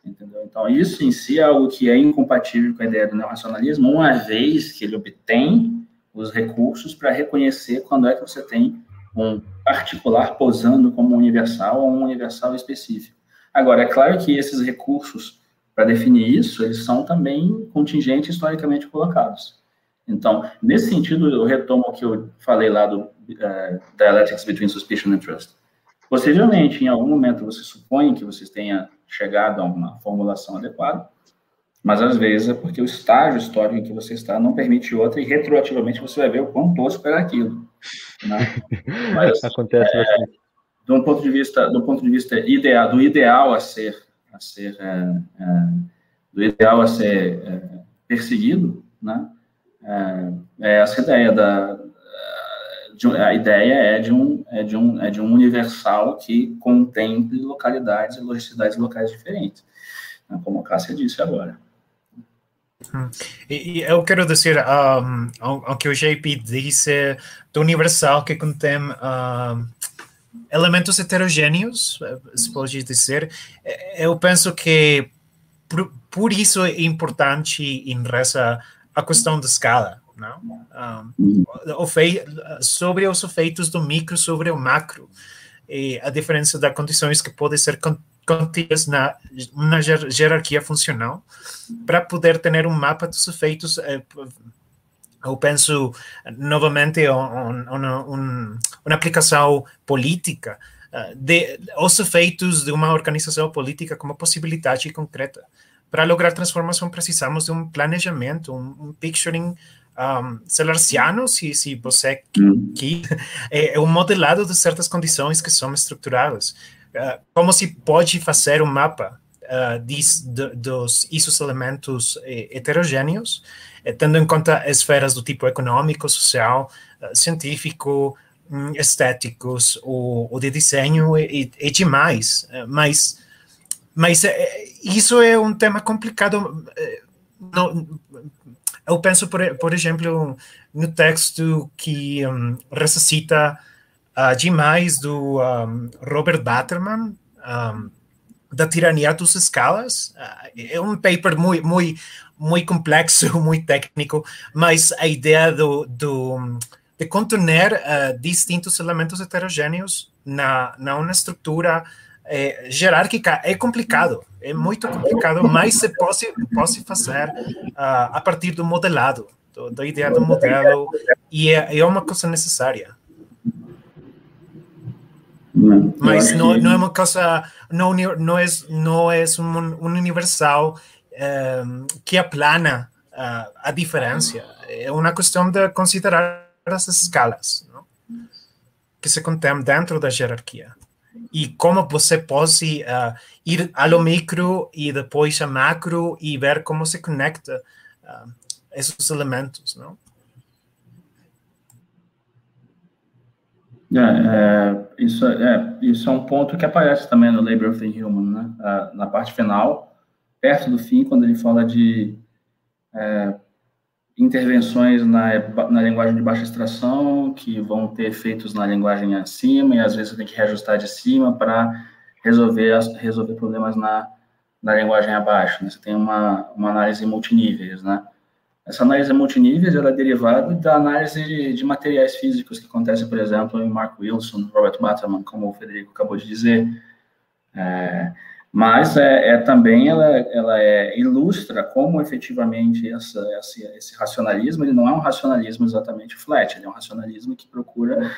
Entendeu? Então, isso em si é algo que é incompatível com a ideia do neorracionalismo, uma vez que ele obtém os recursos para reconhecer quando é que você tem um particular posando como universal ou um universal específico. Agora, é claro que esses recursos para definir isso, eles são também contingentes historicamente colocados. Então, nesse sentido, eu retomo o que eu falei lá do uh, Dialectics Between Suspicion and Trust. Possivelmente, em algum momento, você supõe que vocês tenha chegado a uma formulação adequada, mas às vezes é porque o estágio histórico em que você está não permite outra e retroativamente você vai ver o quão tosco era aquilo. Né? Mas, Acontece é, um ponto de vista, do ponto de vista ideal, do ideal a ser, a ser, é, é, do ideal a ser é, perseguido, né? É, é, essa ideia da de, a ideia é de um é de um é de um universal que contemple localidades e logicidades locais diferentes, né, como a Cássia disse agora. Hum. E, eu quero dizer um, ao, que o JP disse do universal que contém elementos heterogêneos, se pode dizer, eu penso que por, por isso é importante em reza a questão da escala, não? Um, fei, sobre os efeitos do micro sobre o macro, e a diferença das condições que podem ser contidas na uma hierarquia funcional para poder ter um mapa dos efeitos. Eh, eu penso novamente uma, aplicação política eh, de os efeitos de uma organização política como possibilidade concreta para lograr transformação, precisamos de um planejamento, um picturing um, celarciano, se, se você que é, um modelado de certas condições que são estruturadas. Uh, como se pode fazer um mapa uh, de, dos esses elementos eh, heterogêneos, eh, tendo em conta esferas do tipo econômico, social, uh, científico, um, estéticos, ou, ou, de desenho e, e demais. mas mas isso é um tema complicado. Não, eu penso, por, por exemplo, no texto que um, ressuscita uh, demais do um, Robert Batterman, um, da tirania dos escalas. Uh, é um paper muito, muito, muito complexo, muito técnico, mas a ideia do, do de contener uh, distintos elementos heterogêneos na, na uma estrutura jerárquica é complicado, é muito complicado, mas se pode, pode fazer uh, a partir do modelado, do, da ideia do modelo, e é, é uma coisa necessária. Mas não, não é uma coisa, não, não é, não é um, um universal um, que aplana uh, a diferença. É uma questão de considerar as escalas não? que se contém dentro da jerarquia e como você pode uh, ir ao micro e depois a macro e ver como se conecta uh, esses elementos, não? É, é, isso, é, isso é um ponto que aparece também no Labor of the Human, né? Uh, na parte final, perto do fim, quando ele fala de é, intervenções na, na linguagem de baixa extração, que vão ter efeitos na linguagem acima, e às vezes você tem que reajustar de cima para resolver, resolver problemas na, na linguagem abaixo. Né? Você tem uma, uma análise multiníveis, né? Essa análise multinível ela é derivada da análise de, de, materiais físicos que acontece, por exemplo, em Mark Wilson, Robert Butterman, como o Federico acabou de dizer. É, mas é, é, também ela, ela é, ilustra como efetivamente essa, esse, esse racionalismo ele não é um racionalismo exatamente flat, ele é um racionalismo que procura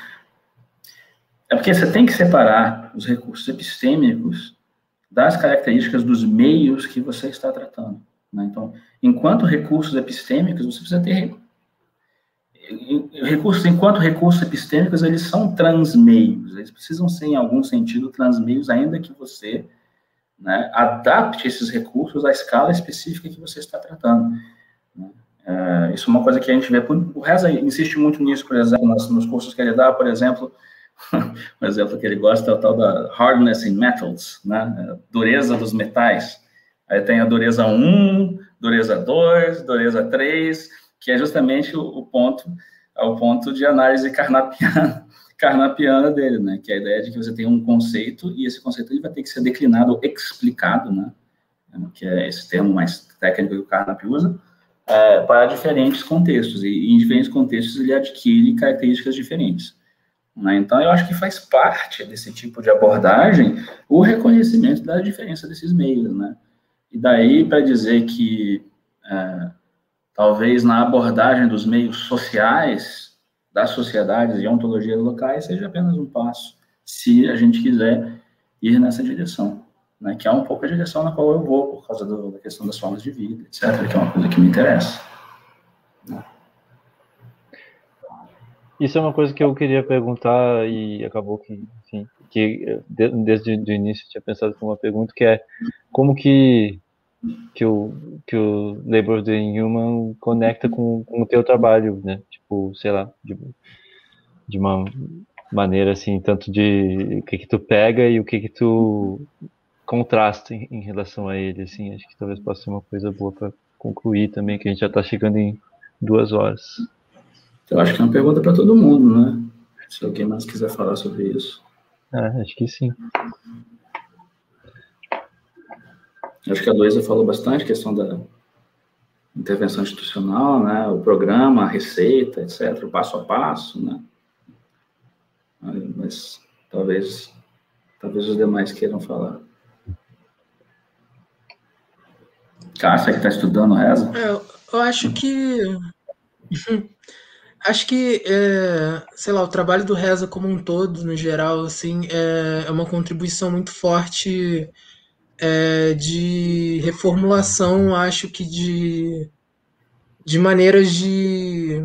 é porque você tem que separar os recursos epistêmicos das características dos meios que você está tratando. Né? Então, enquanto recursos epistêmicos, você precisa ter recursos, enquanto recursos epistêmicos, eles são transmeios, eles precisam ser, em algum sentido, transmeios, ainda que você né, adapte esses recursos à escala específica que você está tratando. Né? É, isso é uma coisa que a gente vê, o Reza insiste muito nisso, por exemplo, nos, nos cursos que ele dá, por exemplo, um exemplo que ele gosta é o tal da hardness in metals, né, dureza dos metais. Aí tem a dureza 1, dureza 2, dureza 3, que é justamente o, o ponto, é o ponto de análise carnapiana, carnapiana dele, né? Que é a ideia de que você tem um conceito e esse conceito ele vai ter que ser declinado, explicado, né? Que é esse termo mais técnico que o Carnap usa, é, para diferentes contextos. E, e em diferentes contextos ele adquire características diferentes. Né? Então, eu acho que faz parte desse tipo de abordagem o reconhecimento da diferença desses meios, né? E daí para dizer que é, talvez na abordagem dos meios sociais das sociedades e ontologias locais seja apenas um passo, se a gente quiser ir nessa direção, né? Que é um pouco a direção na qual eu vou por causa do, da questão das formas de vida, etc. Que é uma coisa que me interessa. Né? Isso é uma coisa que eu queria perguntar e acabou que, enfim, que desde o início eu tinha pensado com uma pergunta que é como que que o que o Labor of the Inhuman conecta com, com o teu trabalho, né? Tipo, sei lá, de, de uma maneira assim, tanto de o que que tu pega e o que que tu contrasta em, em relação a ele, assim, acho que talvez possa ser uma coisa boa para concluir também, que a gente já está chegando em duas horas. Eu acho que é uma pergunta para todo mundo, né? Se alguém mais quiser falar sobre isso. É, acho que sim. Acho que a Luísa falou bastante, questão da intervenção institucional, né? O programa, a receita, etc., o passo a passo, né? Mas talvez, talvez os demais queiram falar. Cássia, que está estudando reza? É, eu acho que Acho que, é, sei lá, o trabalho do Reza como um todo, no geral, assim, é, é uma contribuição muito forte é, de reformulação, acho que de, de maneiras de,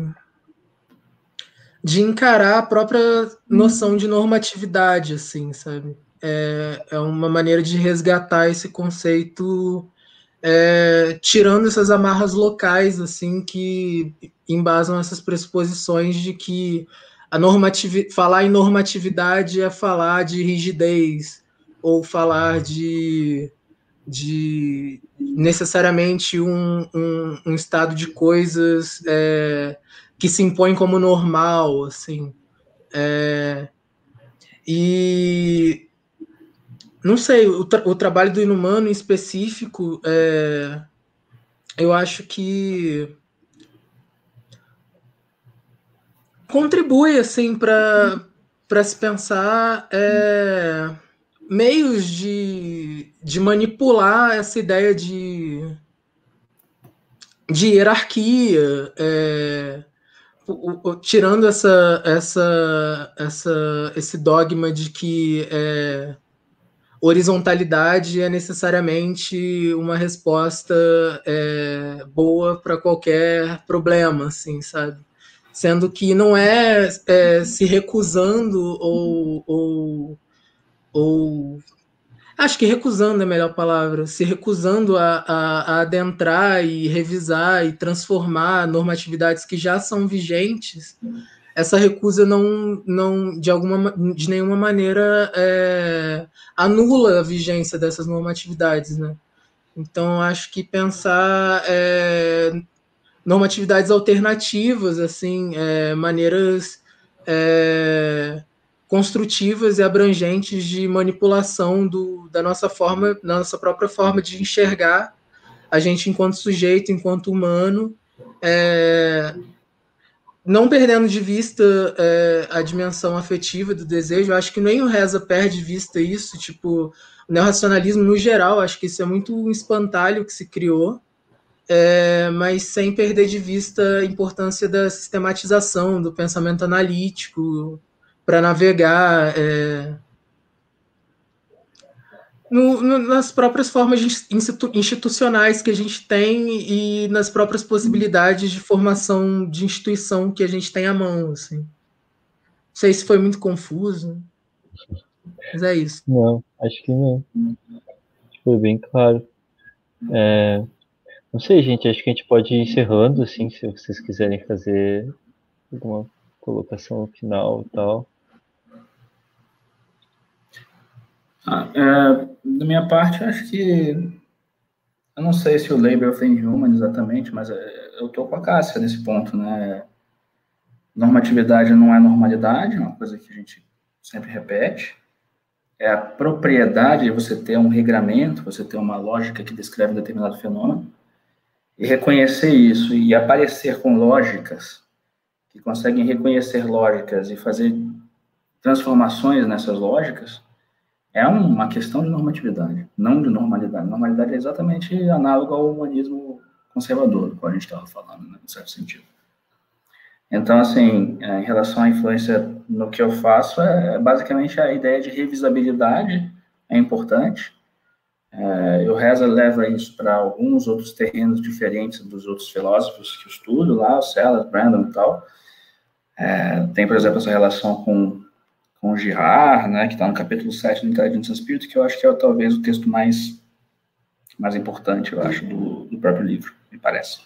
de encarar a própria noção de normatividade, assim, sabe? É, é uma maneira de resgatar esse conceito é, tirando essas amarras locais, assim, que embasam essas pressuposições de que a normativi falar em normatividade é falar de rigidez ou falar de, de necessariamente um, um, um estado de coisas é, que se impõe como normal, assim. É, e não sei, o, tra o, trabalho do Inumano em específico, é, eu acho que contribui assim para se pensar é, meios de, de manipular essa ideia de, de hierarquia, é, o, o, tirando essa, essa, essa, esse dogma de que é, horizontalidade é necessariamente uma resposta é, boa para qualquer problema, assim, sabe? sendo que não é, é se recusando ou, ou, ou, Acho que recusando é a melhor palavra, se recusando a, a, a adentrar e revisar e transformar normatividades que já são vigentes, essa recusa não, não de, alguma, de nenhuma maneira é, anula a vigência dessas normatividades, né? Então, acho que pensar é, normatividades alternativas, assim, é, maneiras é, construtivas e abrangentes de manipulação do, da nossa forma, da nossa própria forma de enxergar a gente enquanto sujeito, enquanto humano, é, não perdendo de vista é, a dimensão afetiva do desejo, acho que nem o Reza perde de vista isso, tipo, o neorracionalismo no geral, acho que isso é muito um espantalho que se criou, é, mas sem perder de vista a importância da sistematização, do pensamento analítico, para navegar é, no, no, nas próprias formas institucionais que a gente tem e nas próprias possibilidades de formação de instituição que a gente tem à mão. Assim. Não sei se foi muito confuso, mas é isso. Não, acho que não. Foi bem claro. É, não sei, gente, acho que a gente pode ir encerrando, assim, se vocês quiserem fazer alguma colocação final e tal. Ah, é, da minha parte, acho que. Eu não sei se o label ofende Human exatamente, mas é, eu estou com a Cássia nesse ponto, né? Normatividade não é normalidade, é uma coisa que a gente sempre repete. É a propriedade de você ter um regramento, você ter uma lógica que descreve um determinado fenômeno, e reconhecer isso e aparecer com lógicas que conseguem reconhecer lógicas e fazer transformações nessas lógicas, é uma questão de normatividade, não de normalidade. Normalidade é exatamente análogo ao humanismo conservador, do qual a gente estava falando, né, em certo sentido. Então, assim, é, em relação à influência no que eu faço, é, é basicamente a ideia de revisabilidade é importante. É, o Reza leva isso para alguns outros terrenos diferentes dos outros filósofos que eu estudo lá, o Sellers, Brandon e tal. É, tem, por exemplo, essa relação com com Girard, né, que está no capítulo 7 do Intelligence and Spirit, que eu acho que é talvez o texto mais, mais importante, eu acho, do, do próprio livro, me parece.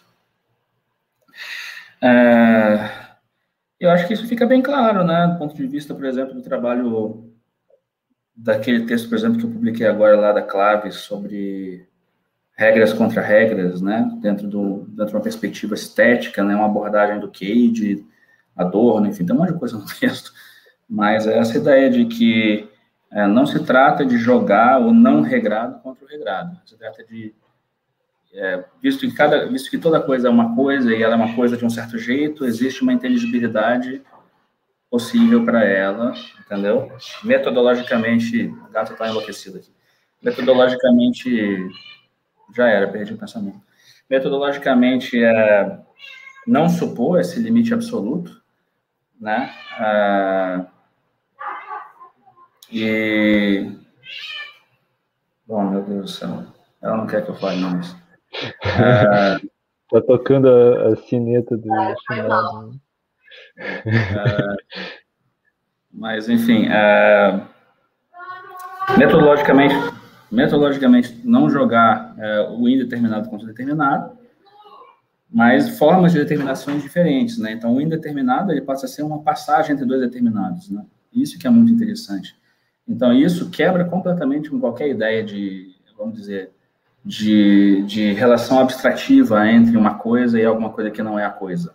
É, eu acho que isso fica bem claro, né, do ponto de vista, por exemplo, do trabalho daquele texto, por exemplo, que eu publiquei agora lá da Clave sobre regras contra regras, né, dentro, do, dentro de uma perspectiva estética, né, uma abordagem do Cage, Adorno, enfim, tem um monte de coisa no texto mas é essa ideia de que é, não se trata de jogar o não regrado contra o regrado, se trata de é, visto que cada visto que toda coisa é uma coisa e ela é uma coisa de um certo jeito, existe uma inteligibilidade possível para ela, entendeu? Metodologicamente, o gato está enlouquecido aqui. Metodologicamente, já era, perdi o pensamento. Metodologicamente, é, não supor esse limite absoluto, né? Ah, e. Bom, meu Deus do céu. Ela não quer que eu fale mais. É... tá tocando a, a sineta do chamado. É... Mas, enfim. É... Metodologicamente, metodologicamente, não jogar é, o indeterminado contra o determinado, mas formas de determinações diferentes, né? Então, o indeterminado ele passa a ser uma passagem entre dois determinados, né? Isso que é muito interessante. Então, isso quebra completamente com qualquer ideia de, vamos dizer, de, de relação abstrativa entre uma coisa e alguma coisa que não é a coisa.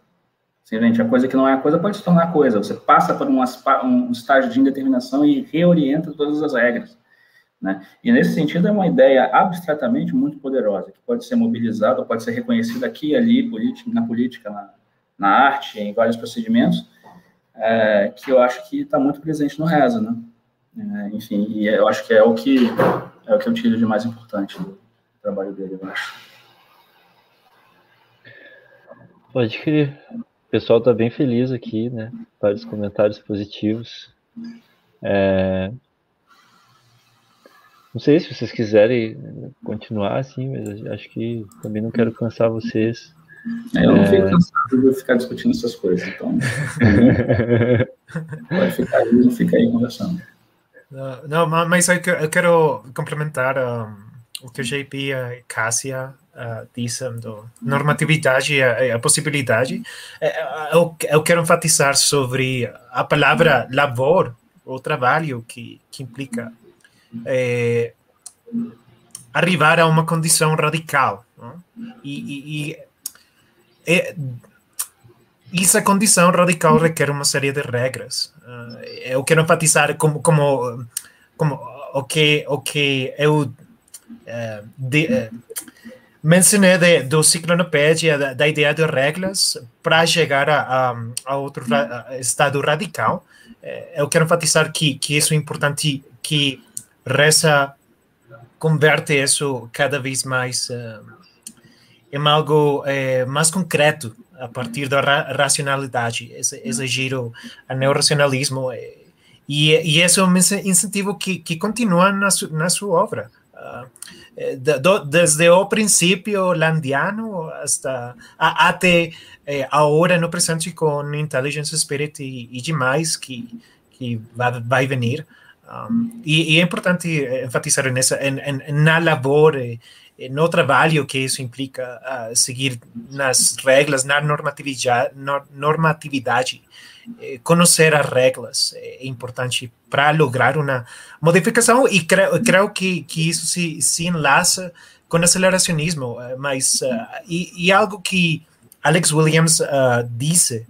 Simplesmente, a coisa que não é a coisa pode se tornar coisa. Você passa por um, um estágio de indeterminação e reorienta todas as regras. Né? E, nesse sentido, é uma ideia abstratamente muito poderosa, que pode ser mobilizada, pode ser reconhecida aqui e ali, na política, na, na arte, em vários procedimentos, é, que eu acho que está muito presente no Reza, né? É, enfim, e eu acho que é o que é o que eu tiro de mais importante do trabalho dele, eu acho. Pode crer. O pessoal está bem feliz aqui, né? Vários comentários positivos. É... Não sei se vocês quiserem continuar assim, mas acho que também não quero cansar vocês. É, eu não fico cansado de ficar discutindo essas coisas, então. pode ficar aí, fica aí conversando. Uh, não, mas eu, quero complementar um, o que o JP e Cássia uh, disseram do normatividade e a, a, possibilidade. Eu, eu quero enfatizar sobre a palavra labor, o trabalho que, que implica é, arrivar a uma condição radical. E, e, e é, essa condição radical requer uma série de regras. Uh, eu quero enfatizar como, como, como o, que, o que eu uh, de, uh, mencionei de, do ciclonopédia, da, da, ideia de regras para chegar a, a, a outro ra, estado radical. Eu quero enfatizar que, que isso é importante, que Reza converte isso cada vez mais uh, em algo uh, mais concreto a partir da ra racionalidade, esse, esse giro ao neorracionalismo. E, e esse é um incentivo que, que continua na, su, na sua obra. Uh, de, do, desde o princípio landiano hasta, a, até eh, agora no presente com Intelligence Spirit e, e demais que, que vai, vai vir. Um, e, e, é importante enfatizar nessa, en, en, na labor, eh, no trabalho que isso implica uh, seguir nas regras, na normatividade, normatividade eh, conhecer as regras é importante para lograr uma modificação e creio, que, que isso se, se enlaça com o aceleracionismo, eh, mas uh, e, e, algo que Alex Williams uh, disse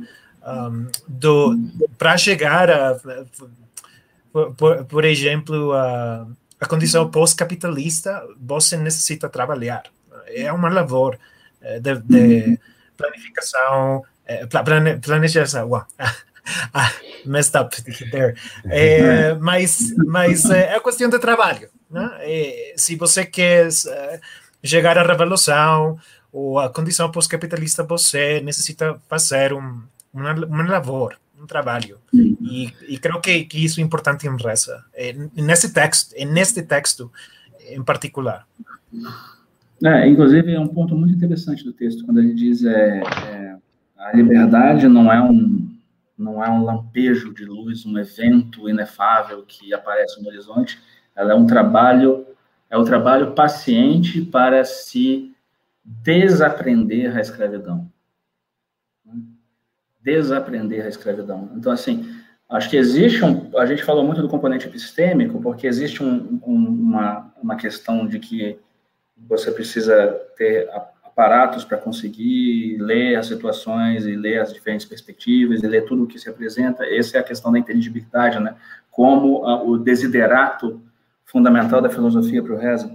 um, para chegar a por, por exemplo, a, a condição pós-capitalista, você necessita trabalhar. É uma labor eh, de, de planificação, eh, plane, planejação. Wow. ah, messed up there. É, mas, mas é, é questão de trabalho. Né? É, se você quer chegar à revolução ou à condição pós-capitalista, você necessita fazer um, uma, uma labor um trabalho. E, e creio que, que isso é importante em Reza, é, nesse texto, neste texto em particular. É, inclusive, é um ponto muito interessante do texto, quando ele diz é, é, a liberdade não é um não é um lampejo de luz, um evento inefável que aparece no horizonte, ela é um trabalho, é o um trabalho paciente para se desaprender a escravidão desaprender a escravidão. Então, assim, acho que existe um. A gente falou muito do componente epistêmico, porque existe um, um, uma, uma questão de que você precisa ter aparatos para conseguir ler as situações e ler as diferentes perspectivas e ler tudo o que se apresenta. Essa é a questão da inteligibilidade, né? Como a, o desiderato fundamental da filosofia para o Reza.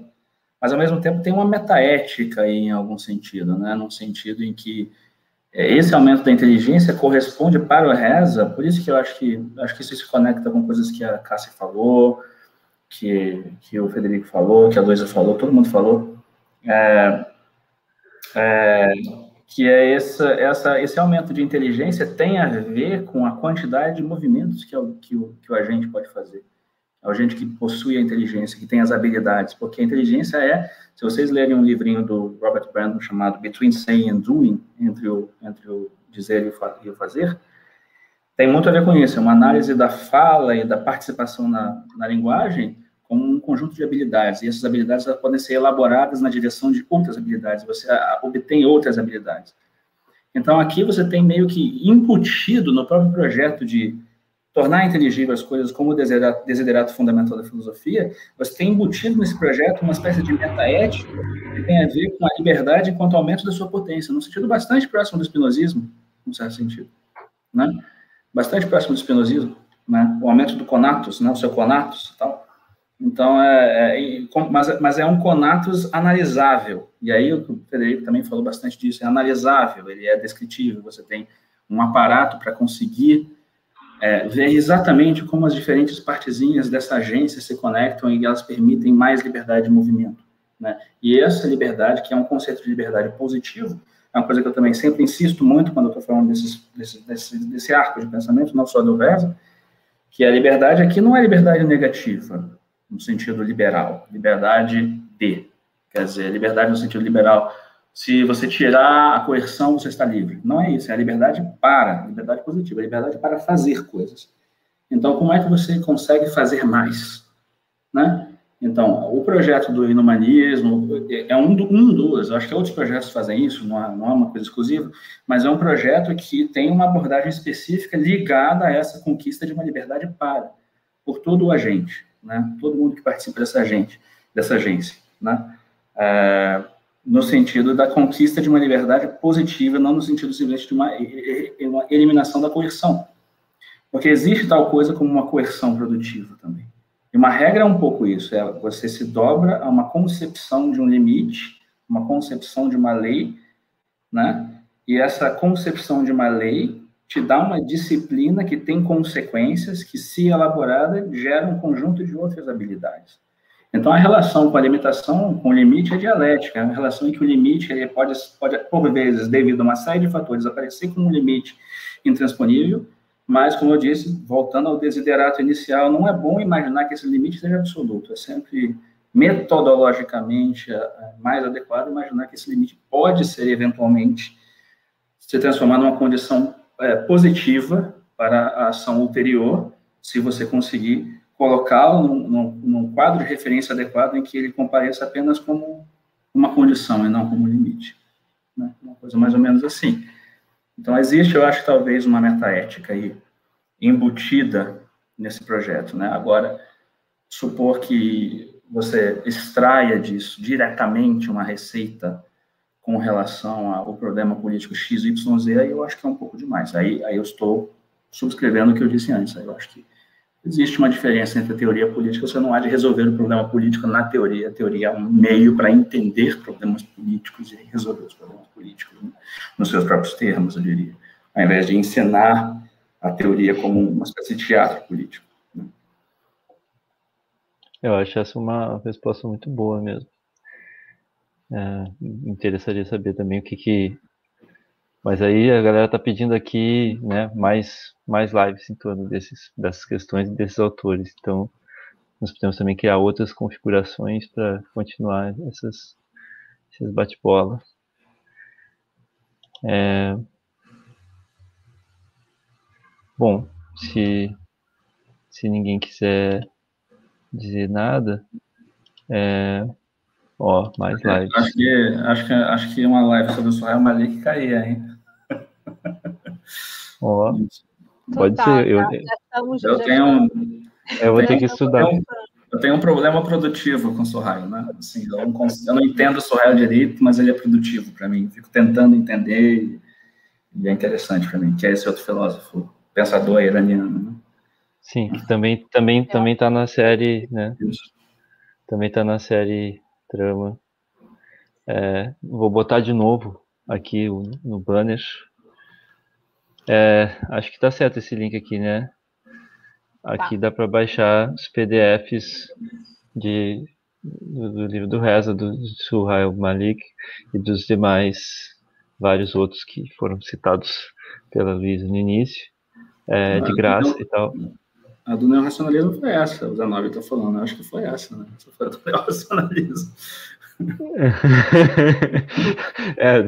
Mas, ao mesmo tempo, tem uma metaética aí, em algum sentido, né? Num sentido em que esse aumento da inteligência corresponde para o Reza, por isso que eu acho que acho que isso se conecta com coisas que a Cássia falou, que, que o Federico falou, que a Luísa falou, todo mundo falou, é, é, que é essa, essa, esse aumento de inteligência tem a ver com a quantidade de movimentos que, que, o, que o agente pode fazer. É o agente que possui a inteligência, que tem as habilidades, porque a inteligência é se vocês lerem um livrinho do Robert Brandon chamado Between Saying and Doing, entre o, entre o dizer e o fazer, tem muito a ver com isso. É uma análise da fala e da participação na, na linguagem como um conjunto de habilidades. E essas habilidades podem ser elaboradas na direção de outras habilidades. Você obtém outras habilidades. Então, aqui você tem meio que incutido no próprio projeto de tornar inteligível as coisas como o desiderato, desiderato fundamental da filosofia, você tem embutido nesse projeto uma espécie de metaética que tem a ver com a liberdade enquanto aumento da sua potência, num sentido bastante próximo do espinosismo, num certo sentido, né? Bastante próximo do espinosismo, né? O aumento do conatus, né? O seu conatus tal. Então, é, é mas, mas, é um conatus analisável. E aí o Federico também falou bastante disso. É analisável, ele é descritível. Você tem um aparato para conseguir é, ver exatamente como as diferentes partezinhas dessa agência se conectam e elas permitem mais liberdade de movimento. Né? E essa liberdade, que é um conceito de liberdade positivo, é uma coisa que eu também sempre insisto muito quando eu estou falando desses, desse, desse, desse arco de pensamento, não só do Versa, que a liberdade aqui não é liberdade negativa, no sentido liberal, liberdade de, quer dizer, liberdade no sentido liberal se você tirar a coerção, você está livre. Não é isso, é a liberdade para, liberdade positiva, a liberdade para fazer coisas. Então, como é que você consegue fazer mais? Né? Então, o projeto do inumanismo é um, um dos, acho que outros projetos fazem isso, não é, não é uma coisa exclusiva, mas é um projeto que tem uma abordagem específica ligada a essa conquista de uma liberdade para, por todo o agente, né? todo mundo que participa dessa, agente, dessa agência. Né? É, no sentido da conquista de uma liberdade positiva, não no sentido simplesmente de uma, uma eliminação da coerção. Porque existe tal coisa como uma coerção produtiva também. E uma regra é um pouco isso, é você se dobra a uma concepção de um limite uma concepção de uma lei, né? E essa concepção de uma lei te dá uma disciplina que tem consequências que, se elaborada, gera um conjunto de outras habilidades. Então, a relação com a limitação, com o limite, é dialética. É uma relação em que o limite ele pode, pode, por vezes, devido a uma série de fatores, aparecer como um limite intransponível, mas, como eu disse, voltando ao desiderato inicial, não é bom imaginar que esse limite seja absoluto. É sempre metodologicamente mais adequado imaginar que esse limite pode ser, eventualmente, se transformar numa condição é, positiva para a ação ulterior, se você conseguir colocá-lo num, num, num, quadro de referência adequado em que ele compareça apenas como uma condição e não como limite. Né? Uma coisa mais ou menos assim. Então, existe, eu acho, talvez uma metaética aí embutida nesse projeto. Né? Agora, supor que você extraia disso diretamente uma receita com relação ao problema político XYZ, aí eu acho que é um pouco demais. Aí, aí eu estou subscrevendo o que eu disse antes. Aí eu acho que existe uma diferença entre a teoria política, você não há de resolver o problema político na teoria, a teoria é um meio para entender problemas políticos e resolver os problemas políticos, né? nos seus próprios termos, eu diria, ao invés de ensinar a teoria como uma espécie de teatro político. Né? Eu acho essa uma resposta muito boa mesmo. É, interessaria saber também o que que mas aí a galera tá pedindo aqui, né, mais, mais lives em torno desses, dessas questões e desses autores. Então, nós podemos também criar outras configurações para continuar essas, esses bate-bola. É... Bom, se, se ninguém quiser dizer nada, é... ó, mais lives. Acho que, acho que, acho que uma live sobre o Soraya Malik caía, hein? Ó, pode tá, ser. Eu, eu tenho um, eu vou ter que estudar. Eu, eu tenho um problema produtivo com o Sorraio, né? Assim, eu, não consigo, eu não entendo o Sorraio direito, mas ele é produtivo para mim. Fico tentando entender e, é interessante para mim, que é esse outro filósofo, pensador iraniano. Né? Sim, que também também também está na série, né? Isso. Também está na série Trama. É, vou botar de novo aqui no banner é, acho que tá certo esse link aqui, né? Aqui tá. dá para baixar os PDFs de, do, do, livro do Reza, do, do Suhail Malik e dos demais vários outros que foram citados pela Luísa no início, é, de graça e tal. A do neorracionalismo foi essa, o Zanobi está falando, eu acho que foi essa, né? Essa foi a do neorracionalismo. é,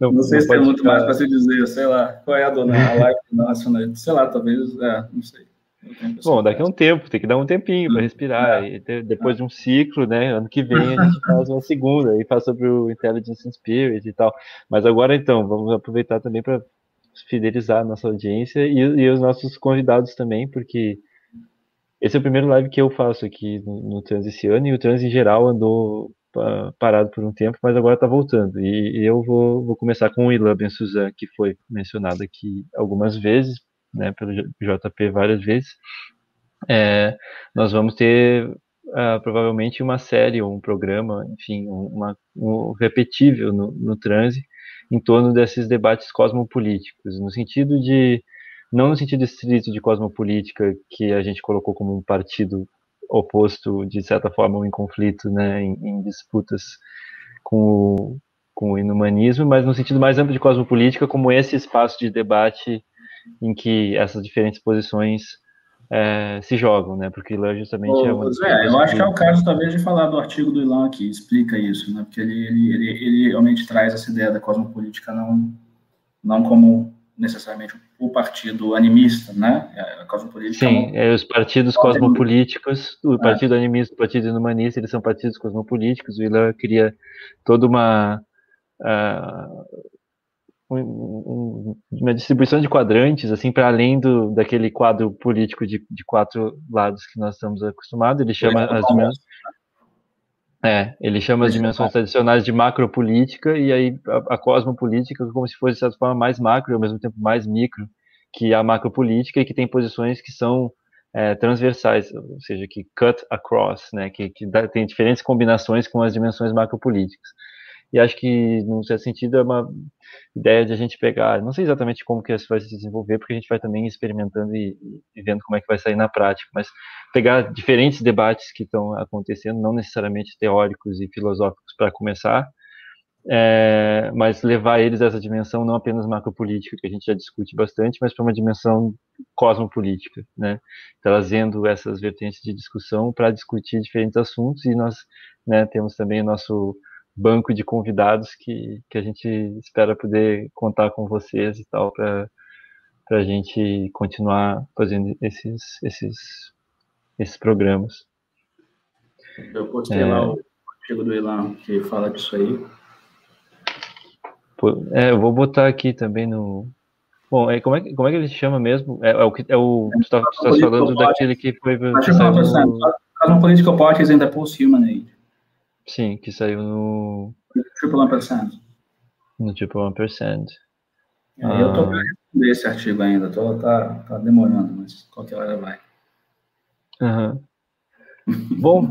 não, não, sei não se tem muito ficar... mais para se dizer, sei lá, qual é a dona, a live nacional, sei lá, talvez, é, não sei. Bom, daqui a um tempo, tem que dar um tempinho para respirar. É. E depois de um ciclo, né? Ano que vem a gente faz uma segunda e faz sobre o Intelligence and Spirit e tal. Mas agora então, vamos aproveitar também para fidelizar a nossa audiência e, e, os nossos convidados também, porque esse é o primeiro live que eu faço aqui no, no Trans esse ano e o Trans em geral andou parado por um tempo, mas agora está voltando. E, eu vou, vou começar com o Ilan Ben Suzan, que foi mencionado aqui algumas vezes, né, pelo JP várias vezes. É, nós vamos ter uh, provavelmente uma série ou um programa, enfim, uma, um repetível no, no transe em torno desses debates cosmopolíticos, no sentido de não no sentido estrito de cosmopolítica que a gente colocou como um partido oposto, de certa forma, em conflito, né, em, em disputas com o, com o inumanismo, mas no sentido mais amplo de cosmopolítica, como esse espaço de debate em que essas diferentes posições é, se jogam, né? Porque Ilan justamente Ô, é uma. Eu acho que é o caso, talvez, de falar do artigo do Ilan que explica isso, né? Porque ele, ele, ele, ele realmente traz essa ideia da cosmopolítica não, não como necessariamente o partido animista, né? A cosmopolítica. Sim, é, os partidos cosmopolíticos, o é. partido animista, o partido humanista, eles são partidos cosmopolíticos. O Ilan cria toda uma uh, um, uma distribuição de quadrantes, assim, para além do daquele quadro político de, de quatro lados que nós estamos acostumados. Ele chama as dimensões. É, ele chama as dimensões tradicionais de macropolítica e aí a, a cosmopolítica como se fosse, de certa forma, mais macro e ao mesmo tempo mais micro que a macropolítica e que tem posições que são é, transversais, ou seja, que cut across, né, que, que dá, tem diferentes combinações com as dimensões macropolíticas. E acho que, num certo sentido, é uma ideia de a gente pegar, não sei exatamente como que isso vai se desenvolver, porque a gente vai também experimentando e, e vendo como é que vai sair na prática, mas pegar diferentes debates que estão acontecendo, não necessariamente teóricos e filosóficos para começar, é, mas levar eles a essa dimensão não apenas macropolítica, que a gente já discute bastante, mas para uma dimensão cosmopolítica, né? trazendo essas vertentes de discussão para discutir diferentes assuntos, e nós né, temos também o nosso banco de convidados que, que a gente espera poder contar com vocês e tal, para a gente continuar fazendo esses, esses, esses programas. Eu postei é... lá o artigo do Ilan que fala disso aí. É, eu vou botar aqui também no. Bom, é, como, é, como é que ele se chama mesmo? É, é o que é o tu está tá falando daquele que foi. Acho que no... Cosmo Political Parties and the Post-Human Age. Sim, que saiu no. Triple Percent. No Triple Percent. É, ah. Eu estou responder esse artigo ainda, tô, tá, tá demorando, mas qualquer hora vai. Uhum. Bom,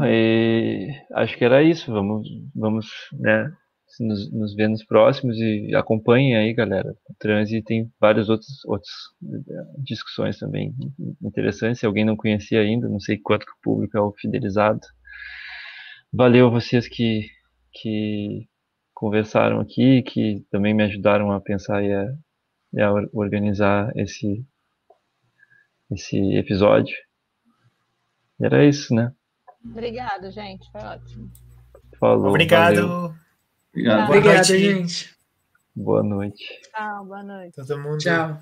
acho que era isso. Vamos, vamos né, nos, nos ver nos próximos e acompanhem aí, galera. O Transi tem várias outras, outras eh, discussões também interessantes. Se alguém não conhecia ainda, não sei quanto que o público é o fidelizado. Valeu vocês que, que conversaram aqui, que também me ajudaram a pensar e a, e a organizar esse, esse episódio. E era isso, né? Obrigado, gente. Foi ótimo. Falou. Obrigado. Valeu. Obrigado. Obrigada, gente. Boa noite. Tchau, boa noite. Todo mundo. Tchau.